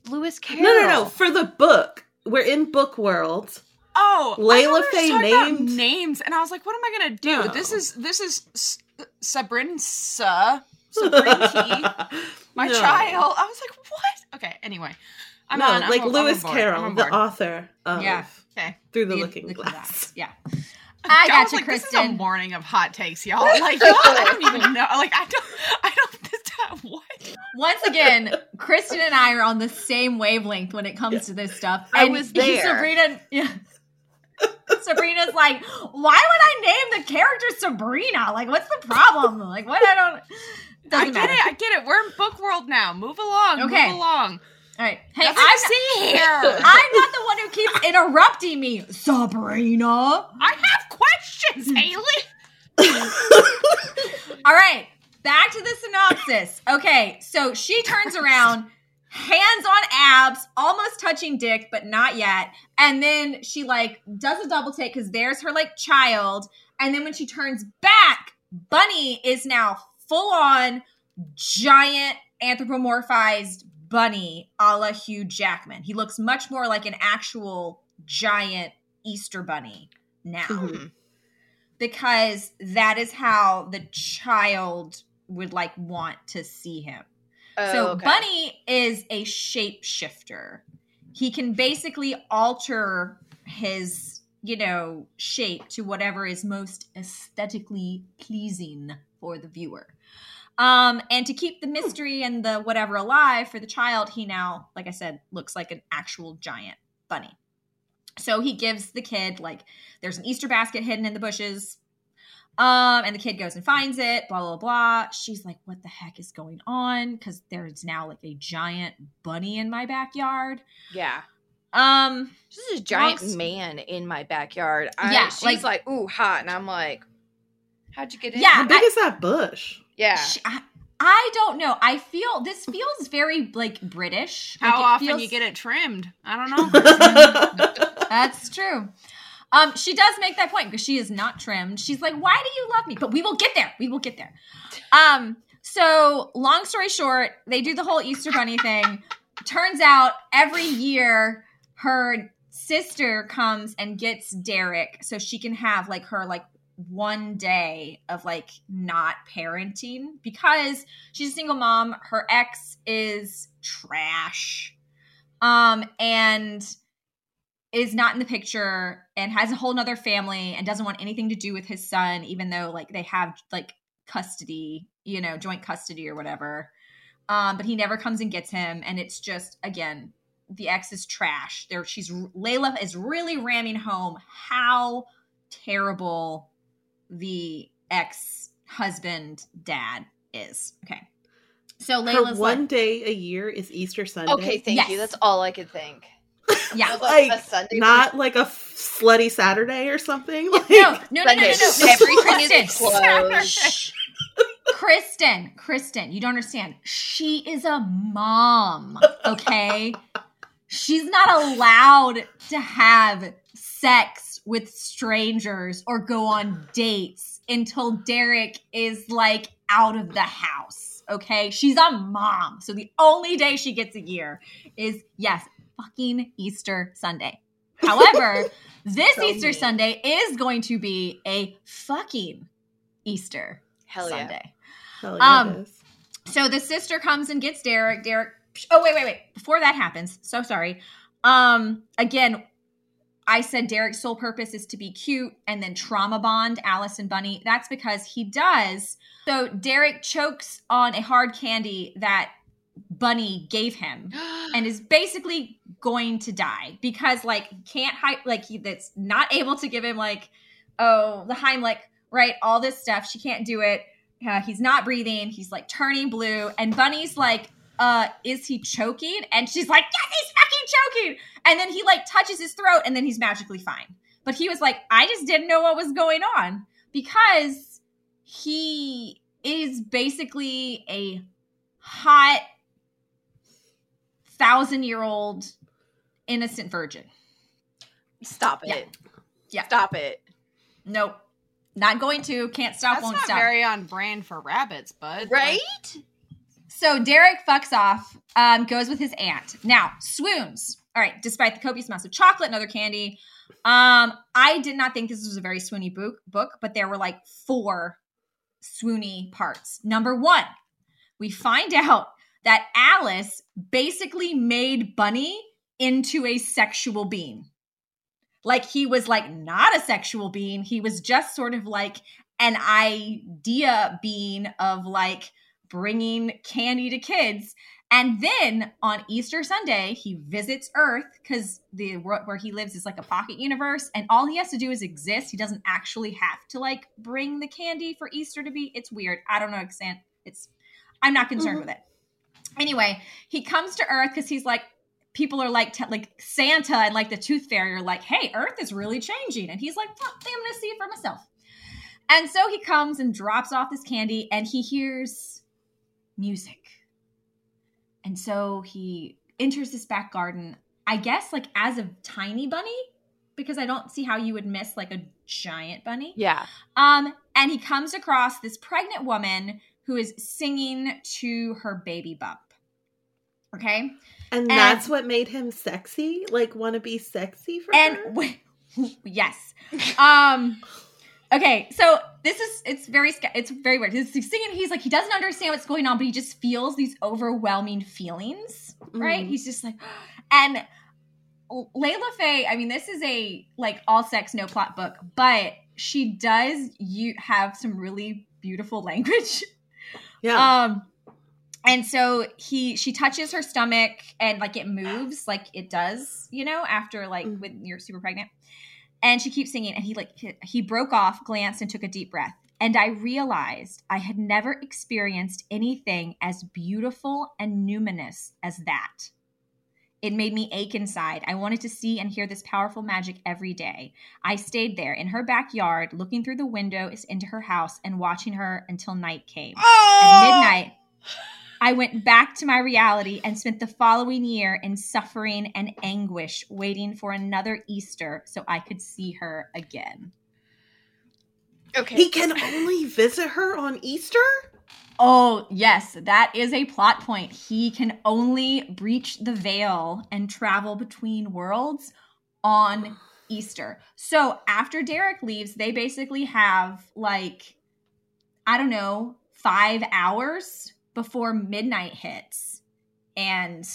[SPEAKER 3] Lewis Carroll.
[SPEAKER 1] No, no, no. For the book, we're in book world.
[SPEAKER 2] Oh,
[SPEAKER 1] Layla
[SPEAKER 2] thought we were
[SPEAKER 1] Fae
[SPEAKER 2] talking about
[SPEAKER 1] named-
[SPEAKER 2] names, and I was like, "What am I gonna do?"
[SPEAKER 1] No.
[SPEAKER 2] This is this is S- Sabrinsa, Sabrinki, my
[SPEAKER 1] No.
[SPEAKER 2] child. I was like, "What?" Okay. Anyway, I'm
[SPEAKER 1] no,
[SPEAKER 2] on.
[SPEAKER 1] Like
[SPEAKER 2] I'm
[SPEAKER 1] Lewis.
[SPEAKER 2] I'm
[SPEAKER 1] Carroll, the author of
[SPEAKER 4] Yeah.
[SPEAKER 2] Okay.
[SPEAKER 1] Through the,
[SPEAKER 4] the-
[SPEAKER 1] Looking
[SPEAKER 4] Looking
[SPEAKER 1] Glass.
[SPEAKER 4] yeah. I got you,
[SPEAKER 2] like, This is a
[SPEAKER 4] Kristen.
[SPEAKER 2] morning of hot takes, y'all. Like, y'all, I don't even know. Like, I don't. I don't. This time, what?
[SPEAKER 4] Once again, Kristen and I are on the same wavelength when it comes to this stuff.
[SPEAKER 3] I was there.
[SPEAKER 4] Sabrina, yeah. Sabrina's like, why would I name the character Sabrina? Like, what's the problem? Like, what? I don't.
[SPEAKER 2] I get
[SPEAKER 4] matter.
[SPEAKER 2] it. I get it. We're in book world now. Move along.
[SPEAKER 4] Okay.
[SPEAKER 2] Move along.
[SPEAKER 4] All right. Hey, I'm
[SPEAKER 2] see here.
[SPEAKER 4] I'm not the one who keeps interrupting me, Sabrina.
[SPEAKER 2] I have questions, hmm. Haley.
[SPEAKER 4] All right, back to the synopsis. Okay, so she turns around, hands on abs, almost touching dick, but not yet. And then she like does a double take because there's her like child. And then when she turns back, Bunny is now full on giant anthropomorphized bunny a la Hugh Jackman. He looks much more like an actual giant Easter bunny now
[SPEAKER 1] Mhm.
[SPEAKER 4] because that is how the child would like want to see him.
[SPEAKER 3] Oh,
[SPEAKER 4] so
[SPEAKER 3] okay.
[SPEAKER 4] Bunny is a shapeshifter. He can basically alter his, you know, shape to whatever is most aesthetically pleasing for the viewer. Um, and to keep the mystery and the whatever alive for the child, he now, like I said, looks like an actual giant bunny. So he gives the kid like there's an Easter basket hidden in the bushes. Um, and the kid goes and finds it, blah, blah, blah. She's like, what the heck is going on? Because there's now like a giant bunny in my backyard.
[SPEAKER 3] Yeah.
[SPEAKER 4] Um,
[SPEAKER 3] This is a giant
[SPEAKER 4] Long-
[SPEAKER 3] man in my backyard. I,
[SPEAKER 4] Yeah,
[SPEAKER 3] she's
[SPEAKER 4] like-
[SPEAKER 3] like, ooh, hot. And I'm like, how'd you get in?
[SPEAKER 4] Yeah,
[SPEAKER 1] How big
[SPEAKER 4] I-
[SPEAKER 1] is that bush?
[SPEAKER 3] Yeah.
[SPEAKER 4] Sh- I, I don't know. I feel this feels very like British.
[SPEAKER 2] How
[SPEAKER 4] it
[SPEAKER 2] often
[SPEAKER 4] feels-
[SPEAKER 2] you get it trimmed? I don't know.
[SPEAKER 4] That's true. Um, she does make that point because she is not trimmed. She's like, "Why do you love me?" But we will get there. We will get there. Um, so long story short, they do the whole Easter Bunny thing. Turns out every year her sister comes and gets Derek so she can have like her like one day of like not parenting because she's a single mom. Her ex is trash. Um, and is not in the picture and has a whole nother family and doesn't want anything to do with his son, even though like they have like custody, you know, joint custody or whatever. Um, but he never comes and gets him, and it's just again, the ex is trash. There, she's Layla is really ramming home how terrible the ex husband dad is. Okay, so
[SPEAKER 1] Her
[SPEAKER 4] Layla's
[SPEAKER 1] one
[SPEAKER 4] like,
[SPEAKER 1] day a year is Easter Sunday.
[SPEAKER 3] Okay, thank you. That's all I could think.
[SPEAKER 4] Yeah.
[SPEAKER 1] Like,
[SPEAKER 3] a Sunday
[SPEAKER 1] Not like a f- slutty Saturday or something. Like,
[SPEAKER 4] No, no, no, no, no, no.
[SPEAKER 3] Sunday.
[SPEAKER 4] no.
[SPEAKER 3] Everything
[SPEAKER 4] Kristen,
[SPEAKER 3] is closed.
[SPEAKER 4] Shh. Kristen, Kristen, you don't understand. She is a mom, okay? She's not allowed to have sex with strangers or go on dates until Derek is like out of the house, okay? She's a mom. So the only day she gets a year is, yes, fucking Easter Sunday. However, this
[SPEAKER 3] So
[SPEAKER 4] Easter
[SPEAKER 3] mean.
[SPEAKER 4] Sunday is going to be a fucking Easter
[SPEAKER 3] Hell yeah.
[SPEAKER 4] Sunday.
[SPEAKER 1] Hell yeah,
[SPEAKER 4] Um. So the sister comes and gets Derek. Derek. Oh wait, wait, wait. Before that happens, so sorry. Um, again, I said Derek's sole purpose is to be cute and then trauma bond Alice and Bunny. That's because he does. So Derek chokes on a hard candy that Bunny gave him and is basically going to die because like can't hide like he that's not able to give him like oh the Heimlich right all this stuff she can't do it uh, he's not breathing he's like turning blue and Bunny's like uh is he choking and she's like yes he's fucking choking and then he like touches his throat and then he's magically fine but he was like I just didn't know what was going on because he is basically a hot thousand year old innocent virgin.
[SPEAKER 3] Stop it.
[SPEAKER 4] Yeah.
[SPEAKER 3] Stop it.
[SPEAKER 4] Nope. Not going to. Can't stop,
[SPEAKER 2] That's
[SPEAKER 4] won't
[SPEAKER 2] not
[SPEAKER 4] stop.
[SPEAKER 2] very on brand for rabbits, bud.
[SPEAKER 3] Right?
[SPEAKER 4] So Derek fucks off, um, goes with his aunt. Now, swoons. All right, despite the copious amounts of chocolate and other candy. Um, I did not think this was a very swoony book, book, but there were like four swoony parts. Number one, we find out that Alice basically made Bunny into a sexual being. Like he was like not a sexual being, he was just sort of like an idea being of like bringing candy to kids. And then on Easter Sunday, he visits Earth because the world where he lives is like a pocket universe, and all he has to do is exist. He doesn't actually have to like bring the candy for Easter to be. It's weird. I don't know. Accent. It's. I'm not concerned
[SPEAKER 1] Mhm.
[SPEAKER 4] with it. Anyway, he comes to Earth because he's like, people are like, t- like Santa and like the Tooth Fairy are like, hey, Earth is really changing, and he's like, "Fuck, I think I'm gonna see it for myself. And so he comes and drops off this candy, and he hears music. And so he enters this back garden, I guess, like as a tiny bunny, because I don't see how you would miss like a giant bunny.
[SPEAKER 3] Yeah.
[SPEAKER 4] Um, and he comes across this pregnant woman who is singing to her baby bump. Okay.
[SPEAKER 1] And that's what made him sexy? Like, want to be sexy for
[SPEAKER 4] and
[SPEAKER 1] her?
[SPEAKER 4] w- yes um okay so this is it's very it's very weird he's singing he's like he doesn't understand what's going on but he just feels these overwhelming feelings right
[SPEAKER 1] Mhm.
[SPEAKER 4] he's just like and layla fae i mean this is a like all sex no plot book but she does you have some really beautiful language
[SPEAKER 1] Yeah.
[SPEAKER 4] um and so he she touches her stomach and like it moves like it does you know after like
[SPEAKER 1] Mhm.
[SPEAKER 4] when you're super pregnant and she keeps singing and he like he, broke off glanced and took a deep breath and i realized i had never experienced anything as beautiful and numinous as that it made me ache inside. I wanted to see and hear this powerful magic every day. I stayed there in her backyard, looking through the windows into her house and watching her until night came. At midnight, I went back to my reality and spent the following year in suffering and anguish, waiting for another Easter so I could see her again.
[SPEAKER 3] Okay.
[SPEAKER 1] he can only visit her on Easter?
[SPEAKER 4] Oh, yes, that is a plot point. He can only breach the veil and travel between worlds on Easter. So after Derek leaves, they basically have like, I don't know, five hours before midnight hits. And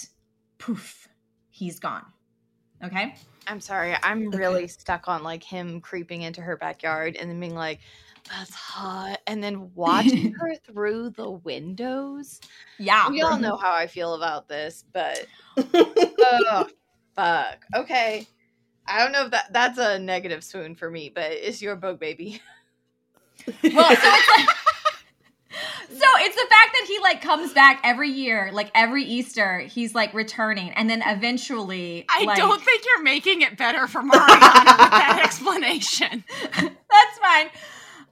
[SPEAKER 4] poof, he's gone. Okay.
[SPEAKER 3] I'm sorry. I'm
[SPEAKER 1] Okay.
[SPEAKER 3] really stuck on like him creeping into her backyard and then being like, that's hot. And then watching her through the windows.
[SPEAKER 4] Yeah.
[SPEAKER 3] We all know how I feel about this, but oh, fuck. Okay. I don't know if that that's a negative swoon for me, but it's your book, baby.
[SPEAKER 4] Well, so it's like, it's the fact that he like comes back every year, like every Easter, he's like returning, and then eventually,
[SPEAKER 2] I
[SPEAKER 4] like-
[SPEAKER 2] don't think you're making it better for Marianna with that explanation.
[SPEAKER 4] That's fine.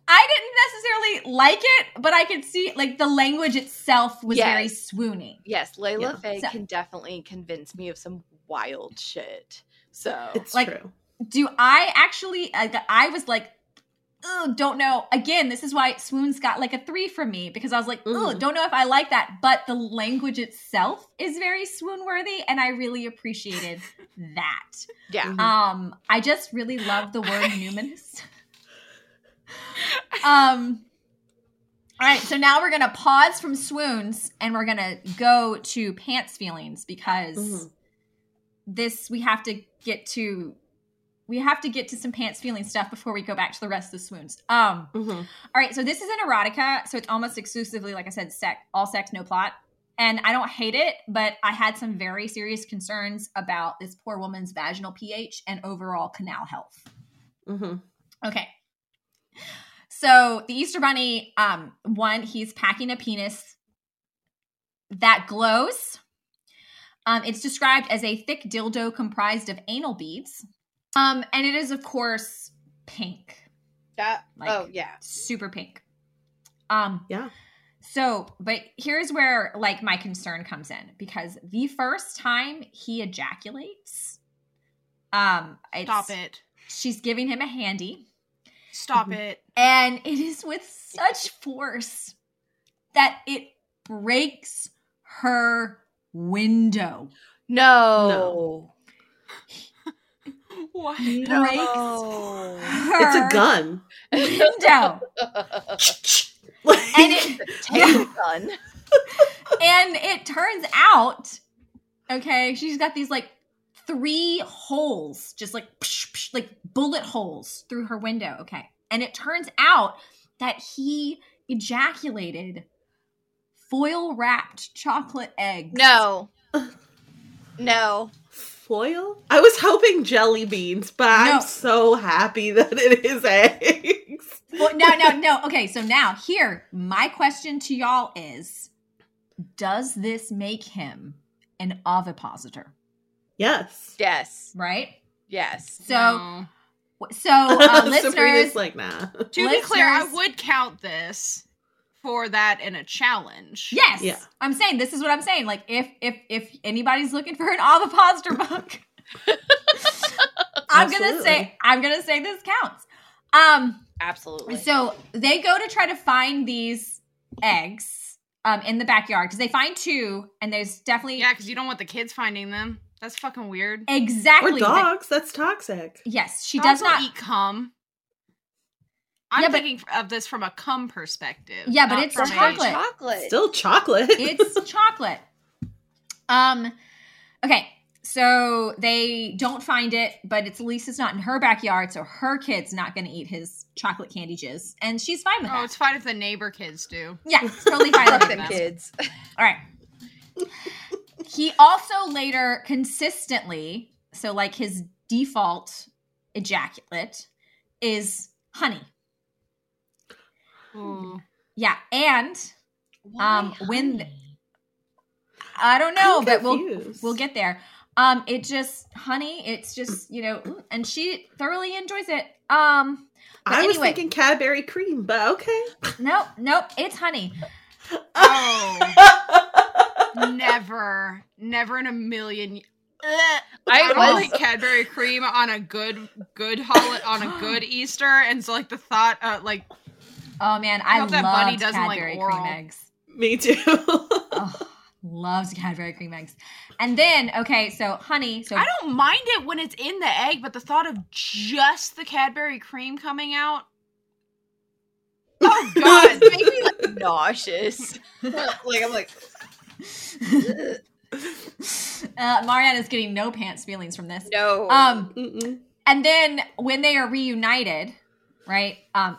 [SPEAKER 4] I didn't necessarily like it, but I could see like the language itself was
[SPEAKER 3] Yes.
[SPEAKER 4] very swoony.
[SPEAKER 3] Yes, Layla
[SPEAKER 1] Yeah.
[SPEAKER 3] Fae
[SPEAKER 4] So-
[SPEAKER 3] can definitely convince me of some wild shit. So
[SPEAKER 1] It's
[SPEAKER 4] Like-
[SPEAKER 1] true.
[SPEAKER 4] Do I actually? I, I was like, oh, don't know. Again, this is why Swoon's got like a three from me because I was like, oh, don't know if I like that. But the language itself is very swoon worthy, and I really appreciated that.
[SPEAKER 3] yeah.
[SPEAKER 1] Mhm.
[SPEAKER 4] Um, I just really love the word numinous. um, all right, so now we're gonna pause from swoons and we're gonna go to pants feelings because
[SPEAKER 1] Mhm.
[SPEAKER 4] this we have to get to we have to get to some pants feeling stuff before we go back to the rest of the swoons. Um,
[SPEAKER 1] Mhm.
[SPEAKER 4] all right, so this is an erotica, so it's almost exclusively, like I said, sex, all sex, no plot. And I don't hate it, but I had some very serious concerns about this poor woman's vaginal pH and overall canal health.
[SPEAKER 1] Mhm.
[SPEAKER 4] Okay. So the Easter Bunny, um, one, he's packing a penis that glows. Um, it's described as a thick dildo comprised of anal beads. Um, and it is, of course, pink
[SPEAKER 3] That-
[SPEAKER 4] like-
[SPEAKER 3] oh yeah.
[SPEAKER 4] super pink. Um
[SPEAKER 1] Yeah.
[SPEAKER 4] so, but here's where like my concern comes in because the first time he ejaculates, um, it's,
[SPEAKER 2] Stop it.
[SPEAKER 4] She's giving him a handy,
[SPEAKER 2] Stop it.
[SPEAKER 4] and it is with such force that it breaks her window.
[SPEAKER 3] No.
[SPEAKER 2] What?
[SPEAKER 3] No.
[SPEAKER 4] Her
[SPEAKER 1] It's a gun.
[SPEAKER 4] window, and it
[SPEAKER 3] Take the gun.
[SPEAKER 4] and it turns out, okay, she's got these like three holes, just like psh, psh, like bullet holes through her window. Okay, and it turns out that he ejaculated foil wrapped chocolate eggs.
[SPEAKER 3] No. No.
[SPEAKER 1] Foil? I was hoping jelly beans, but
[SPEAKER 4] No.
[SPEAKER 1] I'm so happy that it is eggs.
[SPEAKER 4] Well, no, no, no. Okay, so now here, my question to y'all is: Does this make him an ovipositor?
[SPEAKER 1] Yes.
[SPEAKER 3] Yes.
[SPEAKER 4] Right.
[SPEAKER 3] Yes.
[SPEAKER 4] So,
[SPEAKER 2] No.
[SPEAKER 4] so uh, listeners,
[SPEAKER 1] like, nah.
[SPEAKER 2] To be clear, I would count this for that in a challenge.
[SPEAKER 4] Yes.
[SPEAKER 1] Yeah.
[SPEAKER 4] I'm saying this is what I'm saying. Like if if if anybody's looking for an ovipositor book, I'm gonna say I'm gonna say this counts. Um
[SPEAKER 3] Absolutely.
[SPEAKER 4] so they go to try to find these eggs um in the backyard because they find two and there's definitely
[SPEAKER 2] Yeah, because you don't want the kids finding them. That's fucking weird.
[SPEAKER 4] exactly
[SPEAKER 1] Or
[SPEAKER 4] the-
[SPEAKER 1] dogs. That's toxic.
[SPEAKER 4] yes, she
[SPEAKER 2] Dogs
[SPEAKER 4] does
[SPEAKER 2] will
[SPEAKER 4] not
[SPEAKER 2] eat cum. I'm
[SPEAKER 4] Yeah, but-
[SPEAKER 2] thinking of this from a cum perspective.
[SPEAKER 4] Yeah, but it's
[SPEAKER 2] from a-
[SPEAKER 3] hot
[SPEAKER 4] chocolate.
[SPEAKER 3] chocolate.
[SPEAKER 1] Still chocolate.
[SPEAKER 4] it's chocolate. Um okay, so they don't find it, but it's at least it's not in her backyard, so her kid's not gonna eat his chocolate candy jizz. And she's fine with it.
[SPEAKER 2] Oh,
[SPEAKER 4] that.
[SPEAKER 2] it's fine if the neighbor kids do.
[SPEAKER 4] Yeah, totally fine
[SPEAKER 3] Fuck
[SPEAKER 4] with
[SPEAKER 3] them kids.
[SPEAKER 4] All right. He also later consistently, so like his default ejaculate is honey.
[SPEAKER 2] Ooh.
[SPEAKER 4] Yeah, and
[SPEAKER 3] Why
[SPEAKER 4] Um, when-
[SPEAKER 3] honey?
[SPEAKER 4] I don't know,
[SPEAKER 1] I'm
[SPEAKER 4] but we'll we'll get there. Um, it just honey, it's just you know, mm, and she thoroughly enjoys it. Um, but
[SPEAKER 1] I was thinking Cadbury cream, but okay.
[SPEAKER 4] nope, nope, it's honey.
[SPEAKER 2] Oh, never, never in a million. y-
[SPEAKER 3] I
[SPEAKER 2] I don't
[SPEAKER 3] was
[SPEAKER 2] like Cadbury cream on a good, good holiday on a good Easter, and so like the thought, uh, like
[SPEAKER 4] Oh man, I,
[SPEAKER 2] hope
[SPEAKER 4] love
[SPEAKER 2] that bunny doesn't like
[SPEAKER 4] Cadbury cream eggs.
[SPEAKER 1] Me too.
[SPEAKER 4] Oh, loves Cadbury cream eggs. And then okay, so honey, so
[SPEAKER 2] I don't mind it when it's in the egg, but the thought of just the Cadbury cream coming out. Oh God!
[SPEAKER 3] it made me like nauseous. like I'm like
[SPEAKER 4] uh, is getting no pants feelings from this.
[SPEAKER 3] no.
[SPEAKER 4] Um,
[SPEAKER 1] Mm-mm.
[SPEAKER 4] and then when they are reunited, right? Um,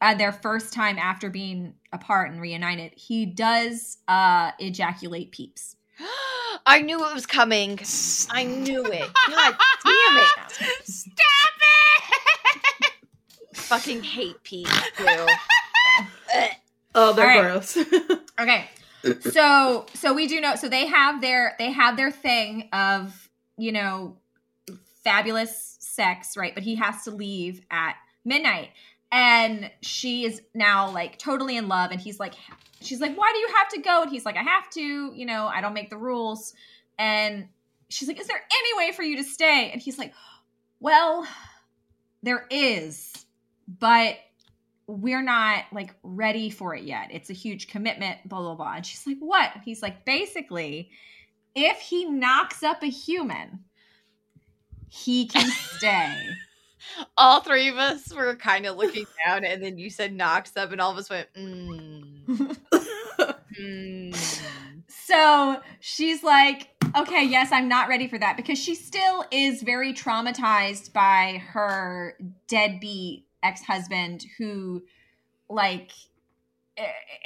[SPEAKER 4] uh, their first time after being apart and reunited, he does uh ejaculate peeps.
[SPEAKER 3] I knew it was coming. I knew it. God damn it.
[SPEAKER 2] Stop it!
[SPEAKER 3] Fucking hate peeps, too.
[SPEAKER 1] Oh, they're
[SPEAKER 4] All right.
[SPEAKER 1] gross.
[SPEAKER 4] Okay. So so we do know so they have their they have their thing of, you know, fabulous sex, right? But he has to leave at midnight. And she is now like totally in love and he's like she's like, "Why do you have to go?" And he's like, "I have to, you know, I don't make the rules." And she's like, "Is there any way for you to stay?" And he's like, "Well, there is, but we're not like ready for it yet. It's a huge commitment, blah, blah, blah. And she's like, What? And he's like, Basically, if he knocks up a human, he can stay.
[SPEAKER 3] All three of us were kind of looking down, and then you said knocks up, and all of us went, mm, mm.
[SPEAKER 4] so she's like, Okay, yes, I'm not ready for that because she still is very traumatized by her deadbeat ex husband who, like,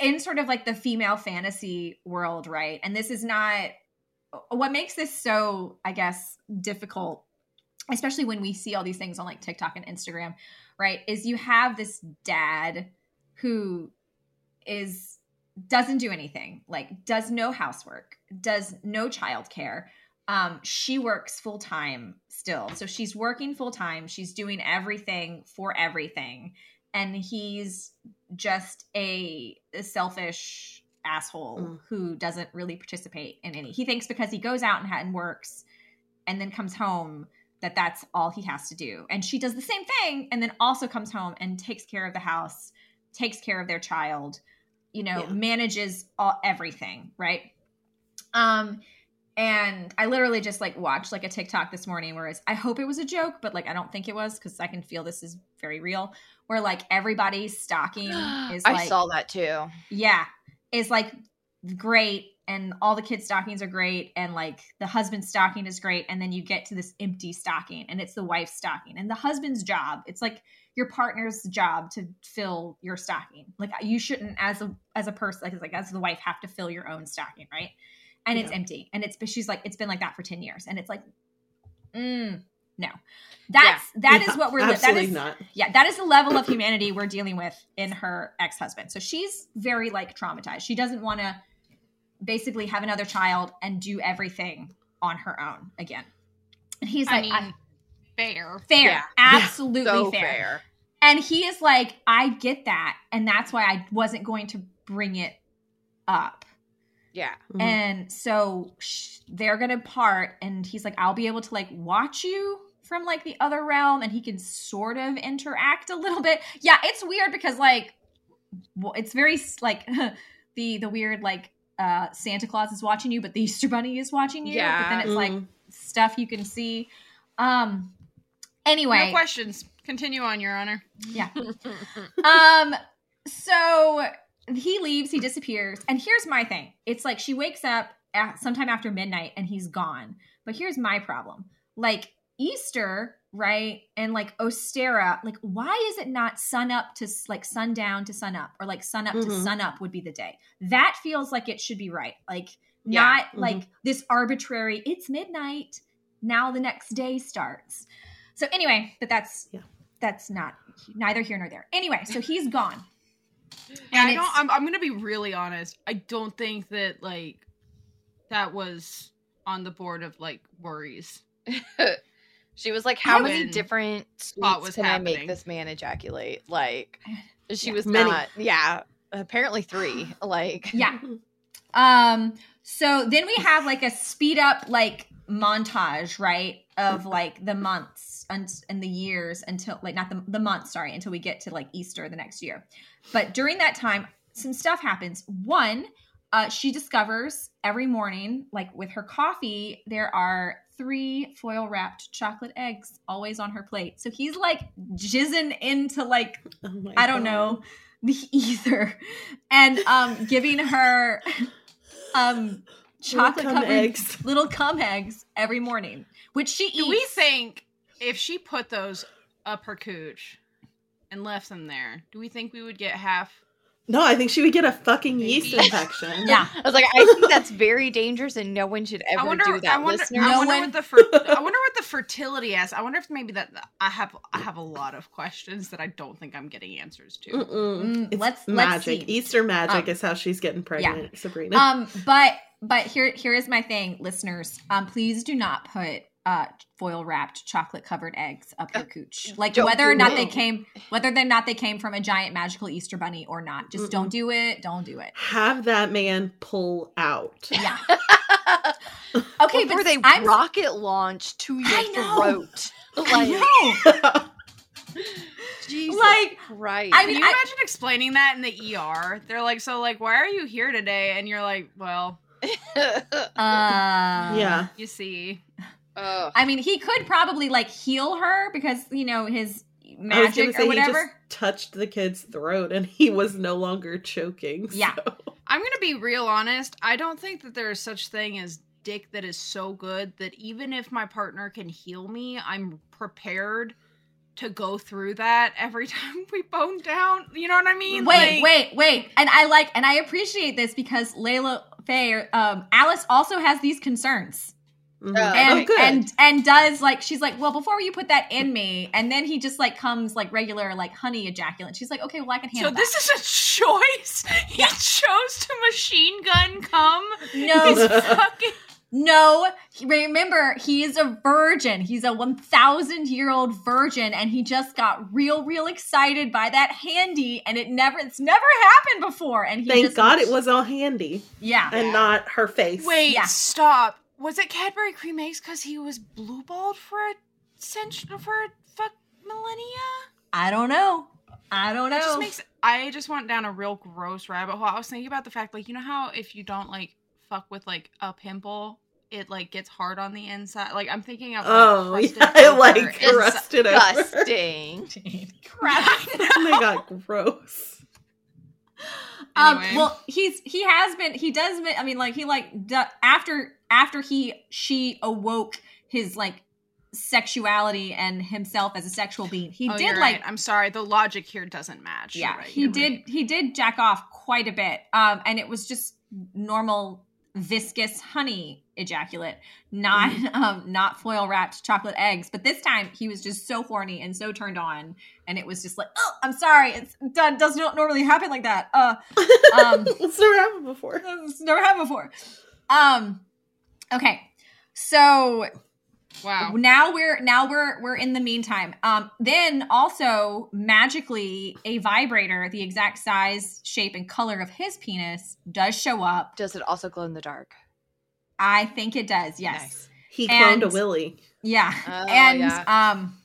[SPEAKER 4] in sort of like the female fantasy world, right? And this is not what makes this so, I guess, difficult, especially when we see all these things on like TikTok and Instagram, right? Is you have this dad who is doesn't do anything, like does no housework, does no childcare. Um, she works full time still. So she's working full time. She's doing everything for everything. And he's just a, a selfish asshole
[SPEAKER 1] Mm.
[SPEAKER 4] who doesn't really participate in any. He thinks because he goes out and, and works and then comes home that that's all he has to do. And she does the same thing and then also comes home and takes care of the house, takes care of their child, you know,
[SPEAKER 1] Yeah.
[SPEAKER 4] manages all everything, right? Um and I literally just like watched like a TikTok this morning where it's I hope it was a joke, but like I don't think it was because I can feel this is very real. Where like everybody's stocking is
[SPEAKER 3] I
[SPEAKER 4] like
[SPEAKER 3] saw that too.
[SPEAKER 4] yeah, is like great and all the kids' stockings are great and like the husband's stocking is great and then you get to this empty stocking and it's the wife's stocking and the husband's job it's like your partner's job to fill your stocking like you shouldn't as a as a person like, like as the wife have to fill your own stocking right and it's empty and it's but she's like it's been like that for 10 years and it's like mm, no that's that is
[SPEAKER 1] Yeah,
[SPEAKER 4] what we're li- that
[SPEAKER 1] absolutely
[SPEAKER 4] is
[SPEAKER 1] not.
[SPEAKER 4] yeah, that is the level of humanity we're dealing with in her ex husband. So she's very like traumatized. She doesn't want to basically have another child and do everything on her own again. And he's
[SPEAKER 2] I
[SPEAKER 4] like,
[SPEAKER 2] mean,
[SPEAKER 4] I-
[SPEAKER 2] fair.
[SPEAKER 4] fair,
[SPEAKER 3] Yeah.
[SPEAKER 4] absolutely
[SPEAKER 3] So
[SPEAKER 4] fair.
[SPEAKER 3] fair.
[SPEAKER 4] And he is like, I get that, and that's why I wasn't going to bring it up.
[SPEAKER 3] Yeah.
[SPEAKER 1] Mhm.
[SPEAKER 4] And so sh- they're gonna part, and he's like, I'll be able to like watch you from like the other realm, and he can sort of interact a little bit. Yeah, it's weird because like, well, it's very like the the weird like uh Santa Claus is watching you, but the Easter Bunny is watching you. Yeah. but then
[SPEAKER 3] Yeah.
[SPEAKER 4] it's like
[SPEAKER 1] Mhm.
[SPEAKER 4] stuff you can see. Um. Anyway,
[SPEAKER 2] No questions. Continue on, Your Honor.
[SPEAKER 4] yeah. um so he leaves he disappears and here's my thing it's like she wakes up at sometime after midnight and he's gone but here's my problem like easter right and like Ostara like why is it not sun up to s- like sundown to sun up or like sun up to
[SPEAKER 1] Mhm.
[SPEAKER 4] sun up would be the day that feels like it should be right like
[SPEAKER 3] Yeah.
[SPEAKER 4] not
[SPEAKER 1] Mhm.
[SPEAKER 4] like this arbitrary it's midnight now the next day starts so anyway but that's
[SPEAKER 1] Yeah.
[SPEAKER 4] that's not neither here nor there anyway so he's gone
[SPEAKER 2] Yeah,
[SPEAKER 4] And
[SPEAKER 2] I don't. I'm, I'm gonna be really honest. I don't think that like that was on the board of like worries.
[SPEAKER 3] she was like, "How many different
[SPEAKER 2] spot
[SPEAKER 3] sweets
[SPEAKER 2] was
[SPEAKER 3] can I make this man ejaculate?" Like, she
[SPEAKER 4] Yeah.
[SPEAKER 3] was
[SPEAKER 1] Many.
[SPEAKER 3] not. Yeah, apparently three. Like,
[SPEAKER 4] yeah um so then we have like a speed up like montage right of like the months and, and the years until like not the, the months sorry until we get to like easter the next year but during that time some stuff happens one uh, she discovers every morning like with her coffee there are three foil wrapped chocolate eggs always on her plate so he's like jizzing into like
[SPEAKER 1] Oh
[SPEAKER 4] I don't
[SPEAKER 1] God.
[SPEAKER 4] know the ether and um giving her um chocolate
[SPEAKER 1] cum
[SPEAKER 4] covered
[SPEAKER 1] eggs.
[SPEAKER 4] little cum eggs every morning which she eats
[SPEAKER 2] Do we think if she put those up her cooch and left them there, do we think we would get half?
[SPEAKER 1] No, I think she would get a fucking yeast infection.
[SPEAKER 4] yeah
[SPEAKER 3] I was like, I think that's very dangerous, and no one should
[SPEAKER 2] I
[SPEAKER 3] ever
[SPEAKER 2] wonder.
[SPEAKER 3] do that,
[SPEAKER 2] I wonder.
[SPEAKER 3] listeners.
[SPEAKER 2] I
[SPEAKER 4] No
[SPEAKER 2] wonder
[SPEAKER 4] one-
[SPEAKER 2] what the fer- I wonder what the fertility is. I wonder if maybe that I have I have a lot of questions that I don't think I'm getting answers to.
[SPEAKER 4] Mm,
[SPEAKER 1] It's
[SPEAKER 4] let's- let's
[SPEAKER 1] magic.
[SPEAKER 4] see.
[SPEAKER 1] Easter magic
[SPEAKER 4] Um,
[SPEAKER 1] is how she's getting pregnant, Sabrina.
[SPEAKER 4] Um, but but here here is my thing, listeners. Um, please do not put uh foil wrapped chocolate covered eggs up your cooch. Like
[SPEAKER 3] Don't
[SPEAKER 4] whether or not
[SPEAKER 3] it.
[SPEAKER 4] they came whether or not they came from a giant magical Easter bunny or not. Just don't do it. Don't do it.
[SPEAKER 1] Have that man pull out.
[SPEAKER 4] Yeah. Okay,
[SPEAKER 3] Before
[SPEAKER 4] but
[SPEAKER 3] they
[SPEAKER 4] I'm
[SPEAKER 3] rocket launch to your
[SPEAKER 4] I know.
[SPEAKER 3] throat.
[SPEAKER 4] I
[SPEAKER 3] Like,
[SPEAKER 4] know.
[SPEAKER 3] Jesus
[SPEAKER 4] Like,
[SPEAKER 3] Christ.
[SPEAKER 4] I
[SPEAKER 2] Can you
[SPEAKER 4] I-
[SPEAKER 2] imagine explaining that in the ER? They're like, so like, why are you here today? And you're like, well,
[SPEAKER 4] Uh,
[SPEAKER 1] yeah.
[SPEAKER 2] you see,
[SPEAKER 3] Ugh.
[SPEAKER 4] I mean, he could probably like heal her because you know his
[SPEAKER 1] I was
[SPEAKER 4] magic
[SPEAKER 1] say
[SPEAKER 4] or
[SPEAKER 1] he
[SPEAKER 4] whatever.
[SPEAKER 1] just touched the kid's throat and he was no longer choking.
[SPEAKER 4] Yeah.
[SPEAKER 2] I'm gonna be real honest. I don't think that there is such thing as dick that is so good that even if my partner can heal me, I'm prepared to go through that every time we bone down. You know what I mean?
[SPEAKER 4] Wait,
[SPEAKER 2] Like-
[SPEAKER 4] wait, wait. And I like and I appreciate this because Layla Fae, um, Alice also has these concerns.
[SPEAKER 1] Mhm.
[SPEAKER 3] Uh,
[SPEAKER 4] And
[SPEAKER 1] oh, good.
[SPEAKER 4] and and does like she's like, well, before you put that in me, and then he just like comes like regular like honey ejaculate. She's like, okay, well I can handle.
[SPEAKER 2] So
[SPEAKER 4] handle
[SPEAKER 2] this is a choice. He chose to machine gun come.
[SPEAKER 4] No,
[SPEAKER 2] fucking
[SPEAKER 4] no. Remember, he is a virgin. He's a one thousand year old virgin, and he just got real, real excited by that handy, and it never, it's never happened before. And he
[SPEAKER 1] Thank
[SPEAKER 4] just,
[SPEAKER 1] God it was all handy
[SPEAKER 4] yeah.
[SPEAKER 1] and not her face.
[SPEAKER 2] Wait,
[SPEAKER 4] Yeah.
[SPEAKER 2] stop. Was it Cadbury cream eggs because he was blue balled for a century for a fuck millennia?
[SPEAKER 4] I don't know. I don't know.
[SPEAKER 2] That just makes I just went down a real gross rabbit hole. I was thinking about the fact, like, you know how if you don't like fuck with like a pimple, it like gets hard on the inside. Like I'm thinking of like,
[SPEAKER 1] Oh,
[SPEAKER 2] crusted
[SPEAKER 1] yeah, I like
[SPEAKER 2] inside-
[SPEAKER 1] crusted over.
[SPEAKER 3] Disgusting.
[SPEAKER 4] crap.
[SPEAKER 1] and they got gross.
[SPEAKER 4] Um, well, he's he has been he does been, I mean like he like d- after after he she awoke his like sexuality and himself as a sexual being. He
[SPEAKER 2] Oh,
[SPEAKER 4] did like
[SPEAKER 2] right. I'm sorry. The logic here doesn't match.
[SPEAKER 4] Yeah,
[SPEAKER 2] right,
[SPEAKER 4] he did
[SPEAKER 2] right.
[SPEAKER 4] he did jack off quite a bit. Um and it was just normal viscous honey ejaculate, not
[SPEAKER 2] Mm-hmm.
[SPEAKER 4] um not foil wrapped chocolate eggs. But this time he was just so horny and so turned on and it was just like, "Oh, I'm sorry. It's that does not normally happen like that." Uh um
[SPEAKER 1] it's never happened before.
[SPEAKER 4] It's never happened before. Um okay. So
[SPEAKER 2] Wow.
[SPEAKER 4] now we're now we're we're in the meantime. Um then also magically a vibrator the exact size, shape and color of his penis does show up.
[SPEAKER 3] Does it also glow in the dark?
[SPEAKER 4] I think it does. Yes.
[SPEAKER 3] Nice.
[SPEAKER 1] He cloned a
[SPEAKER 4] And-
[SPEAKER 1] Willy.
[SPEAKER 4] Yeah.
[SPEAKER 3] Oh,
[SPEAKER 4] and
[SPEAKER 3] yeah.
[SPEAKER 4] um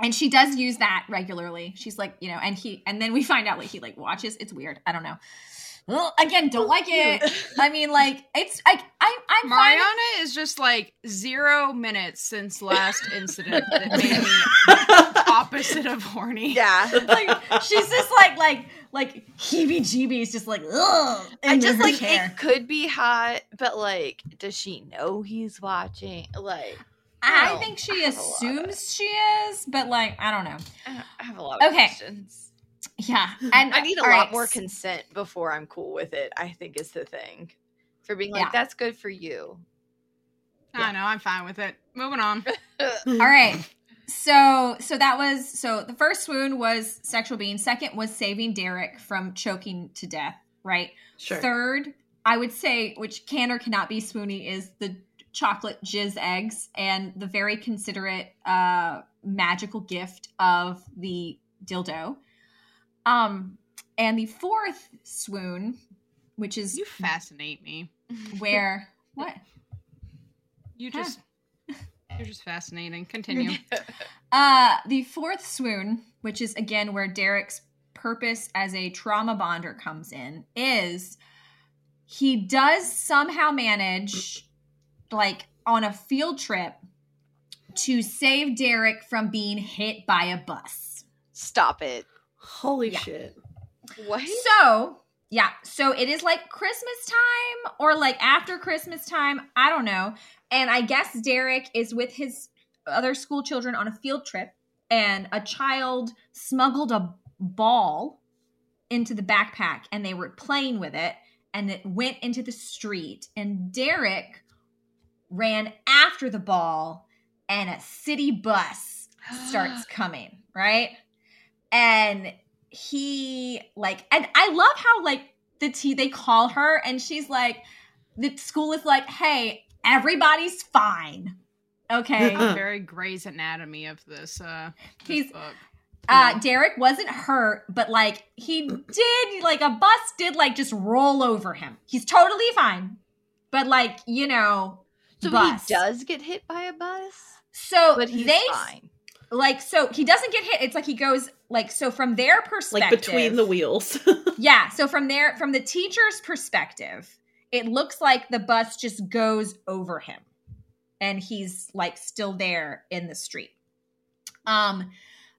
[SPEAKER 4] and she does use that regularly. She's like, you know, and he and then we find out like he like watches. It's weird. I don't know. Well, again, don't like it. I mean, like it's like I I'm fine.
[SPEAKER 2] Marianna is just like zero minutes since last incident that made me opposite of horny.
[SPEAKER 3] Yeah.
[SPEAKER 4] like she's just like like like heebie jeebies just like ugh
[SPEAKER 3] I just like
[SPEAKER 4] chair.
[SPEAKER 3] it could be hot, but like, does she know he's watching? Like,
[SPEAKER 4] I
[SPEAKER 3] Oh,
[SPEAKER 4] think she
[SPEAKER 3] I have a lot of-
[SPEAKER 4] assumes she is, but like I don't know.
[SPEAKER 3] I I have a lot of
[SPEAKER 4] Okay.
[SPEAKER 3] questions.
[SPEAKER 4] Yeah, and
[SPEAKER 3] I need a lot
[SPEAKER 4] right,
[SPEAKER 3] more consent before I'm cool with it. I think is the thing for being like,
[SPEAKER 4] Yeah.
[SPEAKER 3] that's good for you.
[SPEAKER 2] I know, I'm fine with it. Moving on.
[SPEAKER 4] All right. So so that was so the first swoon was sexual being. Second was saving Derek from choking to death. Right.
[SPEAKER 1] Sure.
[SPEAKER 4] Third, I would say, which can or cannot be swoony, is the chocolate jizz eggs and the very considerate uh, magical gift of the dildo. Um, and the fourth swoon, which is
[SPEAKER 2] You fascinate me.
[SPEAKER 4] where what
[SPEAKER 2] You
[SPEAKER 4] Huh.
[SPEAKER 2] just you're just fascinating. Continue.
[SPEAKER 4] Uh, the fourth swoon, which is again where Derek's purpose as a trauma bonder comes in, is he does somehow manage, like on a field trip, to save Derek from being hit by a bus.
[SPEAKER 3] Stop it.
[SPEAKER 1] Holy
[SPEAKER 4] Yeah.
[SPEAKER 1] shit.
[SPEAKER 3] What?
[SPEAKER 4] So, yeah, so it is like Christmas time or like after Christmas time. I don't know. And I guess Derek is with his other school children on a field trip, and a child smuggled a ball into the backpack and they were playing with it, and it went into the street. And Derek ran after the ball and a city bus starts coming, right? And he like and I love how like the T they call her and she's like the school is like, "Hey, everybody's fine." Okay.
[SPEAKER 2] Very Grey's Anatomy of this. Uh, this
[SPEAKER 4] He's-
[SPEAKER 2] book.
[SPEAKER 4] Uh Derek wasn't hurt, but like he did like a bus did like just roll over him. He's totally fine. But like, you know,
[SPEAKER 3] So
[SPEAKER 4] bus.
[SPEAKER 3] he does get hit by a bus,
[SPEAKER 4] So
[SPEAKER 3] but he's
[SPEAKER 4] they
[SPEAKER 3] fine.
[SPEAKER 4] Like so he doesn't get hit. It's like he goes like so from their perspective.
[SPEAKER 1] like between the wheels.
[SPEAKER 4] Yeah, so from there from the teacher's perspective, it looks like the bus just goes over him and he's like still there in the street. Um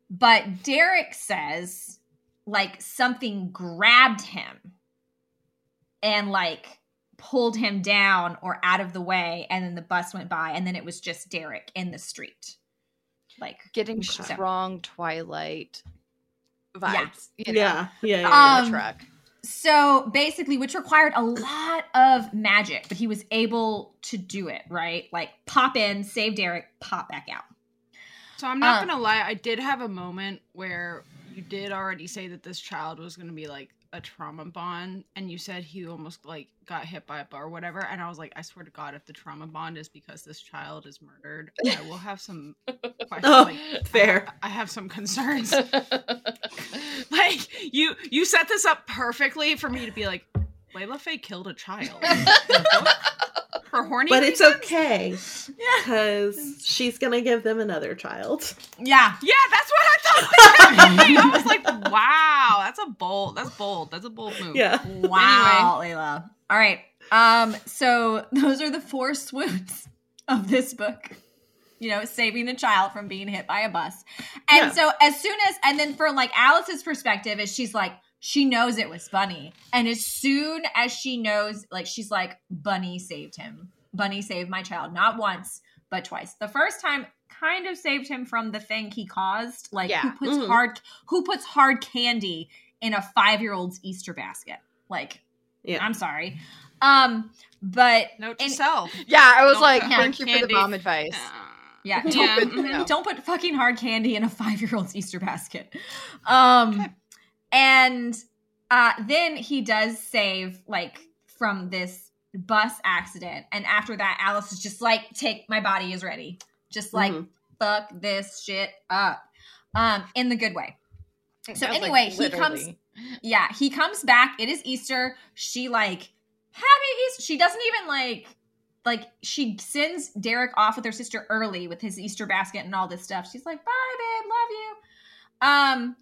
[SPEAKER 4] but Derek says like something grabbed him and like pulled him down or out of the way and then the bus went by and then it was just Derek in the street. Like
[SPEAKER 3] Getting
[SPEAKER 1] Okay.
[SPEAKER 3] strong Twilight vibes.
[SPEAKER 4] Yeah.
[SPEAKER 3] you know,
[SPEAKER 1] yeah, yeah, yeah.
[SPEAKER 3] on
[SPEAKER 4] Um,
[SPEAKER 3] the truck.
[SPEAKER 4] So basically, which required a lot of magic, but he was able to do it, right? Like pop in, save Derek, pop back out.
[SPEAKER 2] So I'm not
[SPEAKER 4] Uh,
[SPEAKER 2] gonna lie, I did have a moment where you did already say that this child was gonna be like a trauma bond, and you said he almost like got hit by a bar or whatever, and I was like, I swear to God, if the trauma bond is because this child is murdered, I will have some questions.
[SPEAKER 1] Oh,
[SPEAKER 2] like,
[SPEAKER 1] fair.
[SPEAKER 2] I have some concerns. like you, you set this up perfectly for me to be like, Layla Fae killed a child. For horny,
[SPEAKER 1] But it's
[SPEAKER 2] reasons?
[SPEAKER 1] okay
[SPEAKER 4] Yeah,
[SPEAKER 1] because she's gonna give them another child.
[SPEAKER 4] yeah.
[SPEAKER 2] Yeah, that's what I thought. I was like, wow, that's a bold. That's bold. That's a bold move.
[SPEAKER 1] Yeah.
[SPEAKER 4] Wow, Layla. All right. Um. So those are the four swoons of this book. You know, saving a child from being hit by a bus. And
[SPEAKER 1] Yeah.
[SPEAKER 4] so as soon as and then for like Alice's perspective is she's like she knows it was Bunny. And as soon as she knows like she's like Bunny saved him. Bunny saved my child not once, but twice. The first time kind of saved him from the thing he caused. Like who
[SPEAKER 3] Yeah.
[SPEAKER 4] puts
[SPEAKER 1] Mhm.
[SPEAKER 4] hard who puts hard candy in a 5-year-old's Easter basket? Like
[SPEAKER 1] Yeah.
[SPEAKER 4] I'm sorry. Um but
[SPEAKER 2] Note to
[SPEAKER 4] And-
[SPEAKER 2] self.
[SPEAKER 3] yeah, I was
[SPEAKER 2] Don't
[SPEAKER 3] like, thank
[SPEAKER 2] hard
[SPEAKER 3] you for the mom advice.
[SPEAKER 4] yeah,
[SPEAKER 3] Don't
[SPEAKER 4] don't,
[SPEAKER 2] put-
[SPEAKER 4] put,
[SPEAKER 3] no.
[SPEAKER 4] don't put fucking hard candy in a five year old's Easter basket. Um,
[SPEAKER 2] Okay.
[SPEAKER 4] And uh, then he does save like from this bus accident, and after that, Alice is just like, "Take my body is ready," just like
[SPEAKER 1] Mhm.
[SPEAKER 4] fuck this shit up, um, in the good way. So
[SPEAKER 3] was like,
[SPEAKER 4] anyway, he comes- Yeah, he comes back. It is Easter. She like happy Easter. She doesn't even like like she sends Derek off with her sister early with his Easter basket and all this stuff. She's like, "Bye, babe, love you." Um,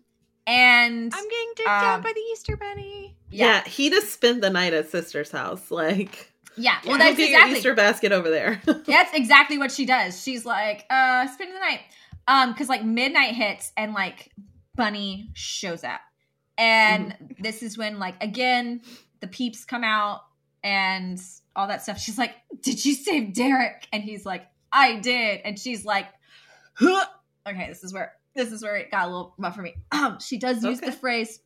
[SPEAKER 4] and
[SPEAKER 3] I'm getting dicked
[SPEAKER 4] Um,
[SPEAKER 3] out by the Easter bunny.
[SPEAKER 1] Yeah.
[SPEAKER 4] yeah,
[SPEAKER 1] he just spent the night at sister's house. Like,
[SPEAKER 4] yeah. Well,
[SPEAKER 1] well,
[SPEAKER 4] that's exactly
[SPEAKER 1] your Easter basket over there.
[SPEAKER 4] that's exactly what she does. She's like, "Uh, spend the night," um, because like midnight hits and like Bunny shows up, and
[SPEAKER 1] Mm-hmm.
[SPEAKER 4] this is when like again the peeps come out and all that stuff. She's like, "Did you save Derek?" And he's like, "I did," and she's like, huh. "Okay, this is where this is where it got a little rough for me." Um, she does use the phrase.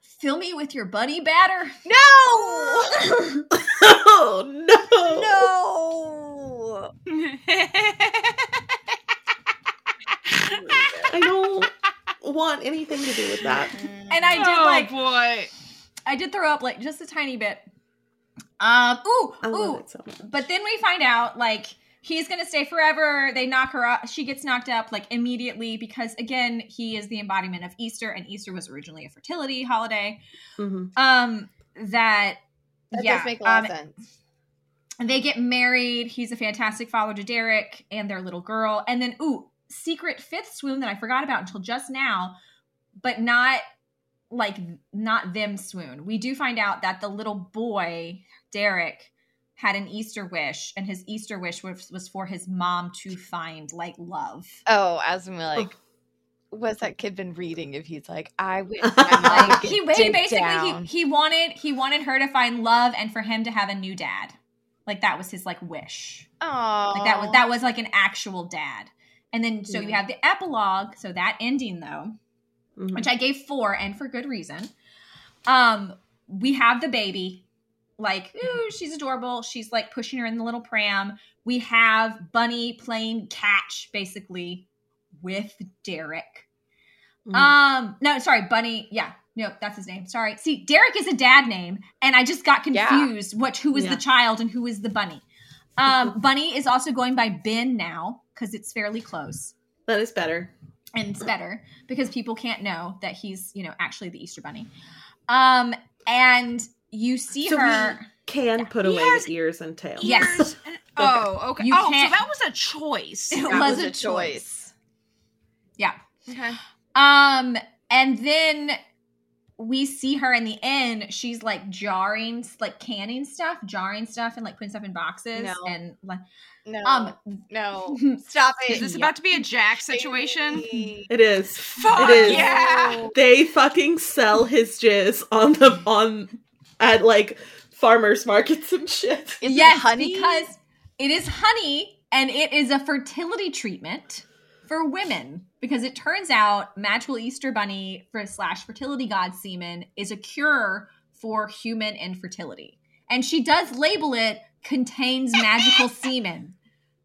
[SPEAKER 4] Fill me with your bunny batter.
[SPEAKER 3] No!
[SPEAKER 1] oh no!
[SPEAKER 3] no!
[SPEAKER 1] I don't want anything to do with that.
[SPEAKER 4] And I did
[SPEAKER 2] oh
[SPEAKER 4] like
[SPEAKER 2] boy.
[SPEAKER 4] I did throw up like just a tiny bit. Um, ooh,
[SPEAKER 1] I love
[SPEAKER 4] ooh.
[SPEAKER 1] it so much.
[SPEAKER 4] But then we find out like he's gonna stay forever. They knock her up. She gets knocked up like immediately because again, he is the embodiment of Easter, and Easter was originally a fertility holiday.
[SPEAKER 1] Mhm.
[SPEAKER 4] Um, that,
[SPEAKER 3] That
[SPEAKER 4] yeah,
[SPEAKER 3] does make a lot
[SPEAKER 4] um,
[SPEAKER 3] of sense.
[SPEAKER 4] they get married. He's a fantastic father to Derek and their little girl. And then, ooh, secret fifth swoon that I forgot about until just now, but not like not them swoon. We do find out that the little boy, Derek, had an Easter wish, and his Easter wish was, was for his mom to find like love.
[SPEAKER 3] Oh, as in like, what's that kid been reading? If he's like, I wish
[SPEAKER 4] Like he, he basically
[SPEAKER 3] down.
[SPEAKER 4] he, he wanted he wanted her to find love and for him to have a new dad. Like that was his like wish.
[SPEAKER 3] Oh,
[SPEAKER 4] Like that was that was like an actual dad. And then so you have the epilogue, so that ending though,
[SPEAKER 1] Mhm.
[SPEAKER 4] which I gave four and for good reason. Um we have the baby like, ooh, she's adorable. She's like pushing her in the little pram. We have Bunny playing catch basically with Derek.
[SPEAKER 1] Mm.
[SPEAKER 4] Um, no, sorry, Bunny. Yeah, no, that's his name. Sorry. See, Derek is a dad name, and I just got
[SPEAKER 3] Yeah.
[SPEAKER 4] confused what who was
[SPEAKER 1] Yeah.
[SPEAKER 4] the child and who was the bunny. Um, Bunny is also going by Ben now because it's fairly close
[SPEAKER 1] that is better.
[SPEAKER 4] and it's better because people can't know that he's you know actually the Easter Bunny. Um, and you see
[SPEAKER 1] So
[SPEAKER 4] her.
[SPEAKER 1] we can put
[SPEAKER 2] He
[SPEAKER 1] away
[SPEAKER 2] has
[SPEAKER 1] the ears and tail.
[SPEAKER 4] Yes.
[SPEAKER 2] Ears and- oh, okay.
[SPEAKER 4] You
[SPEAKER 2] oh, so
[SPEAKER 4] can't-
[SPEAKER 2] that was a choice.
[SPEAKER 4] It
[SPEAKER 3] That
[SPEAKER 4] was
[SPEAKER 3] was
[SPEAKER 4] a
[SPEAKER 3] a choice.
[SPEAKER 4] Yeah.
[SPEAKER 2] Okay.
[SPEAKER 4] Um, and then we see her in the end. She's like jarring, like canning stuff, jarring stuff, and like putting stuff in boxes.
[SPEAKER 3] No.
[SPEAKER 4] And like,
[SPEAKER 3] No,
[SPEAKER 4] um,
[SPEAKER 3] no, stop it.
[SPEAKER 2] Is this
[SPEAKER 4] Yeah.
[SPEAKER 2] about to be a Jack situation?
[SPEAKER 1] It is.
[SPEAKER 2] Fuck
[SPEAKER 1] It is.
[SPEAKER 2] yeah!
[SPEAKER 1] They fucking sell his jizz on the on at like farmers markets and shit.
[SPEAKER 3] Is it
[SPEAKER 4] yes,
[SPEAKER 3] honey?
[SPEAKER 4] because it is honey, and it is a fertility treatment for women. Because it turns out magical Easter bunny for slash fertility god semen is a cure for human infertility, and she does label it contains magical semen.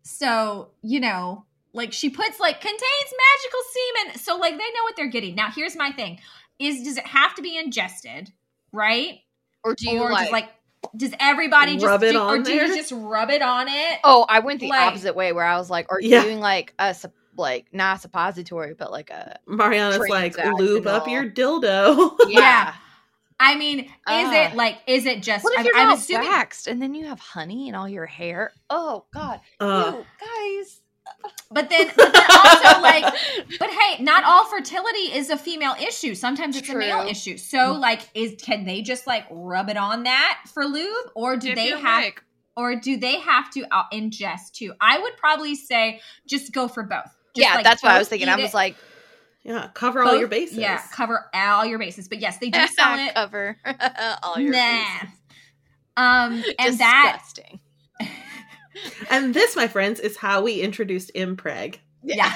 [SPEAKER 4] So you know, like she puts like contains magical semen, so like they know what they're getting. Now, here's my thing: is does it have to be ingested, right?
[SPEAKER 3] Or do you
[SPEAKER 4] or
[SPEAKER 3] like,
[SPEAKER 4] just like does everybody just
[SPEAKER 1] Rub it
[SPEAKER 4] do,
[SPEAKER 1] on
[SPEAKER 4] or do you just rub it on it?
[SPEAKER 3] Oh, I went the
[SPEAKER 4] Like-
[SPEAKER 3] opposite way where I was like, are you
[SPEAKER 1] Yeah.
[SPEAKER 3] doing like a like not a suppository, but like a
[SPEAKER 1] Marianna's like lube up your dildo.
[SPEAKER 4] Yeah. I mean, is
[SPEAKER 3] Ah.
[SPEAKER 4] it like is it just
[SPEAKER 3] What if
[SPEAKER 4] I'm,
[SPEAKER 3] you're
[SPEAKER 4] I'm
[SPEAKER 3] not
[SPEAKER 4] assuming
[SPEAKER 3] waxed and then you have honey in all your hair? Oh God,
[SPEAKER 1] Uh,
[SPEAKER 3] Ew, guys.
[SPEAKER 4] But then but then also like but hey, not all fertility is a female issue. Sometimes it's a male issue. So like is can they just like rub it on that for lube or do
[SPEAKER 2] Dip
[SPEAKER 4] they have
[SPEAKER 2] wick.
[SPEAKER 4] or do they have to uh, ingest too? I would probably say just go for both. Just,
[SPEAKER 3] yeah,
[SPEAKER 4] like,
[SPEAKER 3] that's what I was thinking. I was
[SPEAKER 4] it,
[SPEAKER 3] like,
[SPEAKER 1] yeah, cover all your bases.
[SPEAKER 4] Yeah, cover all your bases. But yes, they do sell it.
[SPEAKER 3] cover all your
[SPEAKER 4] nah.
[SPEAKER 3] bases.
[SPEAKER 4] Um, and that
[SPEAKER 3] Disgusting.
[SPEAKER 1] And this, my friends, is how we introduced Impreg.
[SPEAKER 4] Yeah.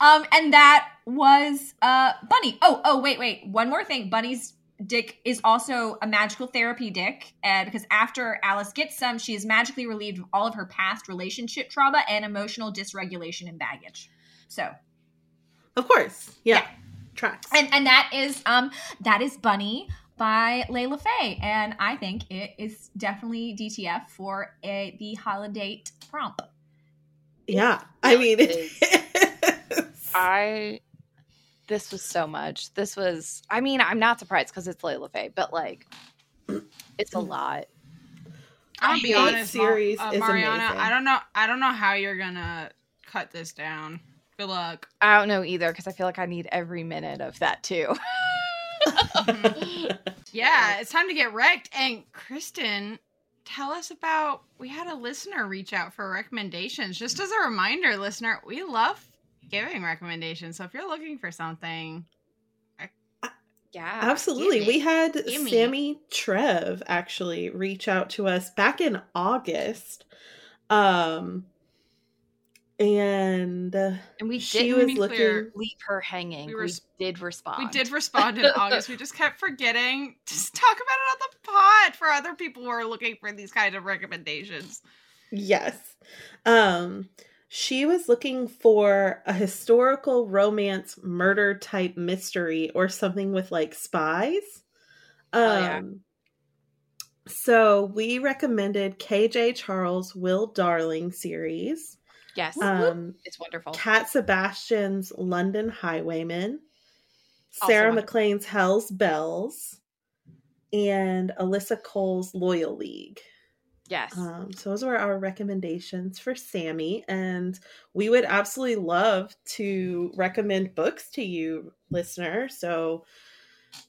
[SPEAKER 4] um, and that was uh Bunny. Oh, oh, wait, wait. One more thing. Bunny's dick is also a magical therapy dick, uh, because after Alice gets some, she is magically relieved of all of her past relationship trauma and emotional dysregulation and baggage. So,
[SPEAKER 1] Of course. Yeah.
[SPEAKER 4] Yeah.
[SPEAKER 1] Tracks.
[SPEAKER 4] and and that is um that is Bunny by Layla Fae, and I think it is definitely DTF for a the holiday prompt.
[SPEAKER 1] yeah. I mean, it
[SPEAKER 3] is.
[SPEAKER 1] is.
[SPEAKER 3] I. This was so much. This was. I mean, I'm not surprised because it's Layla Fae, but like, it's a lot.
[SPEAKER 2] I'll
[SPEAKER 1] I
[SPEAKER 2] be
[SPEAKER 1] hate
[SPEAKER 2] honest, Mar-
[SPEAKER 1] series
[SPEAKER 2] uh, Marianna.
[SPEAKER 1] amazing.
[SPEAKER 2] I don't know. I don't know how you're gonna cut this down. Good luck.
[SPEAKER 3] I don't know either because I feel like I need every minute of that too.
[SPEAKER 2] Yeah, it's time to get wrecked. And Kristen, tell us about. We had a listener reach out for recommendations. Just as a reminder, listener, we love giving recommendations. So if you're looking for something,
[SPEAKER 3] yeah,
[SPEAKER 1] Absolutely. We had. Sammy Trev actually reach out to us back in August. Um and uh,
[SPEAKER 3] and we
[SPEAKER 1] she
[SPEAKER 3] didn't
[SPEAKER 1] was
[SPEAKER 2] be
[SPEAKER 1] looking
[SPEAKER 2] clear.
[SPEAKER 3] leave her hanging.
[SPEAKER 2] We
[SPEAKER 3] We, did respond.
[SPEAKER 2] we did respond in August. We just kept forgetting to talk about it on the pod for other people who are looking for these kind of recommendations.
[SPEAKER 1] yes. Um she was looking for a historical romance murder type mystery or something with like spies. Um
[SPEAKER 3] Oh, yeah.
[SPEAKER 1] so we recommended KJ Charles Will Darling series.
[SPEAKER 3] Yes,
[SPEAKER 1] Um
[SPEAKER 3] it's wonderful.
[SPEAKER 1] Cat Sebastian's London
[SPEAKER 3] Highwaymen,
[SPEAKER 1] Sarah. MacLean's Hell's Belles, and Alyssa Cole's Loyal League.
[SPEAKER 3] yes,
[SPEAKER 1] Um, so those were our recommendations for Sammy, and we would absolutely love to recommend books to you, listener. So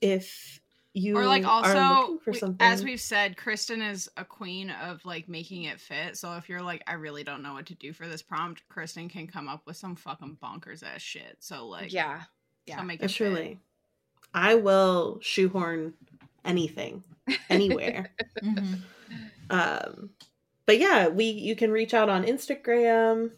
[SPEAKER 1] if you
[SPEAKER 2] or like also
[SPEAKER 1] for
[SPEAKER 2] we-
[SPEAKER 1] something,
[SPEAKER 2] as we've said kristen is a queen of like making it fit so if you're like i really don't know what to do for this prompt kristen can come up with some fucking bonkers ass shit so like
[SPEAKER 3] yeah,
[SPEAKER 2] she'll
[SPEAKER 3] yeah.
[SPEAKER 2] make it
[SPEAKER 1] Uh,
[SPEAKER 2] fit.
[SPEAKER 1] truly, I will shoehorn anything, anywhere.
[SPEAKER 4] Mm-hmm.
[SPEAKER 1] um but yeah we you can reach out on instagram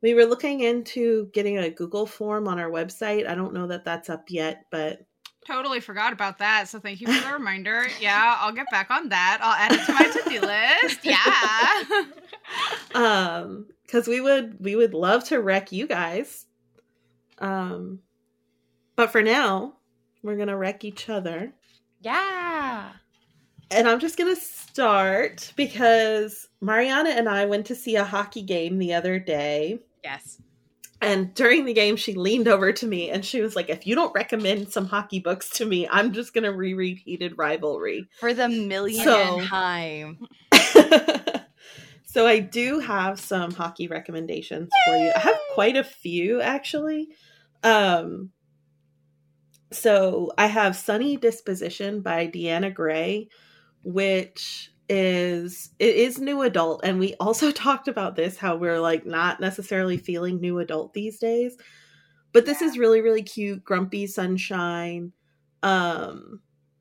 [SPEAKER 1] we were looking into getting a google form on our website i don't know that that's up yet but
[SPEAKER 2] Totally forgot about that. So thank you for the reminder. Yeah, I'll get back on that. I'll add it to my to-do list. Yeah.
[SPEAKER 1] um because we would we would love to wreck you guys um but for now we're gonna wreck each other
[SPEAKER 3] Yeah.
[SPEAKER 1] and i'm just gonna start because marianna and i went to see a hockey game the other day
[SPEAKER 3] Yes.
[SPEAKER 1] And during the game she leaned over to me and she was like if you don't recommend some hockey books to me i'm just gonna reread heated rivalry
[SPEAKER 3] For the millionth
[SPEAKER 1] So-
[SPEAKER 3] time.
[SPEAKER 1] so I do have some hockey recommendations for you. I have quite a few actually. Um so I have Sunny Disposition by Deanna Gray, which is it is new adult and we also talked about this how we're like not necessarily feeling new adult these days. But this is really really cute, grumpy sunshine. Um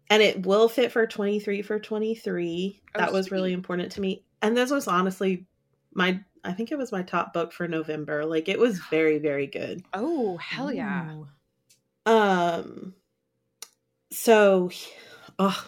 [SPEAKER 1] and it will fit for 23 for 23
[SPEAKER 3] Oh,
[SPEAKER 1] that was really important to me and this was honestly my i think it was my top book for november like it was very very good
[SPEAKER 3] Oh, hell yeah.
[SPEAKER 4] Ooh.
[SPEAKER 1] um so oh,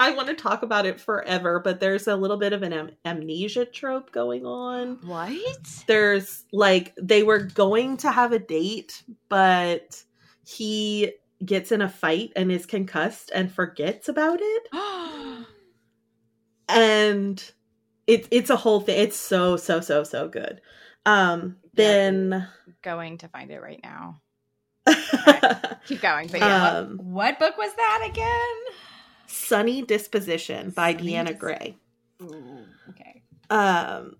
[SPEAKER 1] i want to talk about it forever but there's a little bit of an am- amnesia trope going on
[SPEAKER 3] What?
[SPEAKER 1] there's like they were going to have a date but he gets in a fight and is concussed and forgets about it and it, it's a whole thing it's so so so so good um then
[SPEAKER 3] Going to find it right now.
[SPEAKER 1] um
[SPEAKER 3] Keep going, but yeah.
[SPEAKER 4] What book was that again?
[SPEAKER 1] Sunny disposition by
[SPEAKER 4] Sunny
[SPEAKER 1] deanna
[SPEAKER 4] Dis-
[SPEAKER 1] gray
[SPEAKER 4] Ooh, okay.
[SPEAKER 1] um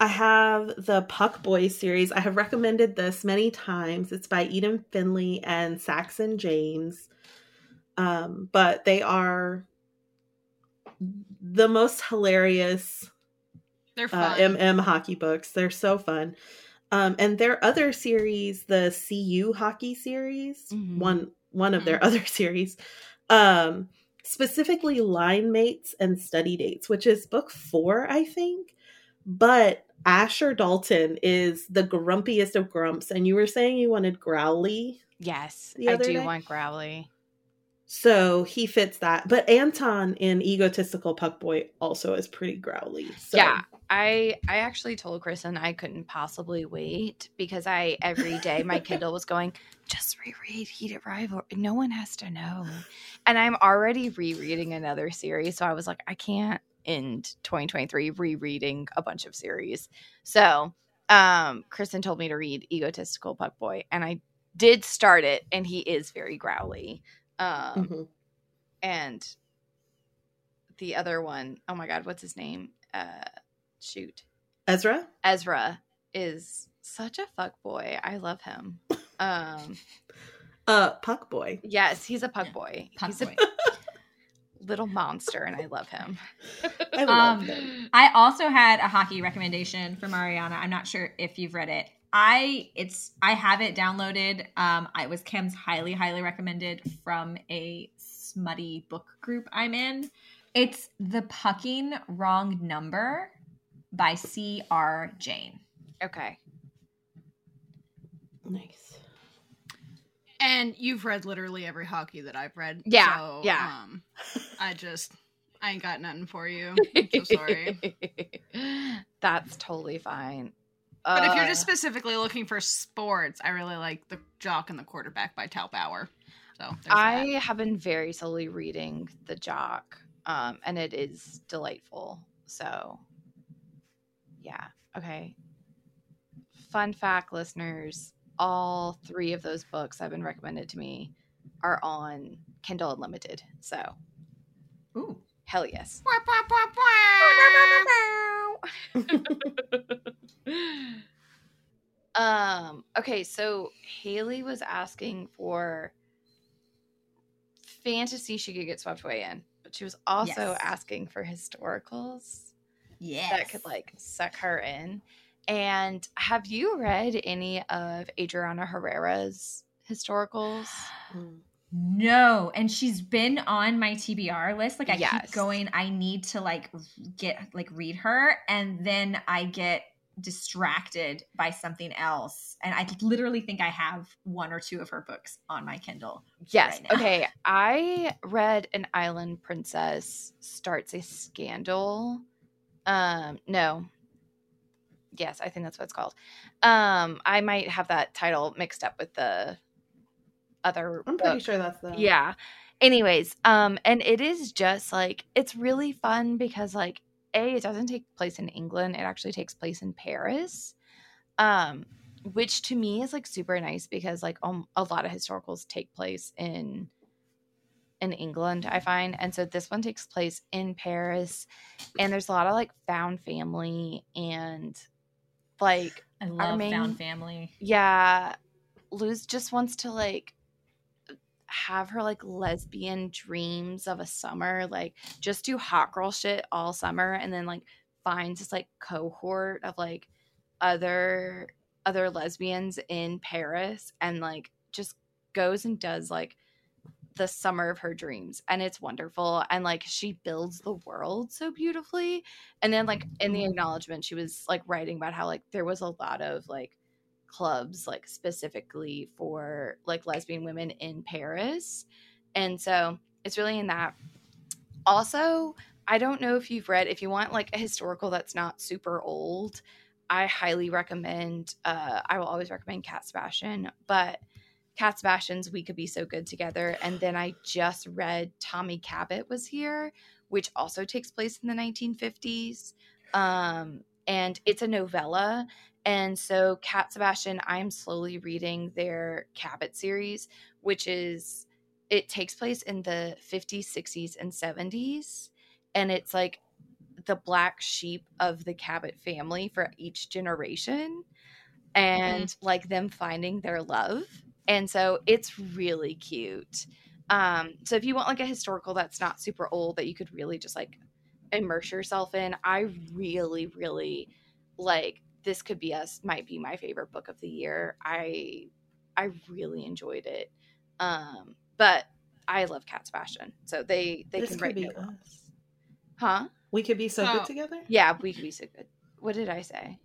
[SPEAKER 1] i have the puck boy series i have recommended this many times it's by eden finley and saxon james um but they are the most hilarious
[SPEAKER 2] They're
[SPEAKER 1] uh,
[SPEAKER 2] fun.
[SPEAKER 1] MM hockey books. They're so fun. Um, and their other series, the CU hockey series,
[SPEAKER 3] Mhm.
[SPEAKER 1] one one of their other series, um, specifically line mates and study dates, which is book four, I think. But Asher Dalton is the grumpiest of grumps, and you were saying you wanted growly,
[SPEAKER 3] yes, I do
[SPEAKER 1] day?
[SPEAKER 3] want Growly.
[SPEAKER 1] so he fits that. But Anton in Egotistical Puck Boy also is pretty growly. So.
[SPEAKER 3] Yeah. I I actually told Kristen I couldn't possibly wait because I every day my Kindle was going, just reread Heated Rival. No one has to know. And I'm already rereading another series. So I was like, I can't end 2023 rereading a bunch of series. So um Kristen told me to read Egotistical Puck Boy, and I did start it, and he is very growly. Um
[SPEAKER 1] Mhm.
[SPEAKER 3] and the other one, oh my god, what's his name? Uh shoot.
[SPEAKER 1] Ezra.
[SPEAKER 3] Ezra is such a fuck boy. I love him. Um
[SPEAKER 1] Uh, Puck Boy.
[SPEAKER 3] yes, he's a pug boy.
[SPEAKER 4] Puck
[SPEAKER 3] he's
[SPEAKER 4] boy.
[SPEAKER 3] a little monster and I love him.
[SPEAKER 1] I love
[SPEAKER 4] Um,
[SPEAKER 1] him.
[SPEAKER 4] I also had a hockey recommendation for Marianna. I'm not sure if you've read it. I it's I have it downloaded. Um, I was Kim's highly highly recommended from a smutty book group I'm in. It's The Pucking Wrong Number by C. R. Jane.
[SPEAKER 3] Okay.
[SPEAKER 1] Nice.
[SPEAKER 2] and you've read literally every hockey that I've read.
[SPEAKER 3] Yeah,
[SPEAKER 2] so,
[SPEAKER 3] yeah.
[SPEAKER 2] Um, I just, I ain't got nothing for you. I'm so sorry.
[SPEAKER 3] That's totally fine.
[SPEAKER 2] But if you're
[SPEAKER 3] Uh,
[SPEAKER 2] just specifically looking for sports, I really like The Jock and the Quarterback by Tal Bauer. So
[SPEAKER 3] I
[SPEAKER 2] that.
[SPEAKER 3] have been very slowly reading The Jock, um, and it is delightful. So, yeah. Okay. Fun fact, listeners all three of those books have been recommended to me are on Kindle Unlimited. So,
[SPEAKER 4] Ooh.
[SPEAKER 3] hell yes. um okay so haley was asking for fantasy she could get swept away in but she was also
[SPEAKER 4] Yes.
[SPEAKER 3] asking for historicals
[SPEAKER 4] Yes.
[SPEAKER 3] that could like suck her in and have you read any of adriana herrera's historicals.
[SPEAKER 4] No, and she's been on my TBR list. Like I
[SPEAKER 3] Yes.
[SPEAKER 4] keep going. I need to like get like read her, and then I get distracted by something else. And I literally think I have one or two of her books on my Kindle.
[SPEAKER 3] Yes.
[SPEAKER 4] right now.
[SPEAKER 3] okay. I read An Island Princess Starts a Scandal. Um, no. Yes, I think that's what it's called. Um, I might have that title mixed up with the other
[SPEAKER 1] I'm pretty sure that's the
[SPEAKER 3] Yeah. Anyways, um, and it is just like it's really fun because like a it doesn't take place in England; it actually takes place in Paris, um, which to me is like super nice because like um, a lot of historicals take place in in England, I find, and so this one takes place in Paris, and there's a lot of like found family and like
[SPEAKER 4] I love
[SPEAKER 3] main-
[SPEAKER 4] Found Family.
[SPEAKER 3] yeah luz just wants to like have her like lesbian dreams of a summer like just do hot girl shit all summer and then like finds this like cohort of like other other lesbians in paris and like just goes and does like the summer of her dreams and it's wonderful and like she builds the world so beautifully and then like in the acknowledgement she was like writing about how like there was a lot of like clubs like specifically for like lesbian women in Paris. And so it's really in that. Also, I don't know if you've read if you want like a historical that's not super old, I highly recommend uh I will always recommend Cat Sebastian, but Cat Sebastian's We Could Be So Good Together. And then I just read Tommy Cabot was here, which also takes place in the 1950s. Um, and it's a novella. And so, Cat Sebastian, I'm slowly reading their Cabot series, which is it takes place in the 50s, 60s, and 70s. And it's like the black sheep of the Cabot family for each generation and like them finding their love. And so it's really cute. Um, so if you want like a historical that's not super old that you could really just like immerse yourself in, I really, really like this could be us might be my favorite book of the year. I I really enjoyed it. Um, but I love Cat Sebastian. So they they
[SPEAKER 1] This
[SPEAKER 3] can
[SPEAKER 1] could
[SPEAKER 3] write
[SPEAKER 1] be
[SPEAKER 3] novellas.
[SPEAKER 1] us.
[SPEAKER 3] Huh?
[SPEAKER 1] We could be so
[SPEAKER 2] Oh.
[SPEAKER 1] good together.
[SPEAKER 3] Yeah, we could be so good. What did I say?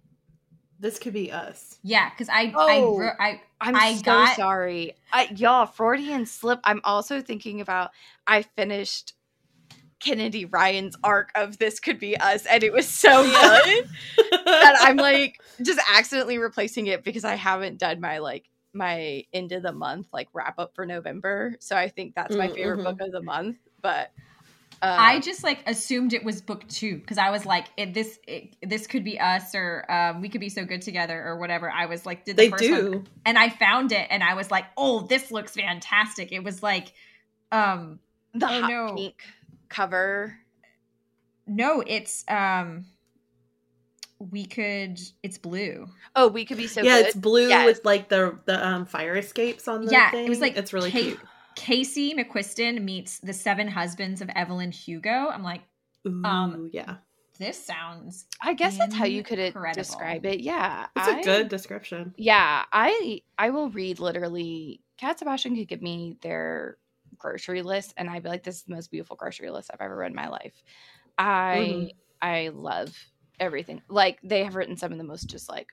[SPEAKER 1] This could be us.
[SPEAKER 4] Yeah, because I,
[SPEAKER 3] Oh.
[SPEAKER 4] I, I,
[SPEAKER 3] I'm
[SPEAKER 4] I
[SPEAKER 3] so
[SPEAKER 4] got-
[SPEAKER 3] sorry. I, y'all, Freudian slip. I'm also thinking about I finished Kennedy Ryan's arc of This Could Be Us, and it was so good. that I'm like just accidentally replacing it because I haven't done my like my end of the month like wrap up for November. So I think that's my
[SPEAKER 1] Mm,
[SPEAKER 3] favorite
[SPEAKER 1] mhm.
[SPEAKER 3] book of the month. But uh,
[SPEAKER 4] I just like assumed it was book two because I was like, it, this, it, this could be us, or um, we could be so good together, or whatever. I was like, did the
[SPEAKER 1] they
[SPEAKER 4] first one
[SPEAKER 1] do.
[SPEAKER 4] and I found it and I was like, "Oh, this looks fantastic." It was like um
[SPEAKER 3] the
[SPEAKER 4] oh,
[SPEAKER 3] hot
[SPEAKER 4] no.
[SPEAKER 3] pink cover.
[SPEAKER 4] no, it's um we could it's blue.
[SPEAKER 3] Oh, we could be so
[SPEAKER 1] yeah,
[SPEAKER 3] good.
[SPEAKER 1] it's blue
[SPEAKER 3] Yes.
[SPEAKER 1] with like the the um fire escapes on the
[SPEAKER 4] Yeah,
[SPEAKER 1] thing.
[SPEAKER 4] it was like
[SPEAKER 1] it's really
[SPEAKER 4] Kate-
[SPEAKER 1] cute.
[SPEAKER 4] Casey McQuiston meets the seven husbands of Evelyn Hugo. I'm like,
[SPEAKER 1] Ooh,
[SPEAKER 4] um,
[SPEAKER 1] yeah,
[SPEAKER 4] this sounds
[SPEAKER 3] I guess that's how you could describe it. Yeah,
[SPEAKER 1] it's
[SPEAKER 3] I-
[SPEAKER 1] a good description.
[SPEAKER 3] Yeah, I I will read literally. Cat Sebastian could give me their grocery list, and I'd be like, "This is the most beautiful grocery list I've ever read in my life." I
[SPEAKER 1] Mhm.
[SPEAKER 3] I love everything. Like they have written some of the most just like,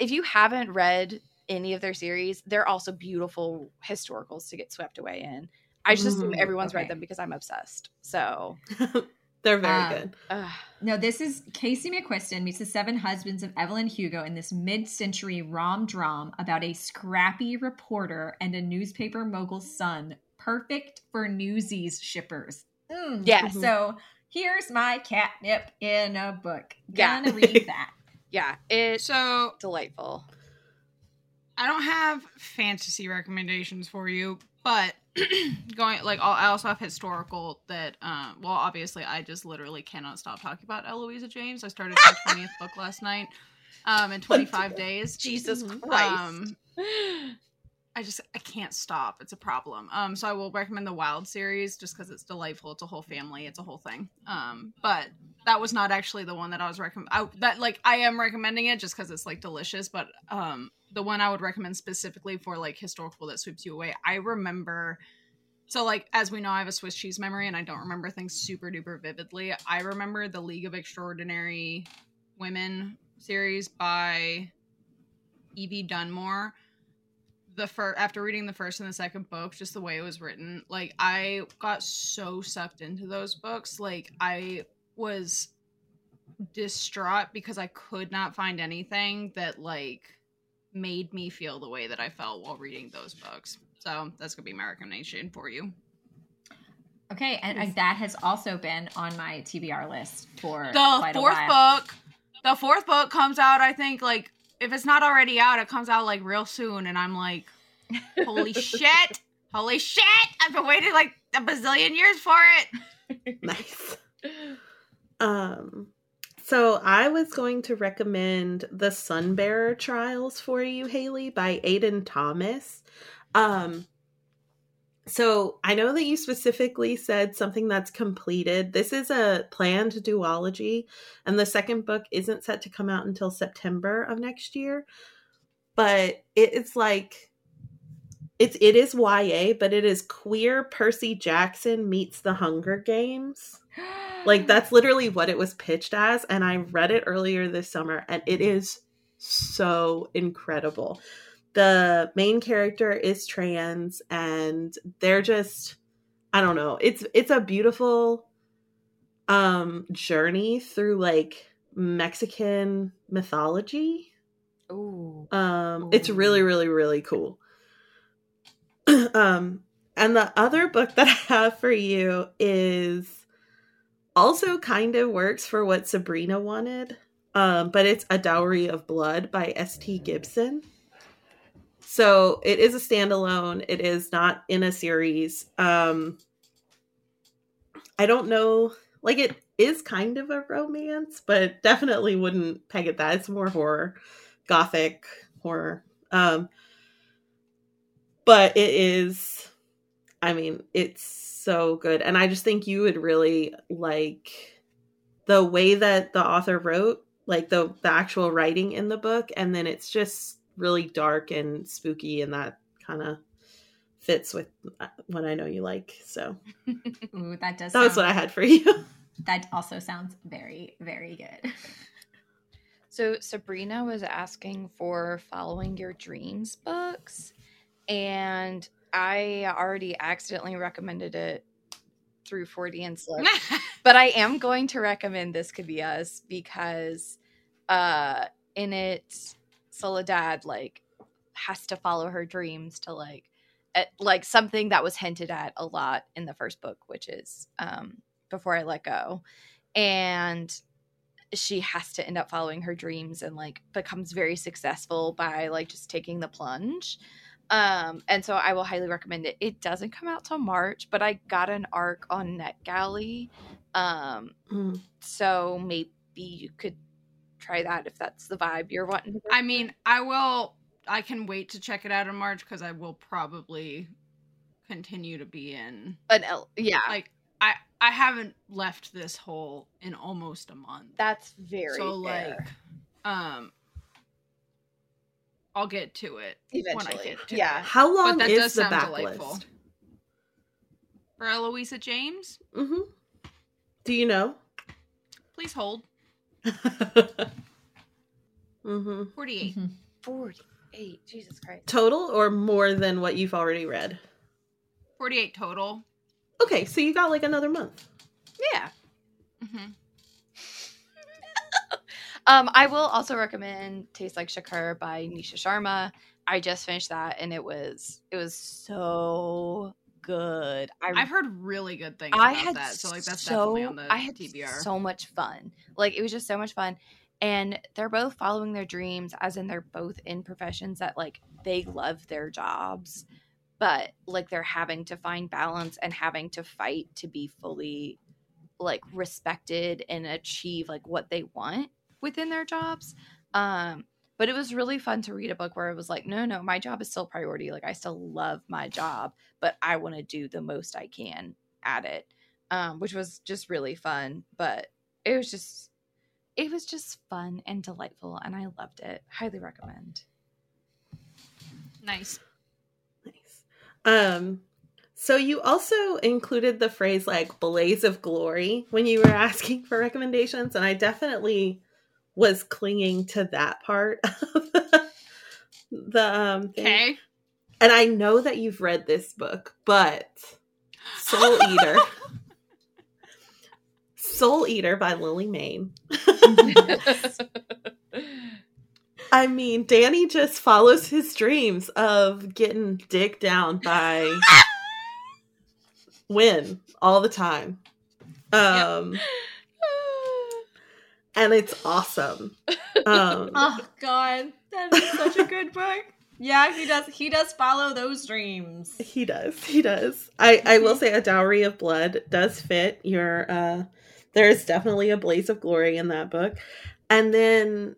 [SPEAKER 3] if you haven't read any of their series, they're also beautiful historicals to get swept away in. I just assume
[SPEAKER 1] Mhm,
[SPEAKER 3] everyone's read them because I'm obsessed. So,
[SPEAKER 1] They're very
[SPEAKER 4] Um,
[SPEAKER 1] good.
[SPEAKER 3] uh,
[SPEAKER 4] No, this is Casey McQuiston meets the seven husbands of Evelyn Hugo in this mid-century rom dram about a scrappy reporter and a newspaper mogul's son, perfect for Newsies shippers. Mm.
[SPEAKER 3] Yes.
[SPEAKER 4] So here's my catnip in a book.
[SPEAKER 3] Yeah.
[SPEAKER 4] Gonna read that.
[SPEAKER 3] yeah, it's
[SPEAKER 2] So
[SPEAKER 3] delightful.
[SPEAKER 2] I don't have fantasy recommendations for you, but going like I'll- I also have historical that um well obviously I just literally cannot stop talking about Eloisa James. I started my twentieth book last night, um in twenty five days.
[SPEAKER 3] Jesus
[SPEAKER 1] Mhm.
[SPEAKER 3] Christ.
[SPEAKER 2] Um, I just I can't stop. It's a problem. Um, so I will recommend the Wild series just because it's delightful. It's a whole family. It's a whole thing. Um, but that was not actually the one that I was recommend. I that like I am recommending it just because it's like delicious. But um, the one I would recommend specifically for like historical that sweeps you away. I remember. So like as we know, I have a Swiss cheese memory and I don't remember things super duper vividly. I remember the League of Extraordinary Women series by Evie Dunmore. The first after reading the first and the second book, just the way it was written, like I got so sucked into those books. Like I was distraught because I could not find anything that like made me feel the way that I felt while reading those books. So that's gonna be my recommendation for you.
[SPEAKER 4] Okay, and uh, that has also been on my TBR list for
[SPEAKER 2] The
[SPEAKER 4] quite a
[SPEAKER 2] fourth
[SPEAKER 4] while.
[SPEAKER 2] book, the fourth book comes out. I think like if it's not already out, it comes out like real soon, and I'm like, holy shit, holy shit! I've been waiting like a bazillion years for it.
[SPEAKER 1] nice. Um, so I was going to recommend the Sunbearer Trials for you, Haley, by Aiden Thomas. Um, so I know that you specifically said something that's completed. This is a planned duology, and the second book isn't set to come out until September of next year. But it is like it's it is YA, but it is queer Percy Jackson meets the Hunger Games. Like that's literally what it was pitched as, and I read it earlier this summer, and it is so incredible. The main character is trans, and they're just I don't know. It's it's a beautiful um journey through like Mexican mythology.
[SPEAKER 3] Ooh.
[SPEAKER 1] Um it's really really really cool. um and the other book that I have for you is also kind of works for what Sabrina wanted. Um but it's A Dowry of Blood by S.T. Gibson. So it is a standalone. It is not in a series. Um I don't know like it is kind of a romance, but definitely wouldn't peg it that. It's more horror, gothic horror. Um but it is I mean, it's so good. And I just think you would really like the way that the author wrote, like the the actual writing in the book, and then it's just really dark and spooky and that kind of fits with uh, what I know you like. So
[SPEAKER 4] Ooh, that does.
[SPEAKER 1] that was
[SPEAKER 4] sound-
[SPEAKER 1] what I had for you.
[SPEAKER 4] That also sounds very, very good.
[SPEAKER 3] So Sabrina was asking for following your dreams books, and I already accidentally recommended it through Freudian slip. but I am going to recommend this could be us because uh in it Soledad like has to follow her dreams to like at, like something that was hinted at a lot in the first book which is um before I let go and she has to end up following her dreams and like becomes very successful by like just taking the plunge um and so i will highly recommend it it doesn't come out till march but i got an arc on netgalley um
[SPEAKER 1] Mm.
[SPEAKER 3] so maybe you could try that if that's the vibe you're wanting to
[SPEAKER 2] I mean, I will. I can wait to check it out in March because I will probably continue to be in.
[SPEAKER 3] an L- yeah
[SPEAKER 2] Like, I I haven't left this hole in almost a month.
[SPEAKER 3] that's very
[SPEAKER 2] so
[SPEAKER 3] fair.
[SPEAKER 2] like, um, I'll get to it when I
[SPEAKER 3] eventually
[SPEAKER 2] get to
[SPEAKER 3] yeah
[SPEAKER 2] it.
[SPEAKER 1] How long
[SPEAKER 2] that
[SPEAKER 1] is
[SPEAKER 2] does
[SPEAKER 1] the
[SPEAKER 2] sound delightful.
[SPEAKER 1] backlist?
[SPEAKER 2] For Eloisa James,
[SPEAKER 1] hmm Do you know?
[SPEAKER 2] please hold
[SPEAKER 1] hmm
[SPEAKER 2] forty-eight.
[SPEAKER 3] 48 jesus christ
[SPEAKER 1] Total or more than what you've already read?
[SPEAKER 2] 48 total.
[SPEAKER 1] Okay, so you got like another month.
[SPEAKER 3] yeah
[SPEAKER 2] hmm
[SPEAKER 3] Um, I will also recommend "Taste Like Shakkar" by Nisha Sharma. I just finished that, and it was it was so good. I
[SPEAKER 2] I've heard really good things
[SPEAKER 3] I
[SPEAKER 2] about
[SPEAKER 3] had
[SPEAKER 2] that, so like that's
[SPEAKER 3] so,
[SPEAKER 2] definitely on the
[SPEAKER 3] I had
[SPEAKER 2] TBR.
[SPEAKER 3] so much fun. Like it was just so much fun, and they're both following their dreams, as in they're both in professions that like they love their jobs, but like they're having to find balance and having to fight to be fully like respected and achieve like what they want within their jobs. Um, but it was really fun to read a book where it was like, no, no, my job is still priority. Like I still love my job, but I want to do the most I can at it. Um, which was just really fun. But it was just it was just fun and delightful and I loved it. Highly recommend.
[SPEAKER 2] nice.
[SPEAKER 1] Nice. Um, so you also included the phrase like blaze of glory when you were asking for recommendations, and I definitely was clinging to that part of the, the um thing.
[SPEAKER 2] Okay.
[SPEAKER 1] And I know that you've read this book, but Soul Eater. Soul Eater by Lily Mayne. I mean, Danny just follows his dreams of getting digged down by Wyn all the time. Um and it's awesome. Um
[SPEAKER 4] Oh God, that is such a good book. Yeah, he does. He does follow those dreams.
[SPEAKER 1] He does. He does. I I will say a dowry of blood does fit your uh there is definitely a blaze of glory in that book. And then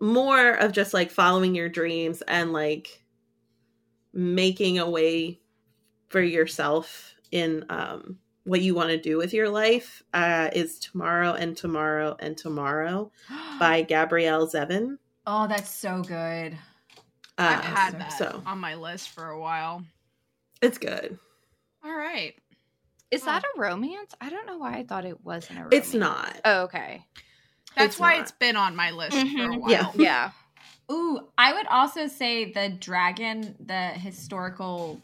[SPEAKER 1] more of just like following your dreams and like making a way for yourself in um what you want to do with your life uh is tomorrow and tomorrow and tomorrow by Gabrielle Zevin.
[SPEAKER 4] Oh, that's so good.
[SPEAKER 1] Uh,
[SPEAKER 2] I've had that
[SPEAKER 1] so
[SPEAKER 2] on my list for a while.
[SPEAKER 1] it's good.
[SPEAKER 2] All right.
[SPEAKER 3] Is that a romance? I don't know why I thought it wasn't a romance.
[SPEAKER 1] It's not.
[SPEAKER 3] Oh, okay.
[SPEAKER 2] That's
[SPEAKER 1] It's
[SPEAKER 2] why
[SPEAKER 1] not.
[SPEAKER 2] it's been on my list for a
[SPEAKER 3] Mhm.
[SPEAKER 2] while.
[SPEAKER 1] Yeah.
[SPEAKER 3] Yeah.
[SPEAKER 4] Ooh, I would also say the dragon, the historical,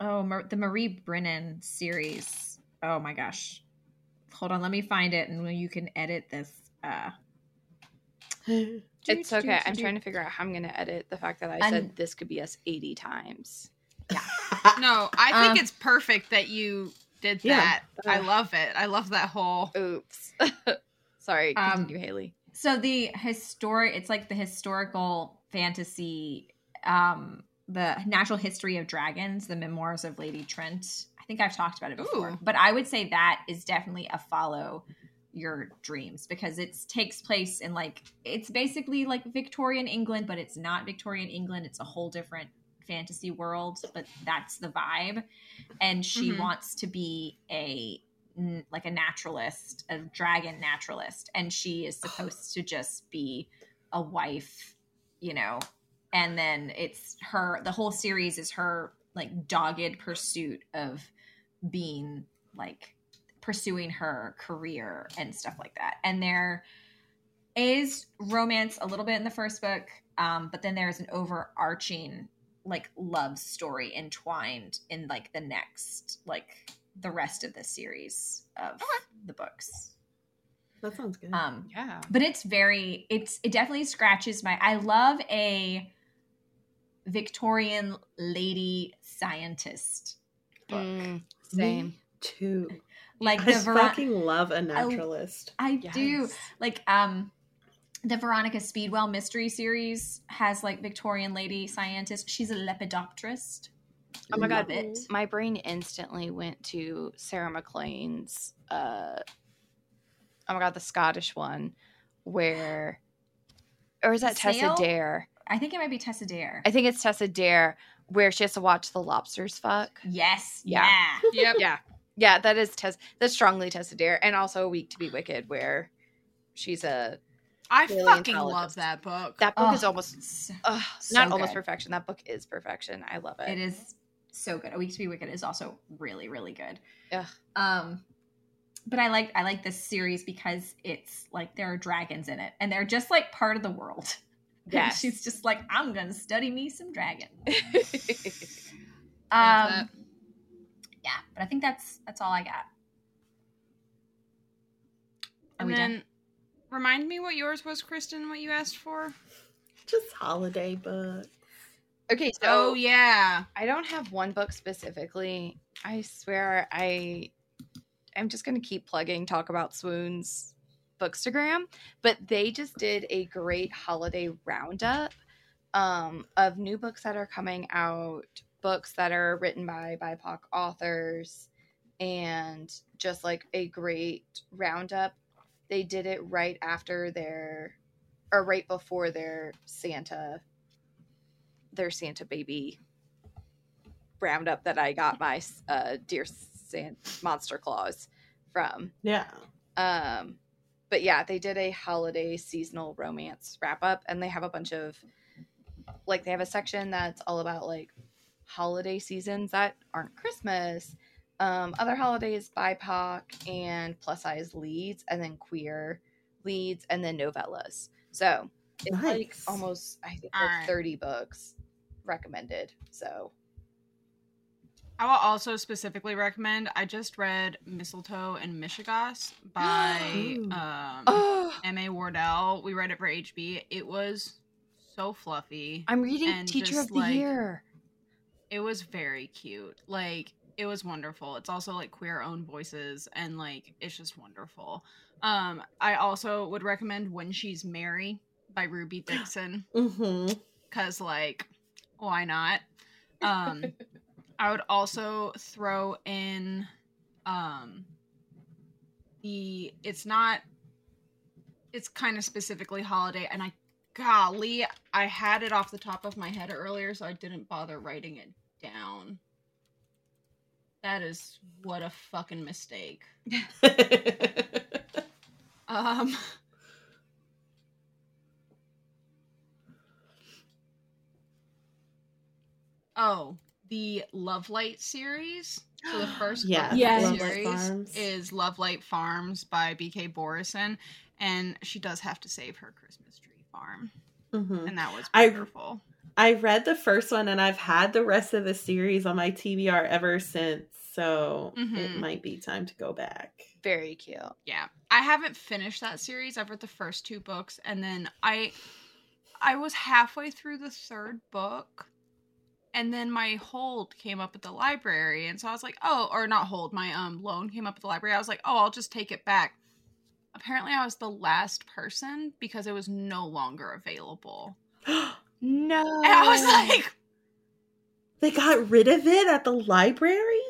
[SPEAKER 4] oh, Mar- the Marie Brennan series. Oh my gosh, hold on, let me find it, and you can edit this. Uh,
[SPEAKER 3] It's okay. I'm trying to figure out how I'm going to edit the fact that I
[SPEAKER 4] And-
[SPEAKER 3] said this could be us 80 times. Yeah.
[SPEAKER 2] no, I think
[SPEAKER 4] Um,
[SPEAKER 2] it's perfect that you did
[SPEAKER 1] Yeah.
[SPEAKER 2] that. I love it. I love that whole.
[SPEAKER 3] Oops. Sorry.
[SPEAKER 4] Um,
[SPEAKER 3] Haley.
[SPEAKER 4] So the historic, it's like the historical fantasy, um, the natural history of dragons, the memoirs of Lady Trent. I think I've talked about it before,
[SPEAKER 2] Ooh.
[SPEAKER 4] but I would say that is definitely a follow your dreams because it takes place in like it's basically like Victorian England, but it's not Victorian England. It's a whole different fantasy world, but that's the vibe. And she
[SPEAKER 2] Mhm.
[SPEAKER 4] wants to be a like a naturalist, a dragon naturalist, and she is supposed to just be a wife, you know. And then it's her. The whole series is her like dogged pursuit of being like pursuing her career and stuff like that. And there is romance a little bit in the first book, um, but then there's an overarching like love story entwined in like the next like the rest of the series of the books.
[SPEAKER 1] That sounds good.
[SPEAKER 4] Um,
[SPEAKER 3] Yeah.
[SPEAKER 4] but it's very it's it definitely scratches my I love a Victorian lady scientist book.
[SPEAKER 3] Mm, same.
[SPEAKER 1] Me too.
[SPEAKER 4] Like
[SPEAKER 1] I
[SPEAKER 4] the Veron-
[SPEAKER 1] fucking love a naturalist.
[SPEAKER 4] I do.
[SPEAKER 3] Yes.
[SPEAKER 4] Like um the Veronica Speedwell mystery series has like Victorian lady scientist. She's a lepidopterist.
[SPEAKER 3] Oh my god,
[SPEAKER 4] it.
[SPEAKER 3] my brain instantly went to Sarah MacLean's uh oh my god, the Scottish one where or is that Tessa Dare?
[SPEAKER 4] I think it might be Tessa Dare.
[SPEAKER 3] I think it's Tessa Dare where she has to watch the lobsters fuck.
[SPEAKER 4] yes.
[SPEAKER 3] Yeah.
[SPEAKER 4] Yeah.
[SPEAKER 2] Yep.
[SPEAKER 3] Yeah. Yeah, that is Tess that's strongly Tessa Dare. And also A Week to Be Wicked where she's a
[SPEAKER 2] I fucking love that book.
[SPEAKER 3] that book
[SPEAKER 4] Oh,
[SPEAKER 3] is almost
[SPEAKER 4] so-
[SPEAKER 3] ugh,
[SPEAKER 4] so
[SPEAKER 3] not almost perfection. That book is perfection. I love it.
[SPEAKER 4] It is so good. A Week to Be Wicked is also really, really good.
[SPEAKER 3] Yeah.
[SPEAKER 4] Um, but I like I like this series because it's like there are dragons in it, and they're just like part of the world. And she's just like I'm gonna study me some dragons.
[SPEAKER 2] Love
[SPEAKER 4] Um, yeah, but I think that's that's all I got. Are
[SPEAKER 2] and
[SPEAKER 4] we
[SPEAKER 2] then
[SPEAKER 4] done?
[SPEAKER 2] remind me what yours was, Kristen. What you asked for?
[SPEAKER 1] Just holiday book.
[SPEAKER 3] okay, so
[SPEAKER 2] oh yeah.
[SPEAKER 3] I don't have one book specifically. I swear I I'm just gonna keep plugging talk about swoons bookstagram, but they just did a great holiday roundup um, of new books that are coming out, books that are written by BIPOC authors, and just like a great roundup. They did it right after their or right before their Santa their Santa baby roundup that I got my uh, dear San- monster Claus from.
[SPEAKER 1] Yeah.
[SPEAKER 3] Um, but yeah, they did a holiday seasonal romance wrap up, and they have a bunch of like they have a section that's all about like holiday seasons that aren't Christmas, um, other holidays, BIPOC and plus size leads, and then queer leads, and then novellas. So it's like almost I think like 30 books recommended. So
[SPEAKER 2] I will also specifically recommend. I just read Mistletoe and Mishigas by um,
[SPEAKER 3] oh,
[SPEAKER 2] M.A. Wardell. We read it for HB. It was so fluffy.
[SPEAKER 3] I'm reading Teacher
[SPEAKER 2] just,
[SPEAKER 3] of the
[SPEAKER 2] like,
[SPEAKER 3] Year.
[SPEAKER 2] It was very cute. Like it was wonderful. It's also like queer owned voices and like it's just wonderful. Um I also would recommend When She's Merry by Ruby Dixon
[SPEAKER 1] hmm
[SPEAKER 2] cuz like why not? Um I would also throw in um the it's not it's kind of specifically holiday and I golly I had it off the top of my head earlier so I didn't bother writing it down. That is what a fucking mistake. Um Oh, the Love Light series. So the first
[SPEAKER 1] Yeah,
[SPEAKER 2] book of
[SPEAKER 3] Yes.
[SPEAKER 2] the series
[SPEAKER 1] Farms.
[SPEAKER 2] is Love Light Farms by BK Borison, and she does have to save her Christmas tree farm,
[SPEAKER 1] hmm
[SPEAKER 2] and that was
[SPEAKER 1] I-
[SPEAKER 2] wonderful.
[SPEAKER 1] I read the first one and I've had the rest of the series on my TBR ever since. So it
[SPEAKER 2] Mhm.
[SPEAKER 1] might be time to go back.
[SPEAKER 3] Very cute.
[SPEAKER 2] yeah i haven't finished that series i've read the first two books and then i i was halfway through the third book and then my hold came up at the library and so i was like oh or not hold my um loan came up at the library. I was like oh i'll just take it back. Apparently i was the last person because it was no longer available.
[SPEAKER 3] No.
[SPEAKER 2] and i was like
[SPEAKER 1] they got rid of it at the library?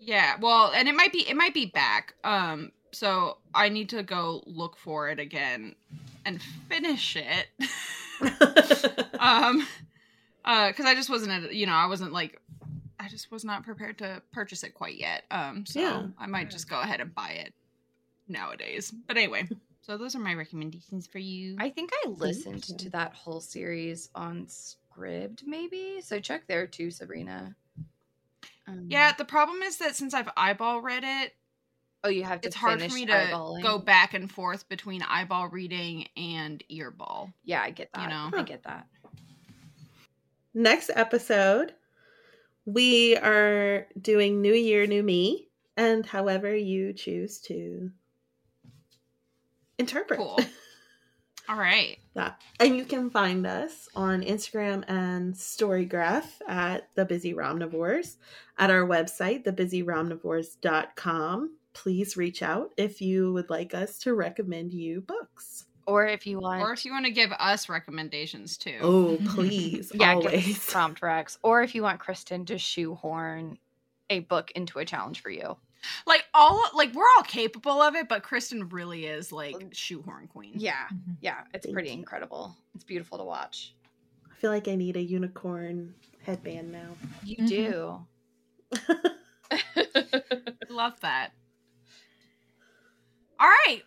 [SPEAKER 2] yeah well and it might be it might be back. Um so i need to go look for it again and finish it. Um uh because i just wasn't at, you know i wasn't like i just was not prepared to purchase it quite yet um so
[SPEAKER 1] Yeah.
[SPEAKER 2] i might just go ahead and buy it nowadays but anyway so those are my recommendations for you
[SPEAKER 3] I think I listened
[SPEAKER 1] you.
[SPEAKER 3] to that whole series on Scribd, maybe. So check there too, Sabrina. Um,
[SPEAKER 2] yeah the problem is that since i've eyeball read it
[SPEAKER 3] Oh, you have to.
[SPEAKER 2] it's hard for me to
[SPEAKER 3] eyeballing?
[SPEAKER 2] go back and forth between eyeball reading and earball
[SPEAKER 3] Yeah, I get that.
[SPEAKER 2] you know.
[SPEAKER 3] I get that.
[SPEAKER 1] Next episode, we are doing New Year, New Me, and however you choose to interpret
[SPEAKER 2] cool all right
[SPEAKER 1] that. And you can find us on Instagram and Storygraph at The Busy Romnivores, at our website, thebusyromnivores.com. Please reach out if you would like us to recommend you books.
[SPEAKER 3] Or if you want,
[SPEAKER 2] or if you want to give us recommendations too
[SPEAKER 1] Oh, please.
[SPEAKER 3] yeah, give us
[SPEAKER 1] always.
[SPEAKER 3] prompt Rex. Or if you want Kristen to shoehorn a book into a challenge for you.
[SPEAKER 2] like all like we're all capable of it but kristen really is like shoehorn queen
[SPEAKER 3] Yeah,
[SPEAKER 4] Mhm.
[SPEAKER 3] yeah, it's
[SPEAKER 1] Thank
[SPEAKER 3] pretty
[SPEAKER 1] you.
[SPEAKER 3] incredible. It's beautiful to watch.
[SPEAKER 1] I feel like I need a unicorn headband now.
[SPEAKER 3] You
[SPEAKER 4] Mhm.
[SPEAKER 3] do.
[SPEAKER 2] love that all right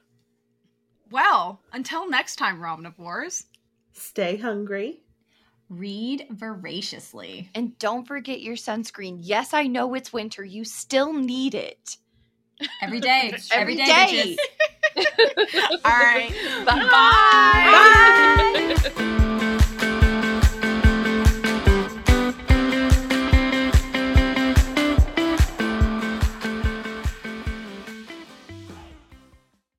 [SPEAKER 2] well, until next time, Romnivores.
[SPEAKER 1] Stay hungry.
[SPEAKER 4] Read voraciously.
[SPEAKER 3] And don't forget your sunscreen. Yes, I know it's winter. You still need it.
[SPEAKER 4] Every day.
[SPEAKER 3] every,
[SPEAKER 4] every day.
[SPEAKER 3] day.
[SPEAKER 4] All right. Bye. Bye. Bye. Bye.